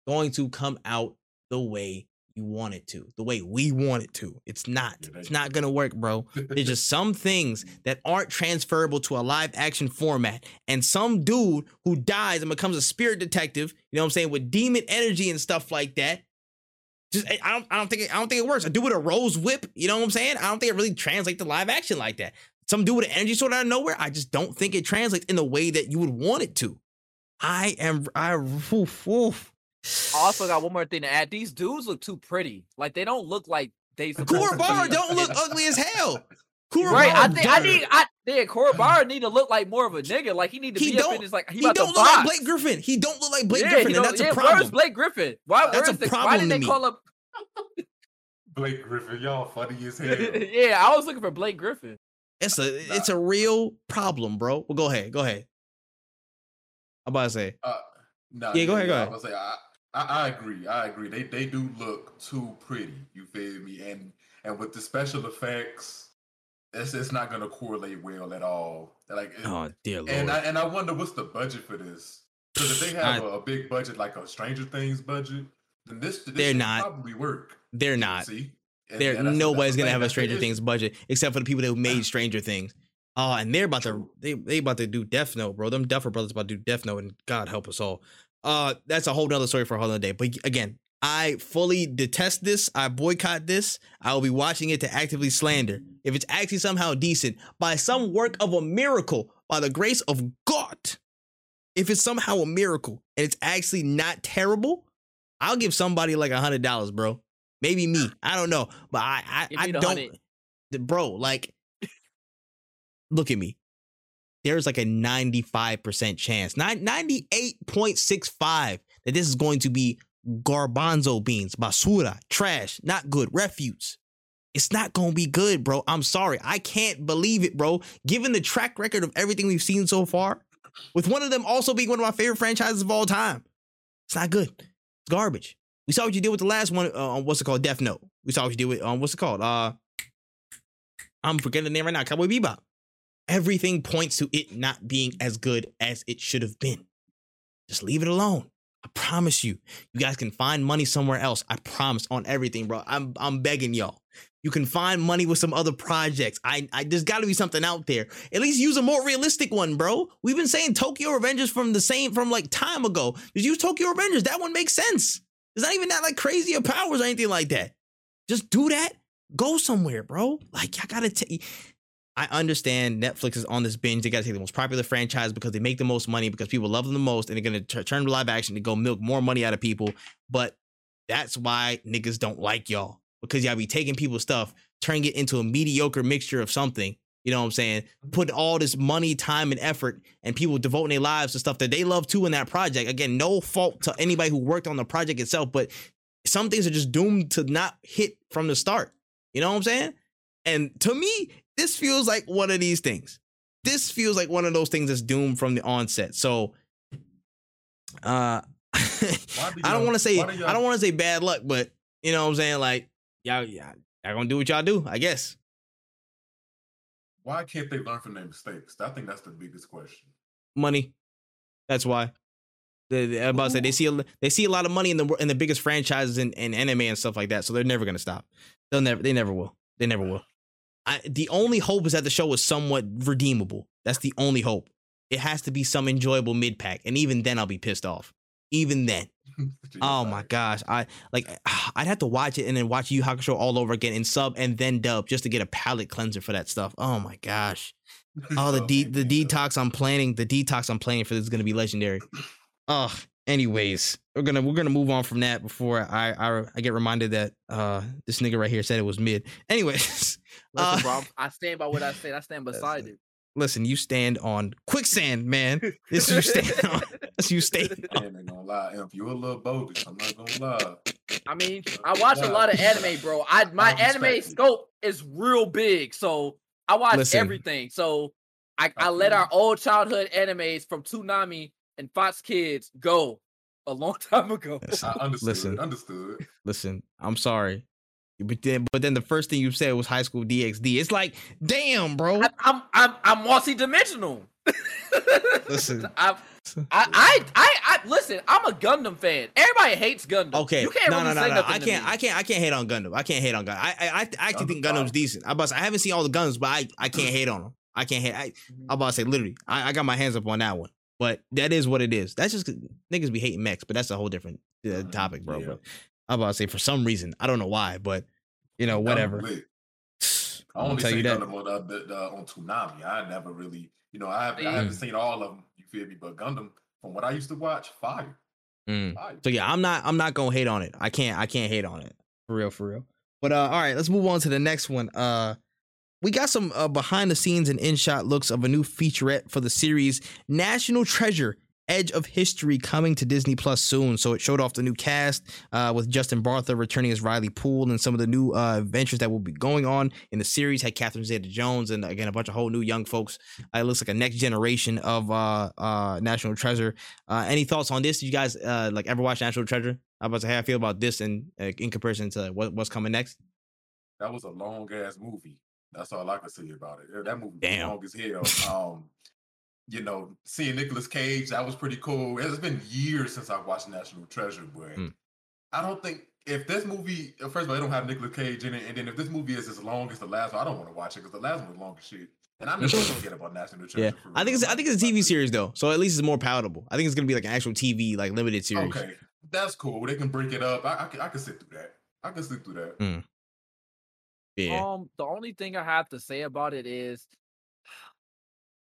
going to come out the way you want it to, the way we want it to. It's not. It's not gonna work, bro. There's just some things that aren't transferable to a live action format. And some dude who dies and becomes a spirit detective, you know what I'm saying, with demon energy and stuff like that. Just I I don't I don't think it, I don't think it works. A dude with a rose whip, you know what I'm saying? I don't think it really translates to live action like that. Some dude with an energy sword out of nowhere, I just don't think it translates in the way that you would want it to. I am I oof, oof. Also got one more thing to add. These dudes look too pretty. Like they don't look like they. Kuwabara be. don't look ugly as hell. Kuwabara Right, I think I don't. need I yeah, Kuwabara need to look like more of a nigga. Like he need to He be up don't- in this like he, He about don't to look box. like Blake Griffin. He don't look like Blake yeah, Griffin, he and don't- that's a yeah, problem. Where's Blake Griffin? Why? That's a the, problem why did they me. call up? *laughs* Blake Griffin, y'all funny as *laughs* hell. yeah, I was looking for Blake Griffin. It's a it's a real problem, bro. Well, go ahead, go ahead. I'm about to say, Uh, nah, Yeah, go ahead, go I ahead. was gonna say, I, I, I agree. I agree. They they do look too pretty. You feel me? And and with the special effects, it's it's not gonna correlate well at all. Like, it- oh dear lord, and I and I wonder what's the budget for this. Because if they *sighs* have I- a, a big budget like a Stranger Things budget, then this, this They're not. probably work. they're not. See, And- There, and nobody's gonna have a Stranger. Things budget except for the people that made Stranger Things. Oh, and they're about to they they about to do Death Note, bro. Them Duffer brothers about to do Death Note, and God help us all. Uh, that's a whole nother story for a whole nother day. But again, I fully detest this. I boycott this. I will be watching it to actively slander. If it's actually somehow decent by some work of a miracle, by the grace of God, if it's somehow a miracle and it's actually not terrible, I'll give somebody like a hundred dollars, bro. Maybe me. I don't know, but I I, I don't, 100. bro. Like, look at me. There's like a 95% chance, nine- 98.65 that this is going to be garbanzo beans, basura, trash, not good, refuse. It's not to be good, bro. I'm sorry. I can't believe it, bro. Given the track record of everything we've seen so far, with one of them also being one of my favorite franchises of all time, it's not good. It's garbage. We saw what you did with the last one. Uh, what's it called? Death Note. We saw what you did with um, what's it called? Uh, I'm forgetting the name right now. Cowboy Bebop. Everything points to it not being as good as it should have been. Just leave it alone. I promise you. You guys can find money somewhere else. I promise on everything, bro. I'm I'm begging y'all. You can find money with some other projects. I, I there's got to be something out there. At least use a more realistic one, bro. We've been saying Tokyo Revengers from the same from like time ago. Just use Tokyo Revengers. That one makes sense. It's not even that like crazy of powers or anything like that. Just do that. Go somewhere, bro. Like I gotta tell you. I understand Netflix is on this binge. They got to take the most popular franchise because they make the most money because people love them the most, and they're gonna turn to live action to go milk more money out of people. But that's why niggas don't like y'all because y'all be taking people's stuff, turning it into a mediocre mixture of something. You know what I'm saying? Put all this money, time, and effort, and people devoting their lives to stuff that they love too in that project. Again, no fault to anybody who worked on the project itself, but some things are just doomed to not hit from the start. You know what I'm saying? And to me, this feels like one of these things. This feels like one of those things that's doomed from the onset. So, uh, *laughs* I don't want to say I don't want to say bad luck, but you know what I'm saying. Like y'all, y'all, y'all gonna do what y'all do, I guess. Why can't they learn from their mistakes? I think that's the biggest question. Money. That's why. The, the- I'm about to say they see a, they see a lot of money in the in the biggest franchises in, in anime and stuff like that, so they're never gonna stop. They'll never they never will. They never will. I, the only hope is that the show is somewhat redeemable. That's the only hope. It has to be some enjoyable mid pack, and even then, I'll be pissed off. Even then, *laughs* oh my gosh, I like *sighs* I'd have to watch it and then watch Yu Hakusho all over again in sub and then dub just to get a palate cleanser for that stuff. Oh my gosh, *laughs* Oh, the de- the detox I'm planning. The detox I'm planning for this is gonna be legendary. *clears throat* Oh, anyways, we're gonna we're gonna move on from that before I I, I get reminded that uh this nigga right here said it was mid. Anyways, *laughs* Listen, Uh, bro, I'm- stand by what I said. I stand beside it. it. listen, you stand on quicksand, man. *laughs* This you stand on. This you stand on. *laughs* I ain't gonna lie, EMP, you a little bogus. I'm not gonna lie. I mean, I watch a lot of anime, bro. I my I respect anime it. scope is real big, so I watch Listen. everything. So I, I I let our old childhood animes from Toonami and Fox Kids go a long *laughs* time ago. Listen, I understood. Listen. Understood. listen, I'm sorry. But then, but then the first thing you said was High School DxD. It's like, damn, bro. I, I'm I'm I'm multi-dimensional. *laughs* Listen. I, *laughs* I I I I listen. I'm a Gundam fan. Everybody hates Gundam. Okay, you can't no, really no, say no, no. nothing I can't, me. I can't, I can't hate on Gundam. I can't hate on Gundam. I, I, I actually Gundam think Gundam's fire. decent. I, about to say, I haven't seen all the Gundams, but I, I can't hate on them. I can't hate. I, Mhm. I'm about to say, literally, I, I got my hands up on that one. But that is what it is. That's just niggas be hating mechs, but that's a whole different uh, Mhm, topic, bro. yeah. But I'm about to say, for some reason, I don't know why, but you know, whatever. *sighs* I only tell you that. Gundam on, uh, on Toonami. I never really, you know, I, haven't- I Mm. haven't seen all of them. You feel me? But Gundam, from what I used to watch, fire. Mm. fire. So yeah, I'm not I'm not gonna hate on it. I can't I can't hate on it. For real, for real. But uh all right, let's move on to the next one. Uh we got some uh, behind the scenes and in shot looks of a new featurette for the series National Treasure Edge of History coming to Disney Plus soon. So it showed off the new cast uh, with Justin Bartha returning as Riley Poole and some of the new uh, adventures that will be going on in the series. Had Catherine Zeta Jones and again a bunch of whole new young folks. Uh, it looks like a next generation of uh, uh, National Treasure. Any thoughts on this? Did you guys like ever watch National Treasure? I was about to say how I feel about this and uh, in comparison to what, what's coming next. That was a long ass movie. That's all I can say about it. That movie was Damn. long as hell. Um, you know, seeing Nicolas Cage, that was pretty cool. It's been years since I watched National Treasure, but Mm. I don't think if this movie, uh, first of all, it don't have Nicolas Cage in it, and then if this movie is as long as the last one, I don't want to watch it because the last one was long as shit. And I'm just gonna forget about National Treasure. Yeah, I think it's I think it's a TV series though, so at least it's more palatable. I think it's gonna be like an actual TV like limited series. Okay, that's cool. They can break it up. I, I can I can sit through that. I can sit through that. Yeah. Um, the only thing I have to say about it is,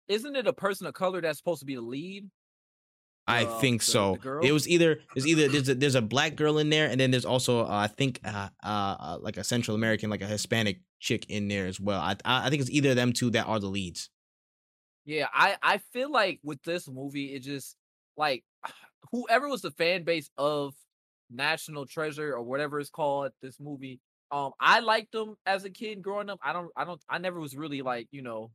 isn't it a person of color that's supposed to be the lead? I uh, think the- so. the? It was either there's either there's a, there's a black girl in there, and then there's also uh, I think uh, uh, like a Central American, like a Hispanic chick in there as well. I I think it's either of them two that are the leads. Yeah, I I feel like with this movie, it just like *sighs* whoever was the fan base of National Treasure or whatever it's called, this movie. Um, I liked them as a kid growing up. I don't, I don't, I never was really like you know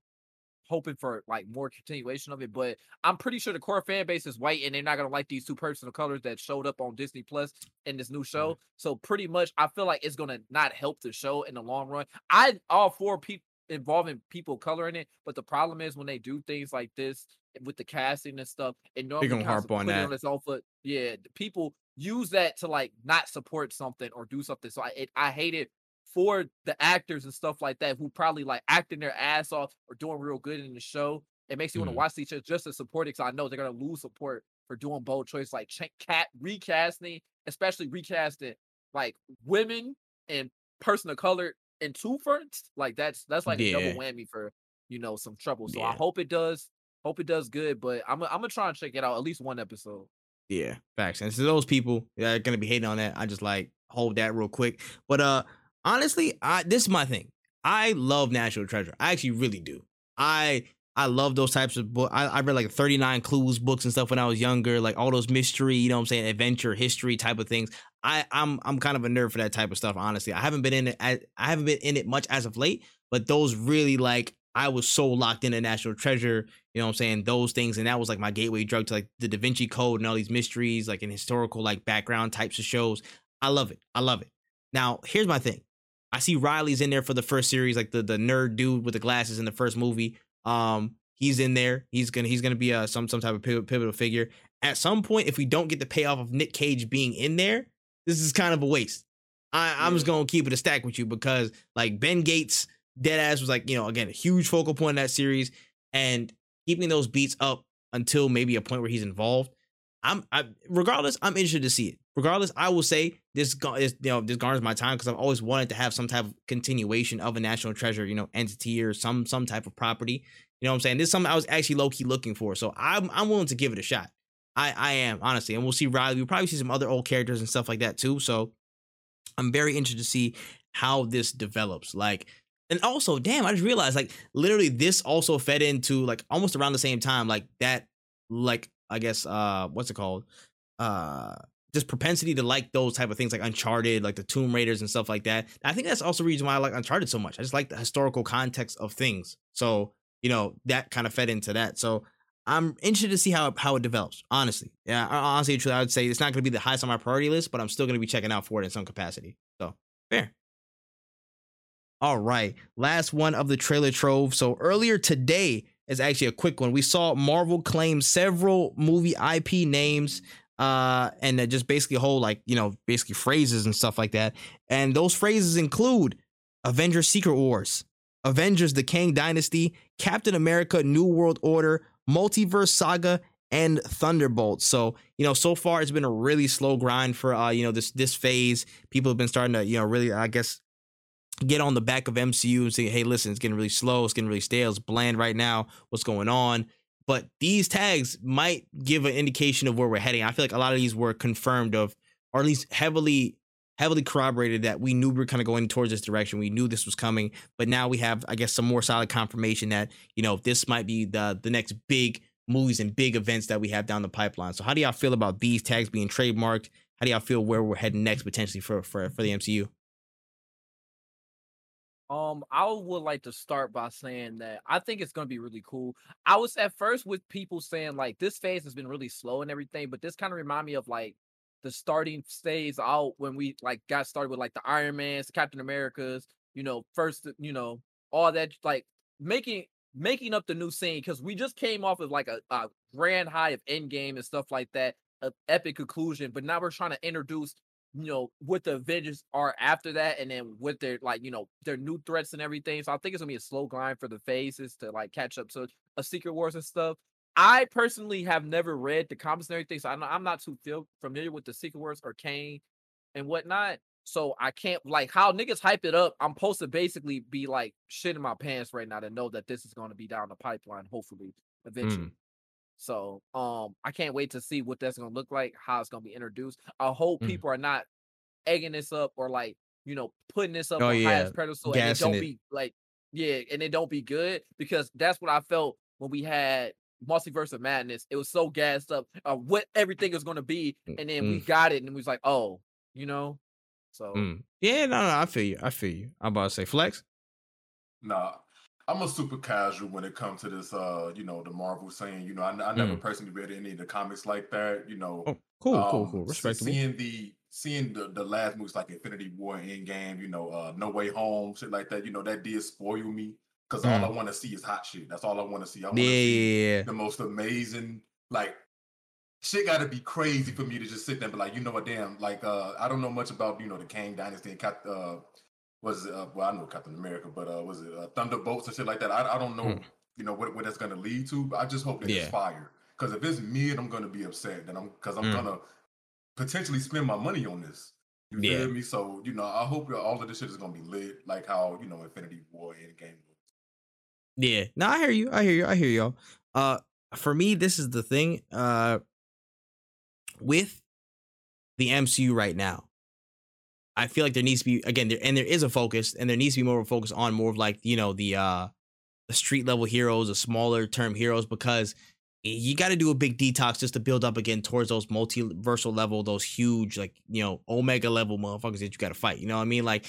hoping for like more continuation of it. But I'm pretty sure the core fan base is white, and they're not gonna like these two personal colors that showed up on Disney Plus in this new show. So pretty much, I feel like it's gonna not help the show in the long run. I all four people involving people coloring it, but the problem is when they do things like this with the casting and stuff, and normally gonna kinda harp on that. on its own foot. Yeah, the people use that to like not support something or do something. So I it, I hate it for the actors and stuff like that who probably like acting their ass off or doing real good in the show. It makes you want Mhm. to watch these shows just to support it because I know they're gonna lose support for doing bold choice like cha- cat recasting, especially recasting like women and person of color in two fronts. Like that's that's like a double whammy for you know some trouble. So I hope it does. Hope it does good, but I'm I'm gonna try and check it out at least one episode. Yeah, facts. And to those people that are gonna be hating on that, I just like hold that real quick. But uh honestly, I this is my thing. I love National Treasure. I actually really do. I I love those types of books. I, I read like 39 Clues books and stuff when I was younger, like all those mystery, you know what I'm saying, adventure, history type of things. I, I'm I'm kind of a nerd for that type of stuff, honestly. I haven't been in it I, I haven't been in it much as of late, but those really like I was so locked into National Treasure, you know what I'm saying, those things, and that was like my gateway drug to like the Da Vinci Code and all these mysteries, like in historical like background types of shows. I love it. I love it. Now, here's my thing. I see Riley's in there for the first series, like the the nerd dude with the glasses in the first movie. Um, he's in there. He's gonna he's gonna be a some some type of pivotal, pivotal figure. At some point, if we don't get the payoff of Nick Cage being in there, this is kind of a waste. I, I'm just gonna keep it a stack with you because like Ben Gates, Deadass was like you know again a huge focal point in that series, and keeping those beats up until maybe a point where he's involved. I'm I, regardless, I'm interested to see it. Regardless, I will say this is you know this garners my time because I've always wanted to have some type of continuation of a national treasure, you know, entity or some some type of property. You know what I'm saying? This is something I was actually low key looking for. So I'm I'm willing to give it a shot. I I am honestly, and we'll see Riley. We'll probably see some other old characters and stuff like that too. So I'm very interested to see how this develops. Like, and also, damn, I just realized like literally this also fed into like almost around the same time, like that, like I guess uh what's it called? Uh just propensity to like those type of things like Uncharted, like the Tomb Raiders and stuff like that. I think that's also reason why I like Uncharted so much. I just like the historical context of things. So, you know, that kind of fed into that. So I'm interested to see how how it develops. Honestly, yeah, honestly, truly, I would say it's not going to be the highest on my priority list, but I'm still going to be checking out for it in some capacity. So fair. All right, last one of the trailer trove. So earlier today is actually a quick one. We saw Marvel claim several movie IP names uh, and just basically whole like you know basically phrases and stuff like that. And those phrases include Avengers: Secret Wars, Avengers: The Kang Dynasty, Captain America: New World Order, Multiverse Saga, and Thunderbolt. So you know, so far it's been a really slow grind for uh you know this this phase. People have been starting to you know really I guess get on the back of MCU and say, hey, listen, it's getting really slow, it's getting really stale, it's bland right now. What's going on? but these tags might give an indication of where we're heading. I feel like a lot of these were confirmed of, or at least heavily, heavily corroborated that we knew we were kind of going towards this direction. We knew this was coming, but now we have, I guess, some more solid confirmation that you know this might be the the next big movies and big events that we have down the pipeline. So, how do y'all feel about these tags being trademarked? How do y'all feel where we're heading next potentially for for for the MCU? Um, I would like to start by saying that I think it's gonna be really cool. I was at first with people saying like this phase has been really slow and everything, but this kind of remind me of like the starting phase out when we like got started with like the Iron Man's, Captain America's, you know, first, you know, all that like making making up the new scene because we just came off of like a, a grand high of Endgame and stuff like that, an epic conclusion, but now we're trying to introduce you know, what the Avengers are after that, and then with their like, you know, their new threats and everything. So I think it's gonna be a slow grind for the phases to like catch up. So a Secret Wars and stuff. I personally have never read the comics and everything, so I'm not, too familiar with the Secret Wars or Kang and whatnot. So I can't like how niggas hype it up. I'm supposed to basically be like shit in my pants right now to know that this is going to be down the pipeline, hopefully, eventually. Mm. So um I can't wait to see what that's gonna look like, how it's gonna be introduced. I hope mm. people are not egging this up or like, you know, putting this up oh, on yeah. highest pedestal and it don't it. be like, yeah, and it don't be good because that's what I felt when we had multiverse of madness. It was so gassed up uh, what everything is gonna be, mm, and then mm. we got it and we was like, oh, you know. So mm. yeah, no, no, I feel you. I feel you. I'm about to say flex. Nah, I'm a super casual when it comes to this. Uh, you know, the Marvel saying. You know, I, I never mm. personally read any of the comics like that. You know, oh, cool, um, cool, cool. Respectable. Seeing the seeing the, the last movies like Infinity War, Endgame, you know, uh, No Way Home, shit like that. You know, that did spoil me because mm. all I want to see is hot shit. That's all I want to see. I want to yeah, see yeah. the most amazing, like shit got to be crazy for me to just sit there and be like, you know what, damn, like uh, I don't know much about you know the Kang Dynasty and uh, was it, uh, well, I know Captain America, but uh, was it uh, Thunderbolts and shit like that? I, I don't know, mm. you know, what, what that's gonna lead to. But I just hope that yeah. it's fire. Because if it's mid, I'm gonna be upset. Then I'm because I'm mm. gonna potentially spend my money on this. You yeah. me? So you know, I hope all of this shit is gonna be lit, like how you know Infinity War Endgame. Yeah, no, I hear you. I hear you. I hear y'all. Uh, for me, this is the thing. Uh, with the MCU right now, I feel like there needs to be again there and there is a focus and there needs to be more of a focus on more of like you know the uh the street level heroes, the smaller term heroes because you got to do a big detox just to build up again towards those multiversal level, those huge like you know omega level motherfuckers that you got to fight. You know what I mean? Like,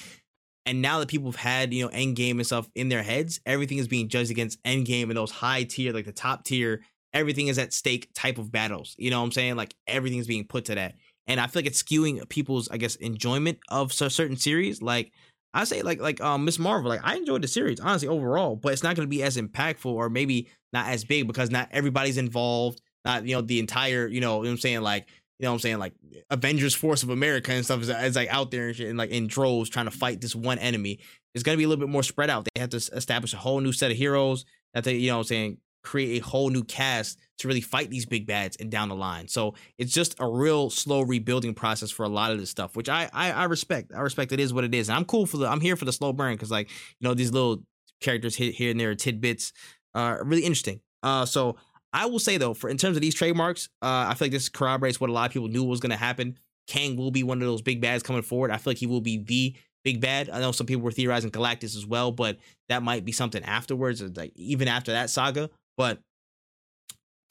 and now that people have had you know Endgame and stuff in their heads, everything is being judged against Endgame and those high tier, like the top tier. Everything is at stake type of battles. You know what I'm saying? Like everything's being put to that and I feel like it's skewing people's, I guess, enjoyment of certain series. Like I say, like like um Miss Marvel, like I enjoyed the series honestly overall, but it's not going to be as impactful or maybe not as big because not everybody's involved. Not you know the entire you know, you know what I'm saying like you know what I'm saying like Avengers Force of America and stuff is, is like out there and, shit, and like in droves trying to fight this one enemy. It's gonna be a little bit more spread out. They have to establish a whole new set of heroes that they you know what I'm saying create a whole new cast to really fight these big bads and down the line. So it's just a real slow rebuilding process for a lot of this stuff, which I I, I respect. I respect it is what it is. And I'm cool for the I'm here for the slow burn because like you know these little characters hit here and there tidbits Uh, really interesting. Uh, so I will say though, for in terms of these trademarks, uh, I feel like this corroborates what a lot of people knew was going to happen. Kang will be one of those big bads coming forward. I feel like he will be the big bad. I know some people were theorizing Galactus as well, but that might be something afterwards, like even after that saga. But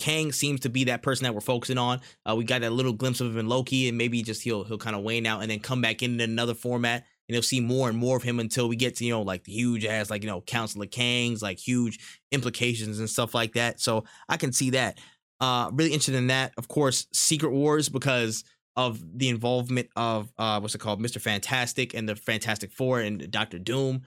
Kang seems to be that person that we're focusing on. Uh, we got that little glimpse of him in Loki, and maybe just he'll he'll kind of wane out and then come back in another format, and you'll see more and more of him until we get to you know like the huge ass like you know Council of Kangs, like huge implications and stuff like that. So I can see that. Uh, really interested in that. Of course, Secret Wars because of the involvement of uh what's it called, Mr. Fantastic and the Fantastic Four and Doctor Doom.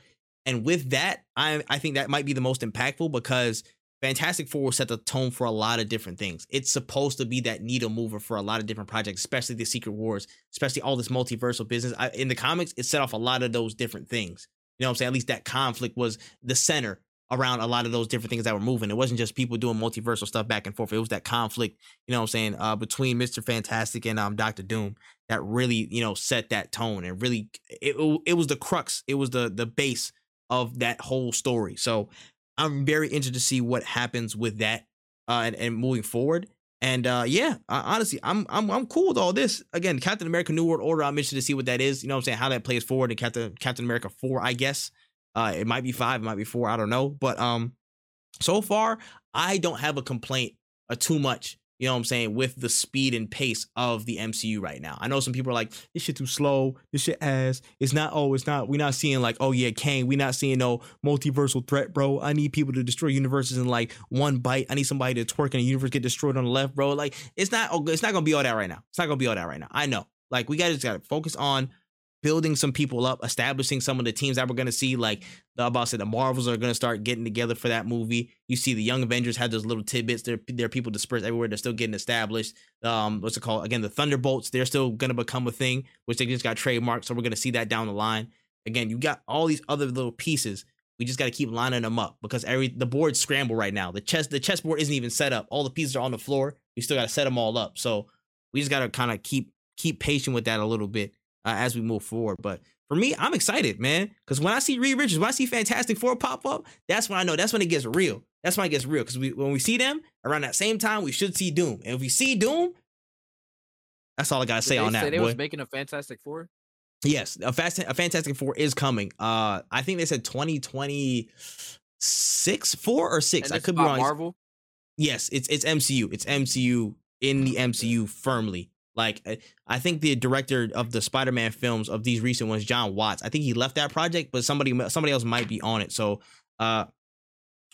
And with that, I I think that might be the most impactful because Fantastic Four set the tone for a lot of different things. It's supposed to be that needle mover for a lot of different projects, especially the Secret Wars, especially all this multiversal business. I, in the comics, it set off a lot of those different things. You know what I'm saying? At least that conflict was the center around a lot of those different things that were moving. It wasn't just people doing multiversal stuff back and forth. It was that conflict, you know what I'm saying, uh, between Mr. Fantastic and um Doctor Doom that really, you know, set that tone and really it, it was the crux, it was the the base of that whole story. So I'm very interested to see what happens with that uh, and, and moving forward. And uh, yeah, honestly, I'm I'm I'm cool with all this. Again, Captain America: New World Order. I'm interested to see what that is. You know, what I'm saying how that plays forward in Captain Captain America four. I guess uh, it might be five, it might be four. I don't know. But um, so far, I don't have a complaint or too much you know what I'm saying, with the speed and pace of the MCU right now. I know some people are like, this shit too slow, this shit ass. It's not, oh, it's not, we're not seeing like, oh yeah, Kang, we're not seeing no multiversal threat, bro. I need people to destroy universes in like one bite. I need somebody to twerk and a universe get destroyed on the left, bro. Like, it's not, oh, it's not gonna be all that right now. It's not gonna be all that right now. I know. Like, we gotta just gotta focus on building some people up, establishing some of the teams that we're going to see. Like the about said, the Marvels are going to start getting together for that movie. You see, the Young Avengers have those little tidbits. There, there are people dispersed everywhere. They're still getting established. Um, what's it called? Again, the Thunderbolts. They're still going to become a thing, which they just got trademarked. So we're going to see that down the line. Again, you got all these other little pieces. We just got to keep lining them up because every the board's scramble right now. The chess the chessboard isn't even set up. All the pieces are on the floor. We still got to set them all up. So we just got to kind of keep keep patient with that a little bit uh, as we move forward. But for me, I'm excited, man. Because when I see Reed Richards, when I see Fantastic Four pop up, that's when I know that's when it gets real. That's when it gets real. Because we when we see them around that same time, we should see Doom. And if we see Doom, that's all I gotta say Did on they that. say they boy. was making a Fantastic Four. Yes, a fast a Fantastic Four is coming. Uh, I think they said 2026, four or six. I could be wrong. Marvel. Yes, it's it's MCU. It's MCU in the MCU firmly. Like I- think the director of the Spider-Man films of these recent ones, Jon Watts. I think he left that project, but somebody somebody else might be on it. So uh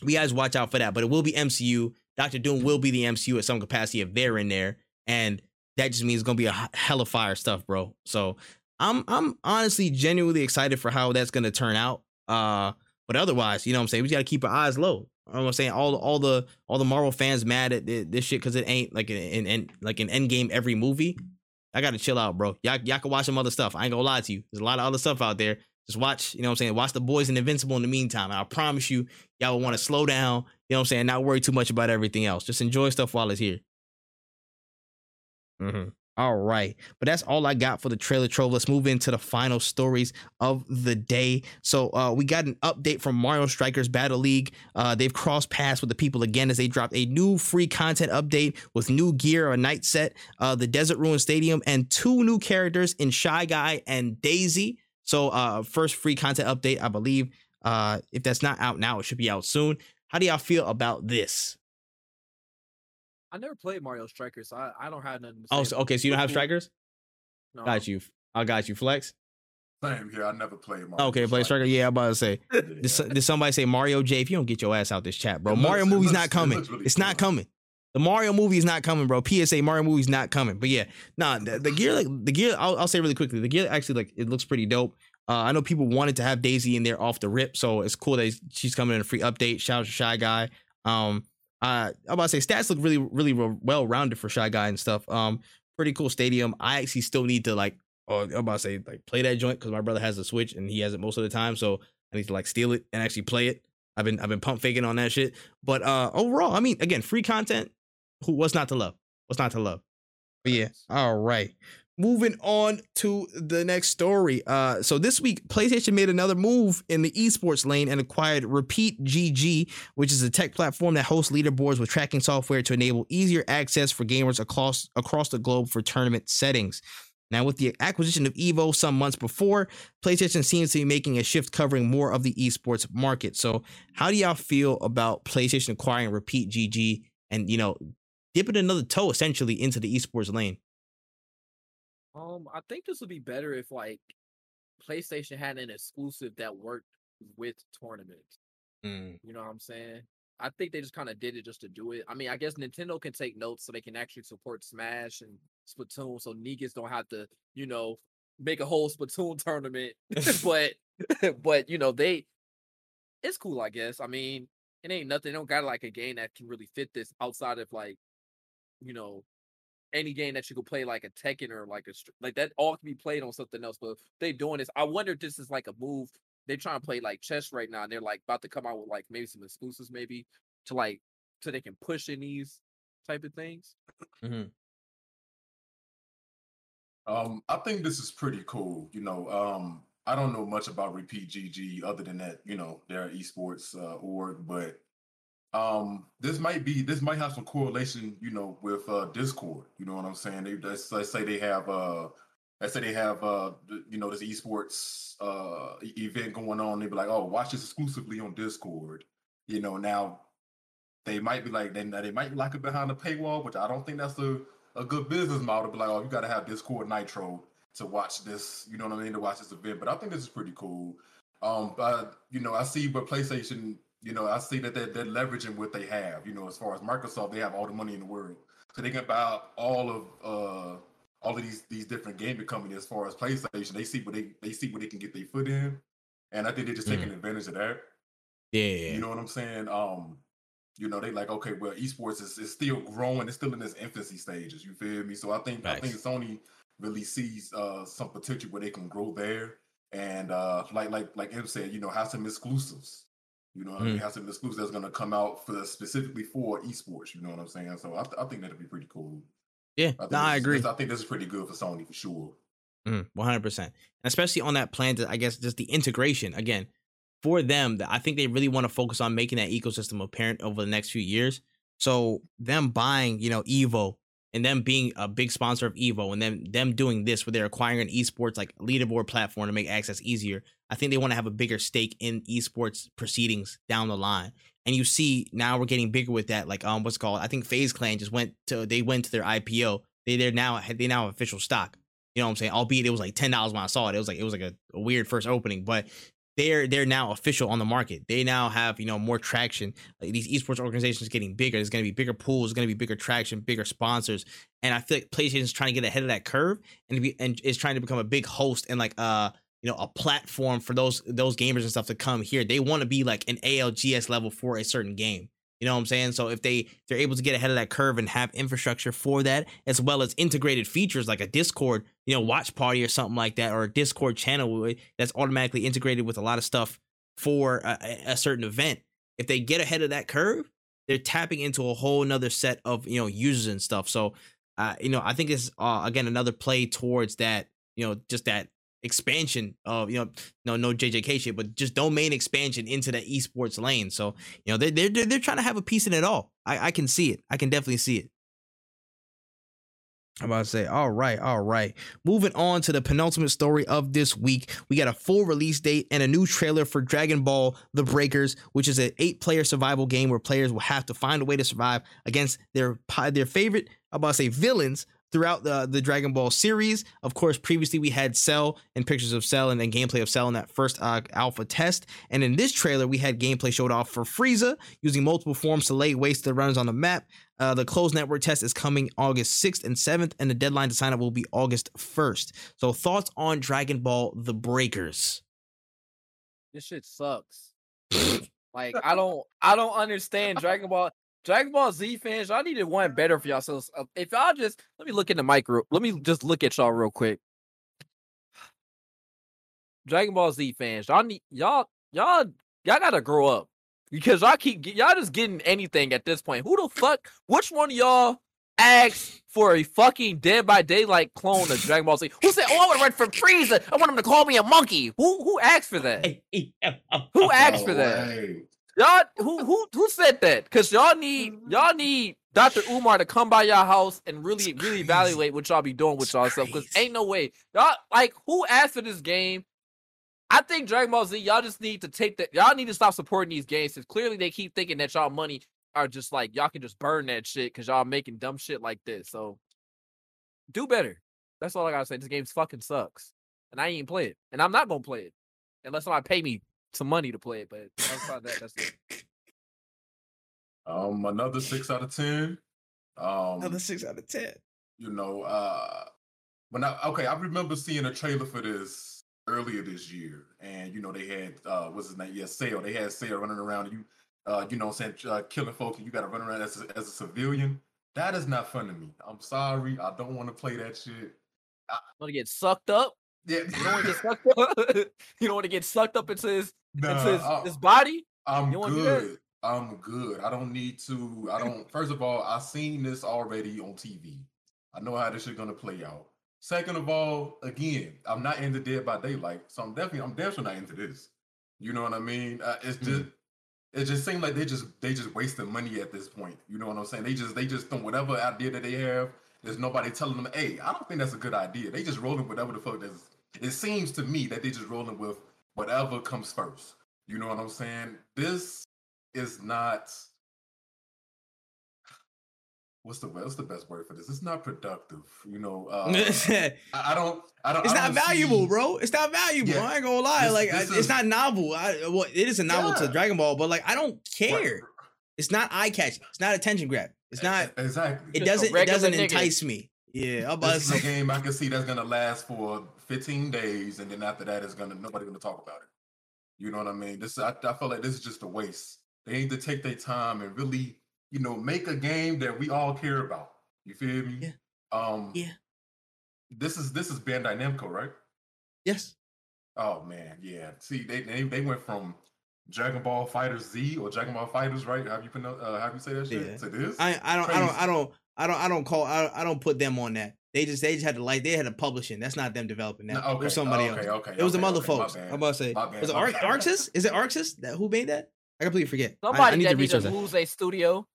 we guys watch out for that. But it will be MCU. Doctor Doom will be the MCU at some capacity if they're in there, and that just means it's gonna be a hell of fire stuff, bro. So I'm I'm honestly genuinely excited for how that's gonna turn out. Uh, but otherwise, you know what I'm saying, we gotta keep our eyes low. I'm saying all all the all the Marvel fans mad at this shit because it ain't like an in like an Endgame every movie. I gotta chill out, bro. Y'all y'all can watch some other stuff. I ain't gonna lie to you. There's a lot of other stuff out there. Just watch, you know what I'm saying? Watch the boys and Invincible in the meantime. I promise you, y'all will want to slow down, you know what I'm saying? Not worry too much about everything else. Just enjoy stuff while it's here. Mm-hmm. All right. But that's all I got for the trailer trove. Let's move into the final stories of the day. So uh, we got an update from Mario Strikers Battle League. Uh, they've crossed paths with the people again as they dropped a new free content update with new gear, a night set, uh, the Desert Ruin Stadium, and two new characters in Shy Guy and Daisy. So uh, first free content update, I believe. Uh, if that's not out now, it should be out soon. How do y'all feel about this? I never played Mario Strikers, so I, I don't have nothing. To Oh, so, okay. So you don't have strikers? No. Got you. I got you. Flex. Same here. I never played Mario. Okay, play striker. Yeah, I'm about to say. *laughs* Yeah. Did, did somebody say Mario J? If you don't get your ass out this chat, bro, It looks- Mario it movie's looks- not coming. looks really it's not coming. The Mario movie is not coming, bro. PSA Mario movie's not coming. But yeah, nah, the, the gear, like the gear, I'll, I'll say really quickly, the gear actually like it looks pretty dope. Uh, I know people wanted to have Daisy in there off the rip, so it's cool that she's coming in a free update. Shout out to Shy Guy. Um, uh, I'm about to say stats look really, really well rounded for Shy Guy and stuff. Um, pretty cool stadium. I actually still need to like, oh, I'm about to say like play that joint because my brother has a Switch and he has it most of the time, so I need to like steal it and actually play it. I've been I've been pump faking on that shit. But uh overall, I mean, again, free content. Who what's not to love? What's not to love? But yeah, all right. Moving on to the next story. Uh, so this week, PlayStation made another move in the esports lane and acquired Repeat GG, which is a tech platform that hosts leaderboards with tracking software to enable easier access for gamers across across the globe for tournament settings. Now, with the acquisition of Evo some months before, PlayStation seems to be making a shift covering more of the esports market. So, how do y'all feel about PlayStation acquiring Repeat GG and you know dipping another toe essentially into the esports lane? Um, I think this would be better if like PlayStation had an exclusive that worked with tournaments. Mm. You know what I'm saying? I think they just kind of did it just to do it. I mean, I guess Nintendo can take notes so they can actually support Smash and Splatoon, so niggas don't have to, you know, make a whole Splatoon tournament. *laughs* *laughs* but, *laughs* but you know, they, it's cool, I guess. I mean, it ain't nothing. They don't got like a game that can really fit this outside of like, you know, any game that you could play like a Tekken or like a like that all can be played on something else. But they doing this, I wonder if this is like a move. They're trying to play like chess right now, and they're like about to come out with like maybe some exclusives, maybe to like so they can push in these type of things. Mm-hmm. Um, I think this is pretty cool. You know, um, I don't know much about Repeat GG other than that, you know, they're esports uh, org, but um this might be this might have some correlation you know with uh discord you know what i'm saying? They let's, let's say they have uh let's say they have uh you know this esports uh event going on they be like oh watch this exclusively on discord you know now they might be like then they might lock it behind a paywall which i don't think that's a, a good business model to be like oh you got to have discord nitro to watch this you know what i mean to watch this event but i think this is pretty cool. Um but you know i see what playstation you know, I see that they're, they're leveraging what they have. You know, as far as Microsoft, they have all the money in the world, so they can buy out all of uh, all of these these different gaming companies. As far as PlayStation, they see what they they see what they can get their foot in, and I think they're just mm. taking advantage of that. Yeah, you know what I'm saying. Um, you know, they like okay, well, esports is, is still growing. It's still in its infancy stages. You feel me? So I think nice. I think Sony really sees uh some potential where they can grow there. And uh like like like M said, you know, have some exclusives you know, mm. I mean, have some exclusives that's going to come out for specifically for esports. You know what I'm saying? So I, th- I think that'd be pretty cool. Yeah, I, no, I agree. I think this is pretty good for Sony for sure. Mm, 100%. Especially on that plan to, I guess, just the integration again for them. That I think they really want to focus on making that ecosystem apparent over the next few years. So them buying, you know, Evo and them being a big sponsor of Evo and then them doing this where they're acquiring an esports like leaderboard platform to make access easier. I think they want to have a bigger stake in esports proceedings down the line. And you see now we're getting bigger with that. Like um, what's called? I think FaZe Clan just went to they went to their IPO. They they're now they now have official stock. You know what I'm saying? Albeit it was like ten dollars when I saw it. It was like it was like a, a weird first opening, but they're they're now official on the market. They now have you know more traction. Like these esports organizations getting bigger. There's going to be bigger pools. There's Going to be bigger traction, bigger sponsors. And I feel like PlayStation is trying to get ahead of that curve and be, and is trying to become a big host and like uh you know a platform for those those gamers and stuff to come here. They want to be like an ALGS level for a certain game. You know what I'm saying? So if they they're able to get ahead of that curve and have infrastructure for that, as well as integrated features like a Discord, you know, watch party or something like that, or a Discord channel that's automatically integrated with a lot of stuff for a, a certain event. If they get ahead of that curve, they're tapping into a whole another set of you know users and stuff. So, uh, you know, I think it's uh, again another play towards that. You know, just that expansion of you know no no JJK shit, but just domain expansion into the esports lane. So you know they they're they're, trying to have a piece in it all. I I can see it. I can definitely see it. I'm about to say, all right, all right. Moving on to the penultimate story of this week, we got a full release date and a new trailer for Dragon Ball: The Breakers, which is an eight-player survival game where players will have to find a way to survive against their their favorite, I'm about to say, villains throughout the the Dragon Ball series. Of course, previously we had Cell and pictures of Cell and then gameplay of Cell in that first uh, alpha test. And in this trailer, we had gameplay showed off for Frieza using multiple forms to lay waste to the runners on the map. Uh, the closed network test is coming August 6th and 7th, and the deadline to sign up will be August 1st. So, thoughts on Dragon Ball The Breakers? This shit sucks. *laughs* like I don't I don't understand Dragon Ball. Dragon Ball Z fans, y'all needed one better for yourselves. Uh, if y'all just let me look in the micro, let me just look at y'all real quick. Dragon Ball Z fans, y'all need y'all y'all y'all gotta grow up because y'all keep y'all just getting anything at this point. Who the fuck? Which one of y'all asked for a fucking Dead by Daylight clone of Dragon Ball Z? Who said, "Oh, I want to run from Frieza. I want him to call me a monkey"? Who who asked for that? *laughs* Who asked for No that? Way. Y'all who who who said that? Cause y'all need mm-hmm. y'all need Dr. Umar to come by y'all house and really It's really evaluate what y'all be doing with y'all stuff. Cause ain't no way y'all like who asked for this game. I think Dragon Ball Z, y'all just need to take that. Y'all need to stop supporting these games because clearly they keep thinking that y'all money are just like y'all can just burn that shit because y'all making dumb shit like this. So do better. That's all I gotta say. This game fucking sucks, and I ain't even play it, and I'm not gonna play it unless somebody pay me some money to play it. But outside that, that's it. Um, another six out of ten. Um, Another six out of ten. you know, uh, when I okay, I remember seeing a trailer for this earlier this year, and you know they had uh, what's his name? Yeah, Cell. They had Cell running around. And you, uh, you know, what I'm saying uh, killing folks, and you got to run around as a, as a civilian. That is not fun to me. I'm sorry. I don't want to play that shit. Want to get sucked up? Yeah, You don't want to get sucked up. *laughs* you don't want to get sucked up into his Nah, into his, I- his body. I'm You wanna do that? good. I'm good. I don't need to. I don't. First of all, I've seen this already on TV. I know how this is gonna play out. Second of all, again, I'm not into Dead by Daylight, so I'm definitely, I'm definitely not into this. You know what I mean? Uh, it's just, it just seems like they just, they just wasting money at this point. You know what I'm saying? They just, they just don't whatever idea that they have. There's nobody telling them, hey, I don't think that's a good idea. They just rolling whatever the fuck that's. It seems to me that they just rolling with whatever comes first. You know what I'm saying? This is not. What's the what's the best word for this? It's not productive. You know, uh, *laughs* I, I don't. I don't. I not don't valuable, see- bro. It's not valuable. Yeah. I ain't gonna lie. This- like this I- is- it's not novel. I, well, it is a novel to Dragon Ball, but like I don't Right, care. It's not eye catching. It's not attention grab. It's not. exactly. It doesn't. It doesn't nigga. entice me. Yeah, I'm about to This is a game I can see that's gonna last for 15 days, and then after that, it's gonna nobody gonna talk about it. You know what I mean? This I, I feel like this is just a waste. They need to take their time and really, you know, make a game that we all care about. You feel me? Yeah. Um. Yeah. This is this is Bandai Namco, right? Yes. Oh man, yeah. See, they they, they went from Dragon Ball Fighter Z or Dragon Ball Fighters, right? Have you pronounce, uh, have you say that shit? Yeah. To this? I. I don't. I don't. I don't. I don't. I don't call. I. I don't put them on that. They just. They just had to like. They had to publishing. That's not them developing that. No, It was somebody okay, else. Okay, It was okay, the mother okay, folks. I'm about to say. My bad, Was it my Ar- ArcSys? Is it ArcSys that who made that? I completely forget. I- I, Somebody need that to need research to that. lose a studio.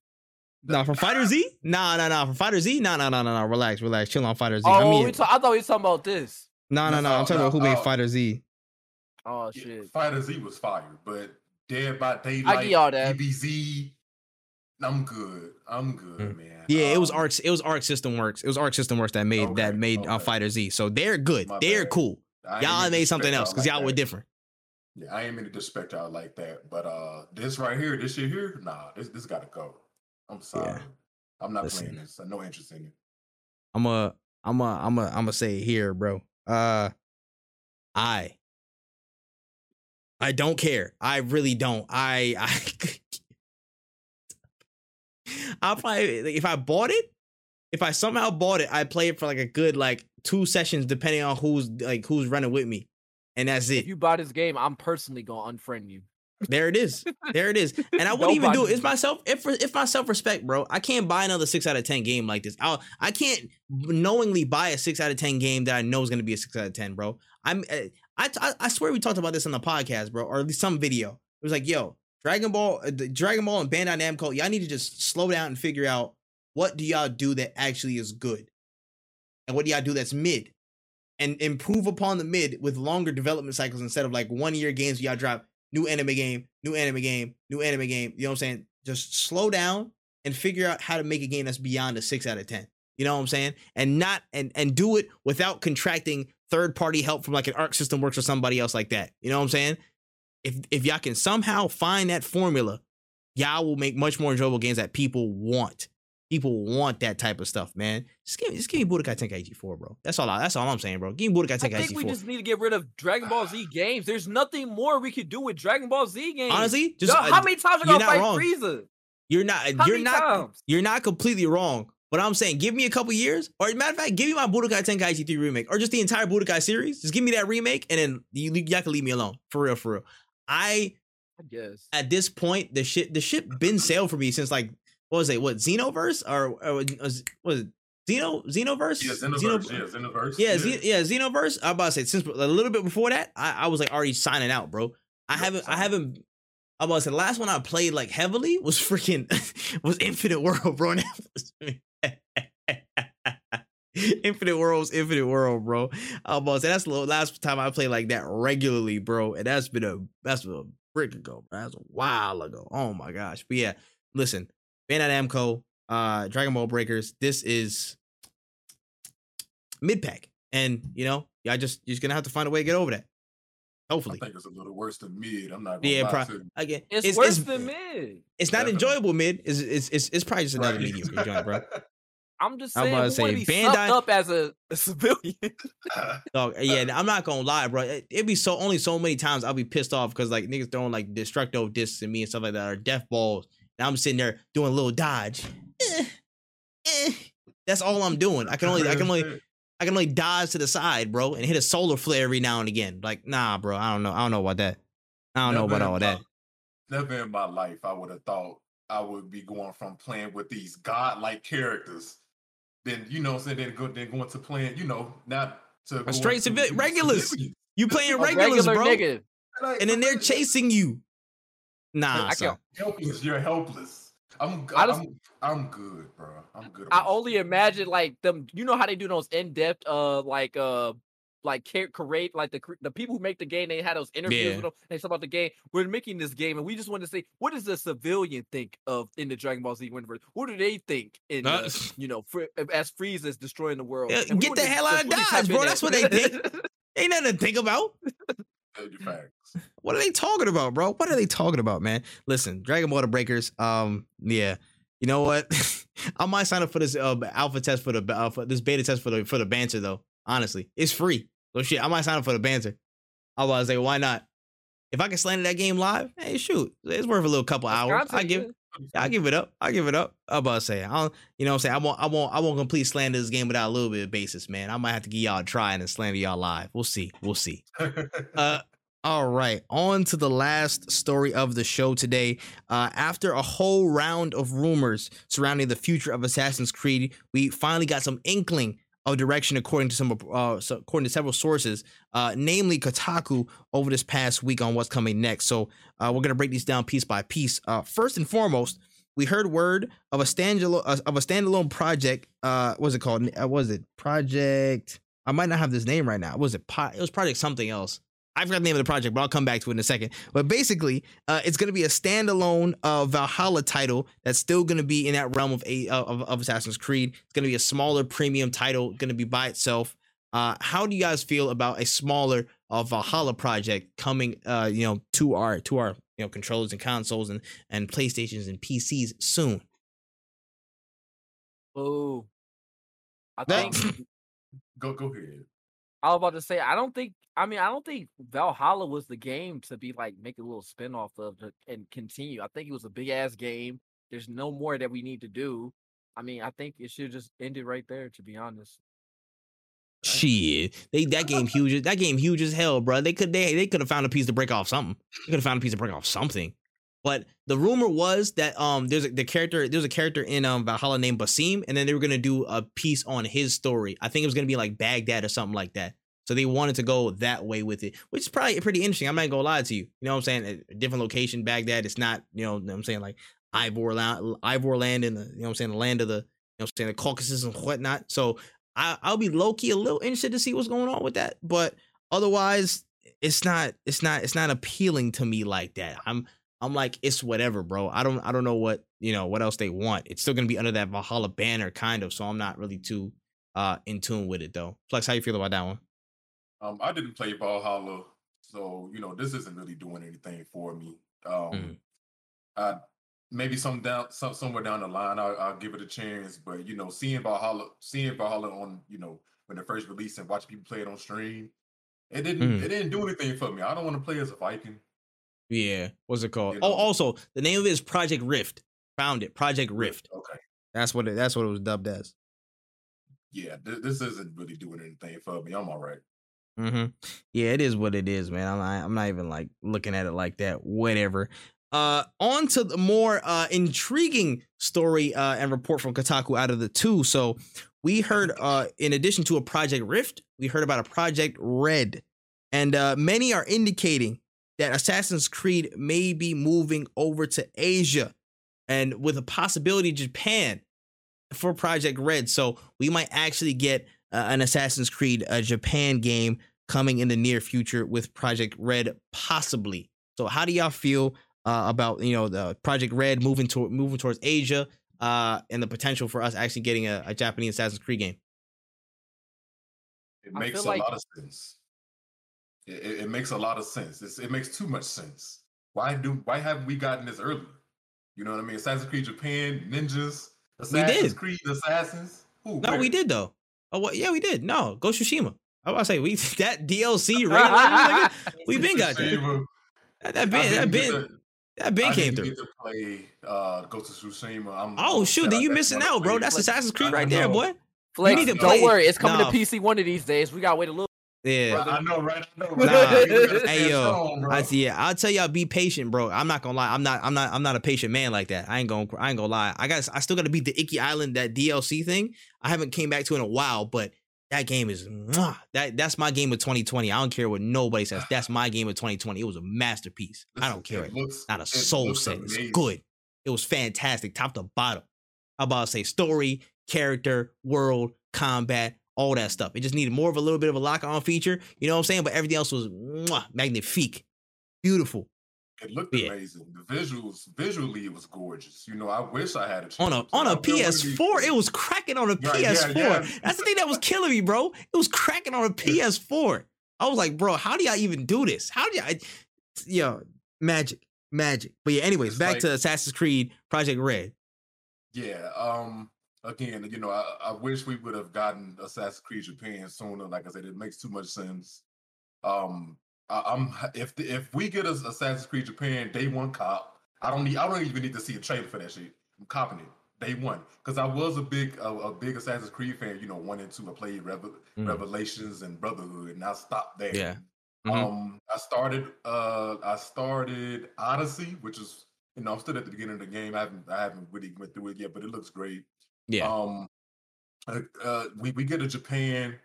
Nah, from Fighter Z? Nah, nah, nah. From Fighter Z? Nah, nah, nah, nah, nah. Relax, relax. Chill on Fighter Z. Oh, I mean, we ta- I thought we was talking about this. no, no, no. No, I'm talking no, about who made oh. Fighter Z. Oh Yeah, shit. Fighter Z was fire, but Dead by Daylight, y'all that. DBZ, I'm good. I'm good, Mm. man. Yeah, it was Um, Arc. It was Arc System Works. It was Arc System Works that made that Okay, made uh. Fighter Z. So they're good. My they're bad. cool. I Y'all made something else because like y'all were different. Yeah, I ain't mean to disrespect y'all like that, but uh, this right here, this shit here, nah, this this got to go. I'm sorry, I'm not Listen. playing this. I no interest in it. I'm a. I'm a. I'm a. I'm a say it here, bro. Uh, I. I don't care. I really don't. I. *laughs* I. I'll probably like, if I bought it, if I somehow bought it, I play it for like a good like two sessions, depending on who's like who's running with me, and that's it. If you buy this game, I'm personally gonna unfriend you. There it is. There it is. *laughs* And I wouldn't even do it. It's myself. If if my self respect, bro, I can't buy another six out of ten game like this. I I can't knowingly buy a six out of ten game that I know is gonna be a six out of ten, bro. I'm uh, I I, I swear we talked about this on the podcast, bro, or at least some video. It was like, yo, Dragon Ball, uh, the Dragon Ball and Bandai Namco, y'all need to just slow down and figure out what do y'all do that actually is good, and what do y'all do that's mid, and improve upon the mid with longer development cycles instead of like one year games y'all drop new anime game, new anime game, new anime game. You know what I'm saying? Just slow down and figure out how to make a game that's beyond a six out of ten. You know what I'm saying? And not and and do it without contracting third party help from like an Arc System Works or somebody else like that. You know what I'm saying? If if y'all can somehow find that formula, y'all will make much more enjoyable games that people want. People want that type of stuff, man. Just give me, just give me Budokai Tenkaichi 4, bro. That's all. I, that's all I'm saying, bro. Give me Budokai I think Tenkaichi we 4. just need to get rid of Dragon Ball Z games. There's nothing more we could do with Dragon Ball Z games. Honestly, just Yo, how many times are gonna fight wrong. Frieza? You're not. How you're not. times? You're not completely wrong. But I'm saying, give me a couple years, or matter of fact, give me my Budokai Tenkaichi 3 remake, or just the entire Budokai series. Just give me that remake, and then you y'all can leave me alone for real, for real. I I guess. at this point, the shit, the ship been sailed for me since like what was it? What Xenoverse or, or was, was it Xeno Xenoverse? Yeah, Xeno- Xenoverse. Yeah, Xenoverse. yeah, Xe- yeah, Xenoverse. I'm about to say since a little bit before that, I, I was like already signing out, bro. I Yep, haven't, I haven't. I'm about to say the last one I played like heavily was freaking *laughs* was Infinite World, bro. *laughs* And that was- *laughs* Infinite World's Infinite World, bro. I'm about to say that's the last time I played like that regularly, bro. And that's been a that's been a brick ago, bro. That's a while ago. Oh my gosh. But yeah, listen, Bandai Namco, uh, Dragon Ball Breakers. This is mid pack, and you know, I just you're just gonna have to find a way to get over that. Hopefully, I think it's a little worse than mid. I'm not gonna yeah. lie Pro- to again, It's, it's worse it's, than mid. it's not Definitely. enjoyable mid. It's it's it's, it's probably just another Right. mediocre joint, bro. *laughs* I'm just I'm saying, about to say, be Bandai- sucked up as a, *laughs* a civilian. *laughs* Dog, yeah, I'm not gonna lie, bro. It, it'd be so only so many times I'll be pissed off because like niggas throwing like destructo discs at me and stuff like that or death balls, and I'm sitting there doing a little dodge. Eh, eh. That's all I'm doing. I can only I can only *laughs* I can only dodge to the side, bro, and hit a solar flare every now and again. Like, nah, bro, I don't know. I don't know about that. I don't know about all my- that. Never in my life I would have thought I would be going from playing with these godlike characters, then you know, what I'm saying then go then going to playing, you know, not to going straight to civi- do regulars. You playing regulars, regular bro, nigga. And then they're chasing you. Nah, I son. can- helpless. You're helpless. I'm I just- I'm I'm good, bro. I'm good. I only imagine like them. You know how they do those in depth, uh, like uh, like create like the the people who make the game. They had those interviews Yeah. with them. They talk about the game. We're making this game, and we just want to say, what does the civilian think of in the Dragon Ball Z universe? What do they think in Uh, the, you know fr- as Frieza is destroying the world? Yeah, get wanna the hell out of Dodge, bro. That's what they think. *laughs* Ain't nothing to think about. Tell you facts. What are they talking about, bro? What are they talking about, man? Listen, Dragon Ball the Breakers. Um, yeah. You know what? *laughs* I might sign up for this uh, alpha test for the uh, for this beta test for the for the banter though. Honestly, it's free. So shit, I might sign up for the banter. I was like, why not? If I can slander that game live, hey, shoot, it's worth a little couple hours. I give. I give it up. I give it up. I'm about to say, I don't, you know what I'm saying? I won't, I won't, I won't complete slander this game without a little bit of basis, man. I might have to give y'all a try and slander y'all live. We'll see. We'll see. *laughs* Uh, all right, on to the last story of the show today. Uh, after a whole round of rumors surrounding the future of Assassin's Creed, we finally got some inkling of direction, according to some, uh, according to several sources, uh, namely Kotaku, over this past week on what's coming next. So uh, we're gonna break these down piece by piece. Uh, first and foremost, we heard word of a standalone uh, of a standalone project. Uh, was it called? Uh, was it Project? I might not have this name right now. Was it? Po- it was Project something else. I forgot the name of the project, but I'll come back to it in a second. But basically, uh, it's going to be a standalone uh, Valhalla title that's still going to be in that realm of, a, of of Assassin's Creed. It's going to be a smaller premium title, going to be by itself. Uh, how do you guys feel about a smaller uh, Valhalla project coming, uh, you know, to our to our you know controllers and consoles and and PlayStations and PCs soon? Oh, I think *laughs* go go ahead. I was about to say I don't think I mean I don't think Valhalla was the game to be like make a little spin-off of the, and continue. I think it was a big ass game. There's no more that we need to do. I mean, I think it should just end it right there, to be honest. Shit, they that *laughs* game huge. That game huge as hell, bro. They could they they could have found a piece to break off something. They could have found a piece to break off something. But the rumor was that um there's a, the character there's a character in um Valhalla named Basim, and then they were gonna do a piece on his story. I think it was gonna be like Baghdad or something like that. So they wanted to go that way with it, which is probably pretty interesting. I'm not gonna lie to you. You know what I'm saying? A different location, Baghdad. It's not you know what I'm saying like Ivor land, Ivor land, and the, you know what I'm saying the land of the you know what I'm saying the Caucasus and whatnot. So I, I'll be low key a little interested to see what's going on with that. But otherwise, it's not it's not it's not appealing to me like that. I'm I'm like it's whatever, bro. I don't I don't know what you know what else they want. It's still gonna be under that Valhalla banner, kind of. So I'm not really too uh in tune with it though. Flex, how you feel about that one? Um, I didn't play Valhalla, so you know this isn't really doing anything for me. Um, Mhm. I maybe some down some somewhere down the line I'll, I'll give it a chance, but you know seeing Valhalla, seeing Valhalla on you know when it first released and watching people play it on stream, it didn't Mhm. it didn't do anything for me. I don't want to play as a Viking. Yeah, what's it called? You Oh, also the name of it is Project Rift. Found it, Project Rift. Okay. That's what it. That's what it was dubbed as. Yeah, th- this isn't really doing anything for me. I'm all right. Mm-hmm. Yeah, it is what it is, man. I'm not, I'm not even like looking at it like that. Whatever. Uh, on to the more uh, intriguing story uh, and report from Kotaku out of the two. So we heard, uh, in addition to a Project Rift, we heard about a Project Red, and uh, many are indicating that Assassin's Creed may be moving over to Asia, and with a possibility Japan for Project Red. So we might actually get uh, an Assassin's Creed uh, Japan game coming in the near future with Project Red, possibly. So how do y'all feel uh, about you know the Project Red moving to moving towards Asia uh, and the potential for us actually getting a, a Japanese Assassin's Creed game? It makes a like- lot of sense. It, it, it makes a lot of sense. It's, it makes too much sense. Why do why haven't we gotten this earlier? You know what I mean? Assassin's Creed Japan, ninjas, We Assassin's did. Creed Assassins. Who? No, where? we did though. Oh, what? Yeah, we did. No, Ghost of Tsushima. I was about to say we *laughs* that DLC right now. we been got that. Tsushima. That I been that didn't been that been I came didn't through. get to play uh, Ghost of Tsushima. I'm, Oh shoot, upset. then you missing out, bro. That's it. Assassin's Creed I right there, boy. Flex, need to don't play- worry, it's coming Nah. to PC one of these days. We gotta wait a little. Yeah. I know, right? I know, right? You gotta Hey, yo. I see. Yeah, I'll tell y'all, be patient, bro. I'm not gonna lie. I'm not. I'm not. I'm not a patient man like that. I ain't gonna. I ain't gonna lie. I got. I still got to beat the Iki Island that DLC thing. I haven't came back to in a while, but that game is mwah, that. That's my game of 2020. I don't care what nobody says. That's my game of 2020. It was a masterpiece. I don't care. It looks, Not a it soul looks said it's good. It was fantastic, top to bottom. I'm about to say story, character, world, combat, all that stuff. It just needed more of a little bit of a lock on feature. You know what I'm saying? But everything else was mwah, magnifique, beautiful. It looked Yeah. amazing. The visuals, visually, it was gorgeous. You know, I wish I had a On a on a really wanna be- PS4, it was cracking on a yeah, PS4. yeah. That's the thing that was killing me, bro. It was cracking on a *laughs* PS4. I was like, bro, how do y'all even do this? How do y'all? Yo, magic, magic. But yeah, anyways, It's back like- to Assassin's Creed Project Red. Yeah. Um. Again, you know, I, I wish we would have gotten Assassin's Creed Japan sooner. Like I said, it makes too much sense. Um. I, I'm if the, if we get us Assassin's Creed Japan day one cop, I don't need. I don't even need to see a trailer for that shit. I'm copping it day one because I was a big a, a big Assassin's Creed fan. You know, one and two. I played Revel- Mm. Revelations and Brotherhood, and I stopped there. Yeah. Mhm. Um, I started uh I started Odyssey, which is you know I'm still at the beginning of the game. I haven't I haven't really went through it yet, but it looks great. Yeah. Um, uh, uh we we get to Japan.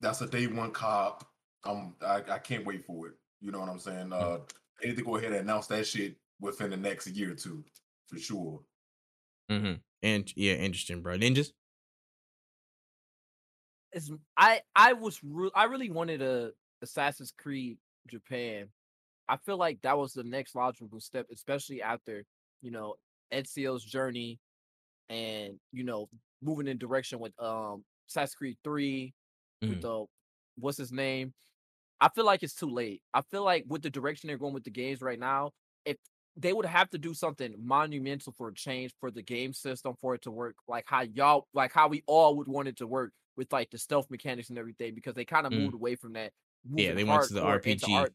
That's a day one cop. Um, I I can't wait for it. You know what I'm saying? Uh, they need to go ahead and announce that shit within the next year or two, for sure. Mm-hmm. And yeah, interesting, bro. Ninjas. It's, I I was re- I really wanted a Assassin's Creed Japan. I feel like that was the next logical step, especially after you know Ezio's journey, and you know moving in direction with um Assassin's Creed 3 with Mhm. the what's his name. I feel like it's too late. I feel like with the direction they're going with the games right now, if they would have to do something monumental for a change for the game system for it to work like how y'all like how we all would want it to work with like the stealth mechanics and everything because they kind of Mm. moved away from that. Yeah, they went to the RPG. art-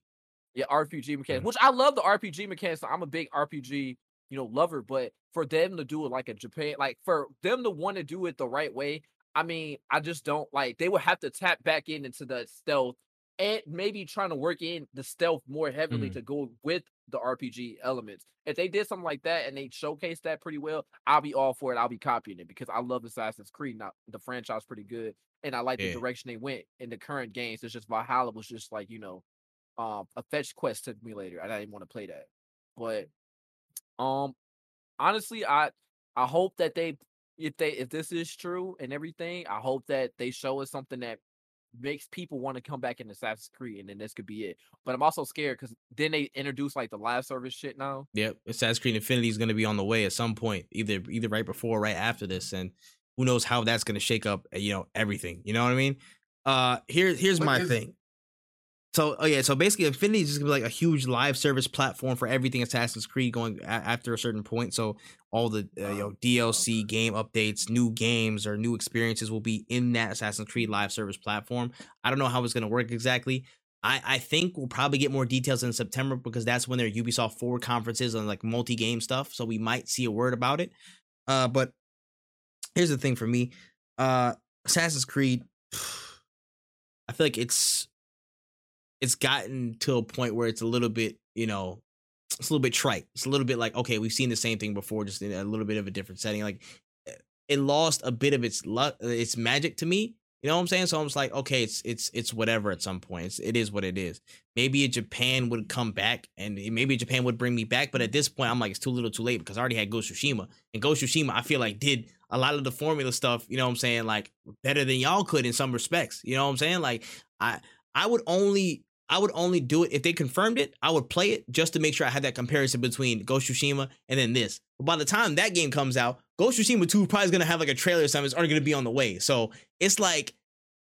yeah, RPG mechanics, Mhm. which I love the RPG mechanics. So I'm a big RPG, you know, lover, but for them to do it like a Japan, like for them to want to do it the right way, I mean, I just don't like they would have to tap back in into the stealth and maybe trying to work in the stealth more heavily Mhm. to go with the RPG elements. If they did something like that and they showcased that pretty well, I'll be all for it. I'll be copying it because I love Assassin's Creed. Now the franchise pretty good, and I like Yeah. the direction they went in the current games. It's just Valhalla was just like you know, um, a fetch quest later. I didn't want to play that, but um, honestly, I I hope that they if they if this is true and everything, I hope that they show us something that makes people want to come back in Assassin's Creed, and then this could be it. But I'm also scared because then they introduce like the live service shit now. Yep. Assassin's Creed Infinity is going to be on the way at some point, either either right before or right after this, and who knows how that's going to shake up, uh, you know, everything. You know what I mean? Uh, here here's What my is- thing. So, oh yeah, so basically, Infinity is just gonna be like a huge live service platform for everything Assassin's Creed going a- after a certain point. So, all the uh, you know DLC game updates, new games, or new experiences will be in that Assassin's Creed live service platform. I don't know how it's gonna work exactly. I, I think we'll probably get more details in September because that's when their Ubisoft forward conferences on like multi game stuff. So we might see a word about it. Uh, but here's the thing for me, uh, Assassin's Creed. *sighs* I feel like it's it's gotten to a point where it's a little bit you know it's a little bit trite. It's a little bit like okay, we've seen the same thing before, just in a little bit of a different setting. Like eh, it lost a bit of its luck, its magic to me. You know what I'm saying? So I'm just like, okay, it's it's it's whatever. At some point, it's, it is what it is. Maybe Japan would come back, and maybe Japan would bring me back. But at this point, I'm like, it's too little, too late because I already had Ghost Tsushima, and Ghost Tsushima, I feel like did a lot of the formula stuff. You know what I'm saying? Like better than y'all could in some respects. You know what I'm saying? Like I I would only I would only do it if they confirmed it. I would play it just to make sure I had that comparison between Ghost Tsushima and then this. But by the time that game comes out, Ghost Tsushima 2 probably is gonna have like a trailer or something. It's already gonna be on the way. So it's like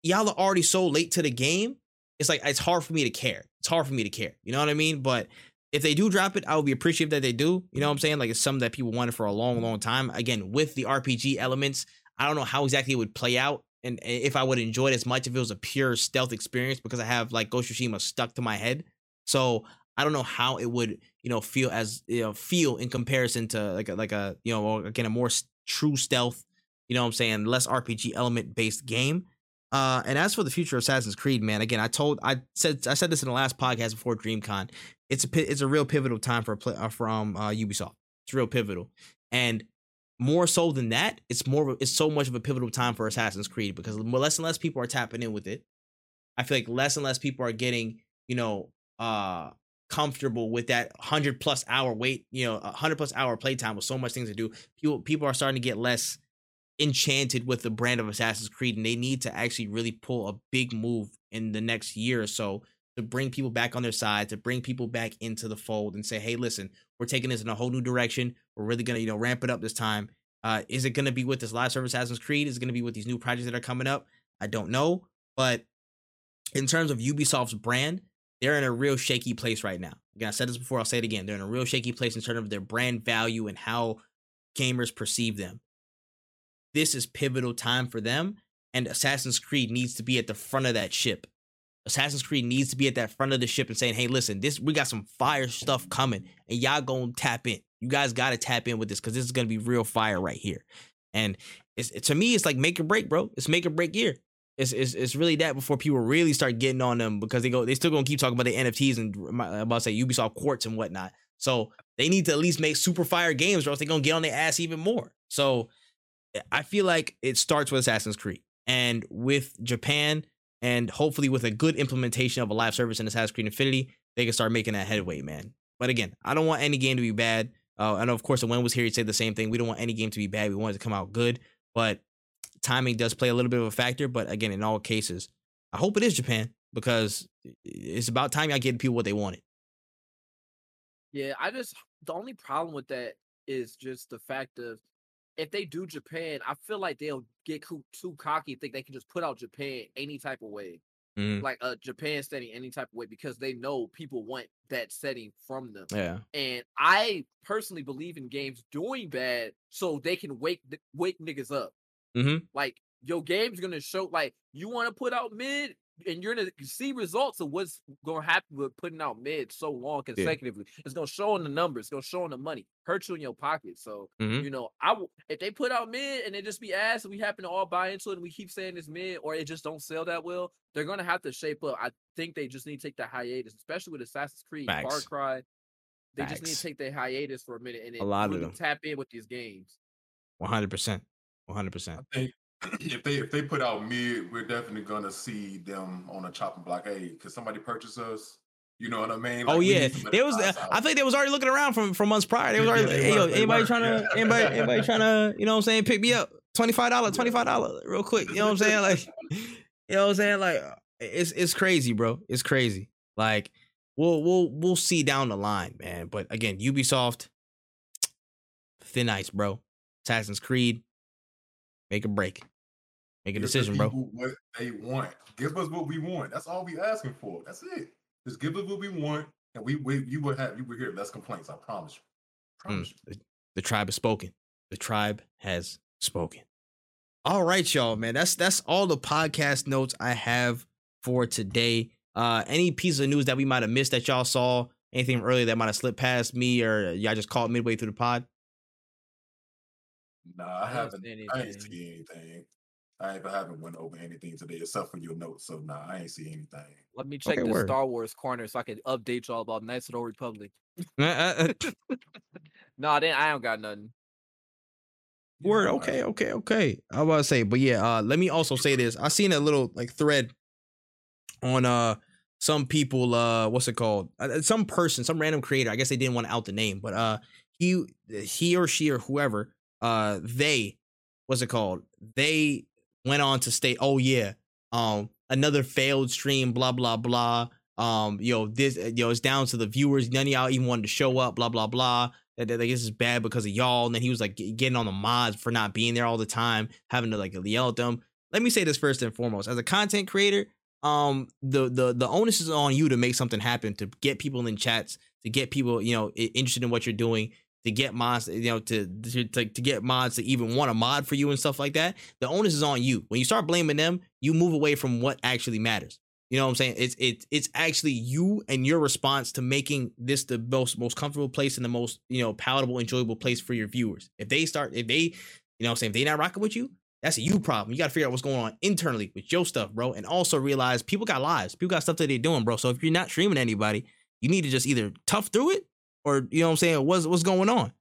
y'all are already so late to the game. It's like it's hard for me to care. It's hard for me to care. You know what I mean? But if they do drop it, I would be appreciative that they do. You know what I'm saying? Like it's something that people wanted for a long, long time. Again, with the RPG elements, I don't know how exactly it would play out and if I would enjoy it as much if it was a pure stealth experience because I have like Ghost Tsushima stuck to my head. So I don't know how it would you know feel as you know feel in comparison to like a, like a you know again a more true stealth you know what I'm saying less RPG element based game. Uh, and as for the future of Assassin's Creed, man, again, I told, I said, I said this in the last podcast before DreamCon. It's a, it's a real pivotal time for a play, uh, from uh, Ubisoft. It's real pivotal, and more so than that, it's more, it's so much of a pivotal time for Assassin's Creed because less and less people are tapping in with it. I feel like less and less people are getting, you know, uh, comfortable with that hundred plus hour wait, you know, hundred plus hour playtime with so much things to do. People, people are starting to get less enchanted with the brand of Assassin's Creed, and they need to actually really pull a big move in the next year or so to bring people back on their side, to bring people back into the fold, and say, "Hey, listen, we're taking this in a whole new direction. We're really gonna, you know, ramp it up this time. Uh, is it gonna be with this live service Assassin's Creed? Is it gonna be with these new projects that are coming up? I don't know, but in terms of Ubisoft's brand, they're in a real shaky place right now. Again, I said this before, I'll say it again. They're in a real shaky place in terms of their brand value and how gamers perceive them this is pivotal time for them and Assassin's Creed needs to be at the front of that ship. Assassin's Creed needs to be at that front of the ship and saying, "Hey, listen, this we got some fire stuff coming, and y'all gonna tap in. You guys got to tap in with this because this is gonna be real fire right here." And it's it, to me, it's like make or break, bro. It's make or break year. It's, it's it's really that before people really start getting on them because they go they still gonna keep talking about the NFTs and I'm about to say Ubisoft Quartz and whatnot. So they need to at least make super fire games, or else they're gonna get on their ass even more. So eh, I feel like it starts with Assassin's Creed and with Japan and hopefully with a good implementation of a live service in Assassin's Creed Infinity, they can start making that headway, man. But again, I don't want any game to be bad. Uh, I know, of course, Wen was here, he'd say the same thing. We don't want any game to be bad. We want it to come out good, but timing does play a little bit of a factor. But again, in all cases, I hope it is Japan because it's about time I get people what they wanted. Yeah, I just the only problem with that is just the fact of if they do Japan, I feel like they'll get too cocky, think they can just put out Japan any type of way, Mhm. like a Japan setting any type of way, because they know people want that setting from them. Yeah. And I personally believe in games doing bad so they can wake wake niggas up. Mhm. Like your game's gonna show like you want to put out mid and you're gonna see results of what's gonna happen with putting out mid so long consecutively. It's gonna show in the numbers, it's gonna show in the money, hurt you in your pocket. So Mhm. you know, I w- if they put out mid and it just be ass and we happen to all buy into it and we keep saying it's mid or it just don't sell that well, they're gonna have to shape up. I think they just need to take that hiatus, especially with Assassin's Creed, Far Cry. They just need to take their hiatus for a minute and A then lot of them. tap in with these games. One hundred percent. One hundred percent. I think if they if they put out mid, we're definitely gonna see them on a chopping block. Hey, could somebody purchase us? You know what I mean? Oh Like, we yeah, there was. Uh. I think they was already looking around from from months prior. They was Yeah, already. they hey, yo, were, they anybody were, trying to? yeah. Anybody? *laughs* Anybody trying to? You know what I'm saying? Pick me up. Twenty five dollar. Twenty five dollar. Real quick. You know what I'm saying? Like, *laughs* you know what I'm saying? Like, it's it's crazy, bro. It's crazy. Like, we'll we'll we'll see down the line, man. But again, Ubisoft, thin ice, bro. Assassin's Creed, make a break, make a Give the decision, bro. What they want. Give us what we want. That's all we asking for. That's it. Just give us what we want, and we we you will have you will hear less complaints. I promise you. Promise Mm, you. the, the tribe has spoken. The tribe has spoken. All right, y'all, man. That's that's all the podcast notes I have for today. Uh any piece of news that we might have missed that y'all saw, anything earlier that might have slipped past me or y'all just caught midway through the pod? Nah, I I don't haven't. see I ain't anything. See anything. I even haven't went over anything today except for your notes. So nah, I ain't see anything. Let me check Okay, the word. Star Wars corner so I can update y'all about Knights of the Old Republic. Uh, uh, uh, *laughs* Nah, then I don't got nothing. Word. Okay. Okay. Okay. I was about to say, but yeah. Uh, let me also say this. I seen a little like thread on uh some people. Uh, what's it called? Uh, some person, some random creator. I guess they didn't want to out the name, but uh, he, he or she or whoever. Uh, they, what's it called? They went on to state, oh yeah, um, another failed stream. Blah blah blah. Um, you know this. You know it's down to the viewers. None of y'all even wanted to show up. Blah blah blah that, that like, this is bad because of y'all. And then he was like getting on the mods for not being there all the time, having to like yell at them. Let me say this first and foremost: as a content creator, um, the the the onus is on you to make something happen, to get people in chats, to get people you know interested in what you're doing, to get mods, you know, to to to, to get mods to even want a mod for you and stuff like that. The onus is on you. When you start blaming them, you move away from what actually matters. You know what I'm saying? It's it's it's actually you and your response to making this the most most comfortable place and the most you know palatable, enjoyable place for your viewers. If they start, if they, you know, what I'm saying if they not rocking with you, that's a you problem. You got to figure out what's going on internally with your stuff, bro, and also realize people got lives, people got stuff that they're doing, bro. So if you're not streaming anybody, you need to just either tough through it or you know what I'm saying. What's what's going on?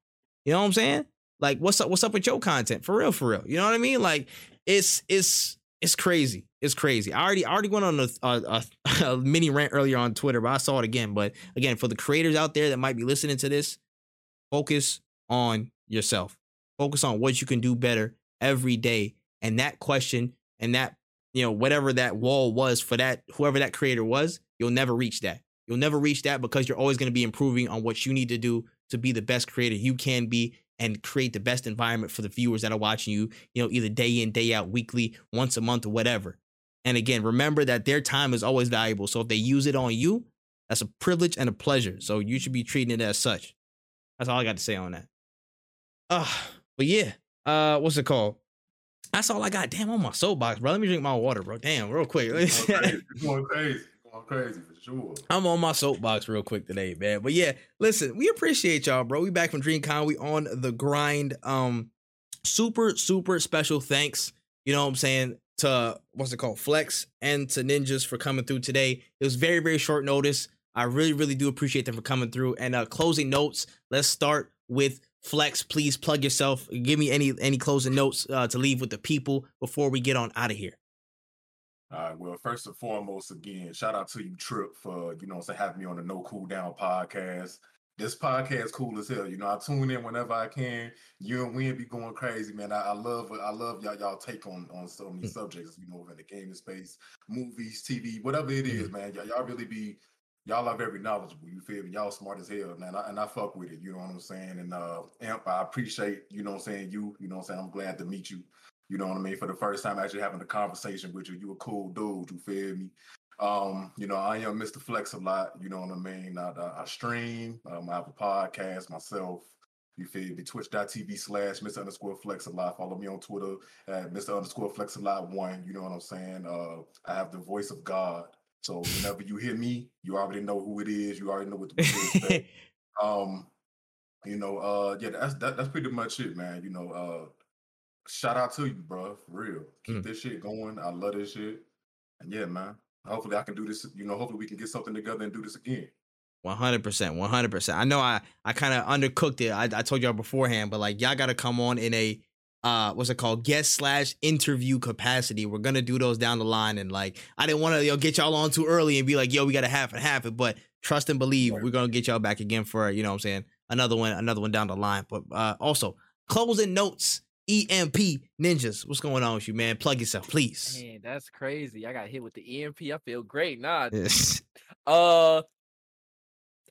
You know what I'm saying? Like what's up? What's up with your content? For real, for real. You know what I mean? Like it's it's it's crazy. It's crazy. I already I already went on a, a, a, *laughs* a mini rant earlier on Twitter, but I saw it again. But again, for the creators out there that might be listening to this, focus on yourself. Focus on what you can do better every day. And that question and that you know whatever that wall was for that whoever that creator was, you'll never reach that. You'll never reach that because you're always going to be improving on what you need to do to be the best creator you can be and create the best environment for the viewers that are watching you, you know, either day in, day out, weekly, once a month, or whatever. And again, remember that their time is always valuable. So if they use it on you, that's a privilege and a pleasure. So you should be treating it as such. That's all I got to say on that. Uh, but yeah, uh, what's it called? That's all I got. Damn, on my soapbox, bro. Let me drink my water, bro. Damn, real quick. Going crazy. Crazy. Crazy for sure. I'm on my soapbox real quick today, man. But yeah, listen, we appreciate y'all, bro. We back from DreamCon. We on the grind. Um, super, super special thanks. You know what I'm saying? To what's it called? Flex and to Ninjaz for coming through today. It was very, very short notice. I really, really do appreciate them for coming through. And uh closing notes. Let's start with Flex. Please plug yourself. Give me any any closing notes uh, to leave with the people before we get on out of here. All right. Well, first and foremost, again, shout out to you, Tripp, for you know, say having me on the No Cooldown podcast. This podcast is cool as hell. You know, I tune in whenever I can. You and Wen be going crazy, man. I, I love I love y'all y'all take on on so many *laughs* subjects. You know, in the gaming space, movies, TV, whatever it Mm. man. Y'all, y'all really be y'all are very knowledgeable. You feel me? Y'all smart as hell, man. I, and I fuck with it. You know what I'm saying? And uh, EMP, I appreciate you know what I'm saying. You you know what I'm saying. I'm glad to meet you. You know what I mean? For the first time, actually having a conversation with you. You a cool dude. You feel me? Um, you know, I am MrFlexALot. You know what I mean? I, I, I stream. Um, I have a podcast myself. You feel me? Twitch.tv slash Mr. underscore Flex a lot. Follow me on Twitter at Mr. underscore Flex a lot one. You know what I'm saying? Uh, I have the voice of God. So whenever you hear me, you already know who it is. You already know what to expect. *laughs* um, you know, uh, yeah, that's that, that's pretty much it, man. You know, uh, shout out to you, bro. For real. Keep Mm. this shit going. I love this shit. And yeah, man. Hopefully I can do this. You know, hopefully we can get something together and do this again. One hundred percent, one hundred percent. I know I I kind of undercooked it. I, I told y'all beforehand, but like y'all got to come on in a uh what's it called guest slash interview capacity. We're gonna do those down the line, and like I didn't want to yo get y'all on too early and be like yo we got to half and half it, but trust and believe Right. we're gonna get y'all back again for you know what I'm saying another one another one down the line. But uh also closing notes. EMP ninjas, what's going on with you, man? Plug yourself, please. Man, that's crazy. I got hit with the EMP. I feel great. Nah, *laughs* Yes. Uh,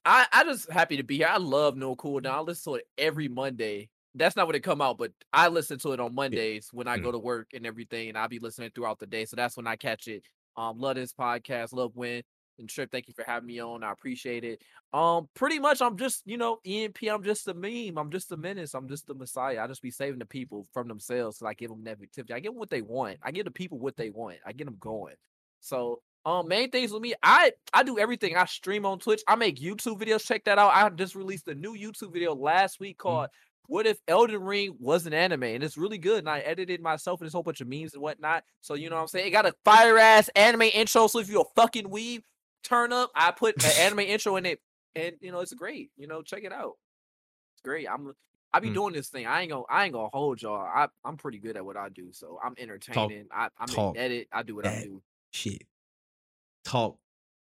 I I just happy to be here. I love No Cooldown. I listen to it every Monday. That's not when it come out, but I listen to it on Mondays when I go to work and everything, and I'll be listening throughout the day. So that's when I catch it. Um, love this podcast. Love Wen and Tripp. Thank you for having me on. I appreciate it. Um, pretty much, I'm just you know EMP. I'm just a meme. I'm just a menace. I'm just the messiah. I just be saving the people from themselves. So I give them negativity. I give them what they want. I give the people what they want. I get them going. So um, main things with me, I I do everything. I stream on Twitch. I make YouTube videos. Check that out. I just released a new YouTube video last week called what if Elden Ring was an anime and it's really good and I edited myself and a whole bunch of memes and whatnot. So you know what I'm saying? It got a fire ass anime intro. So if you're a fucking weeb, turn up. I put an *laughs* anime intro in it, and you know it's great. You know, check it out. It's great. I'm I be Mm. doing this thing. I ain't gonna I ain't gonna hold y'all. I I'm pretty good at what I do. So I'm entertaining. I I'm talk edit. I do what I do. Shit. Talk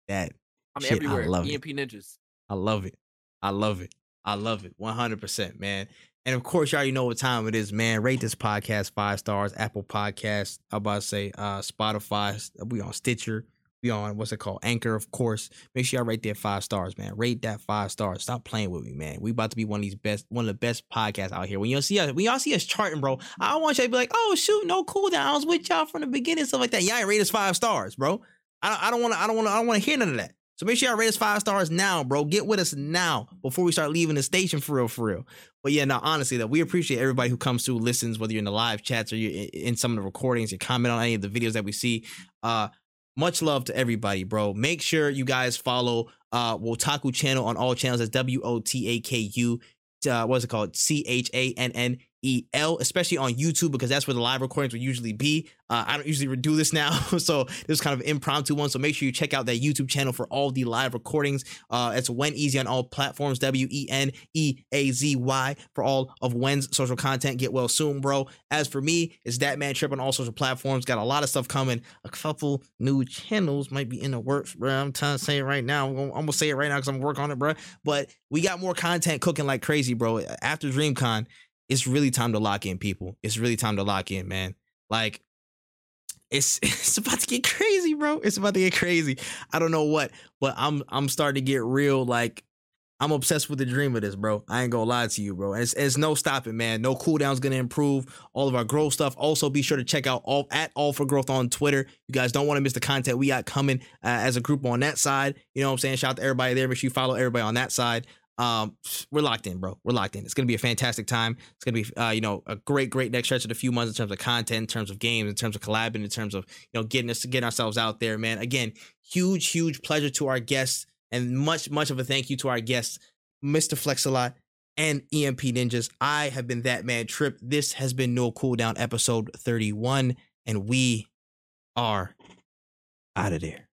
that. I'm shit, I everywhere. love it. EMPNinjaz. I love it. I love it. I love it. 100%, man. And of course, you already know what time it is, man. Rate this podcast five stars. Apple Podcasts. I'm about to say uh Spotify. We on Stitcher. We on what's it called? Anchor, of course. Make sure y'all rate that five stars, man. Rate that five stars. Stop playing with me, man. We about to be one of these best, one of the best podcasts out here. When y'all see us, when y'all see us charting, bro, I want y'all to be like, oh shoot, no cooldown. I was with y'all from the beginning, stuff like that. Y'all rate us five stars, bro. I don't, want to. I don't want to. I don't want to hear none of that. So make sure y'all rate us five stars now, bro. Get with us now before we start leaving the station for real, for real. But yeah, now honestly, though, we appreciate everybody who comes through, listens, whether you're in the live chats or you're in some of the recordings, you comment on any of the videos that we see. Uh, much love to everybody, bro. Make sure you guys follow uh Wotaku channel on all channels. That's W O T A K U. Uh, what's it called? C H A N N E L, especially on YouTube because that's where the live recordings will usually be. Uh, I don't usually do this now, *laughs* so this is kind of impromptu one. So make sure you check out that YouTube channel for all the live recordings. Uh, it's WenEazy on all platforms. W E N E A Z Y for all of Wen's social content. Get well soon, bro. As for me, it's that man Tripp on all social platforms. Got a lot of stuff coming. A couple new channels might be in the works, bro. I'm trying to say it right now. I'm gonna, I'm gonna say it right now because I'm working on it, bro. But we got more content cooking like crazy, bro. After DreamCon, it's really time to lock in, people. It's really time to lock in, man. Like it's *laughs* it's about to get crazy, bro. It's about to get crazy. I don't know what, but I'm I'm starting to get real like I'm obsessed with the dream of this, bro. I ain't gonna lie to you, bro. It's, it's no stopping, man. No cooldown's gonna improve all of our growth stuff. Also, be sure to check out all at all for growth on Twitter. You guys don't want to miss the content we got coming uh, as a group on that side. You know what I'm saying? Shout out to everybody there. Make sure you follow everybody on that side. Um, we're locked in, bro. We're locked in. It's gonna be a fantastic time. It's gonna be, uh, you know, a great, great next stretch of a few months in terms of content, in terms of games, in terms of collabing, in terms of you know getting us getting ourselves out there, man. Again, huge, huge pleasure to our guests, and much, much of a thank you to our guests, Mr. Flex and EMPNinjaz. I have been that man Tripp. This has been No Cooldown episode 31, and we are out of there.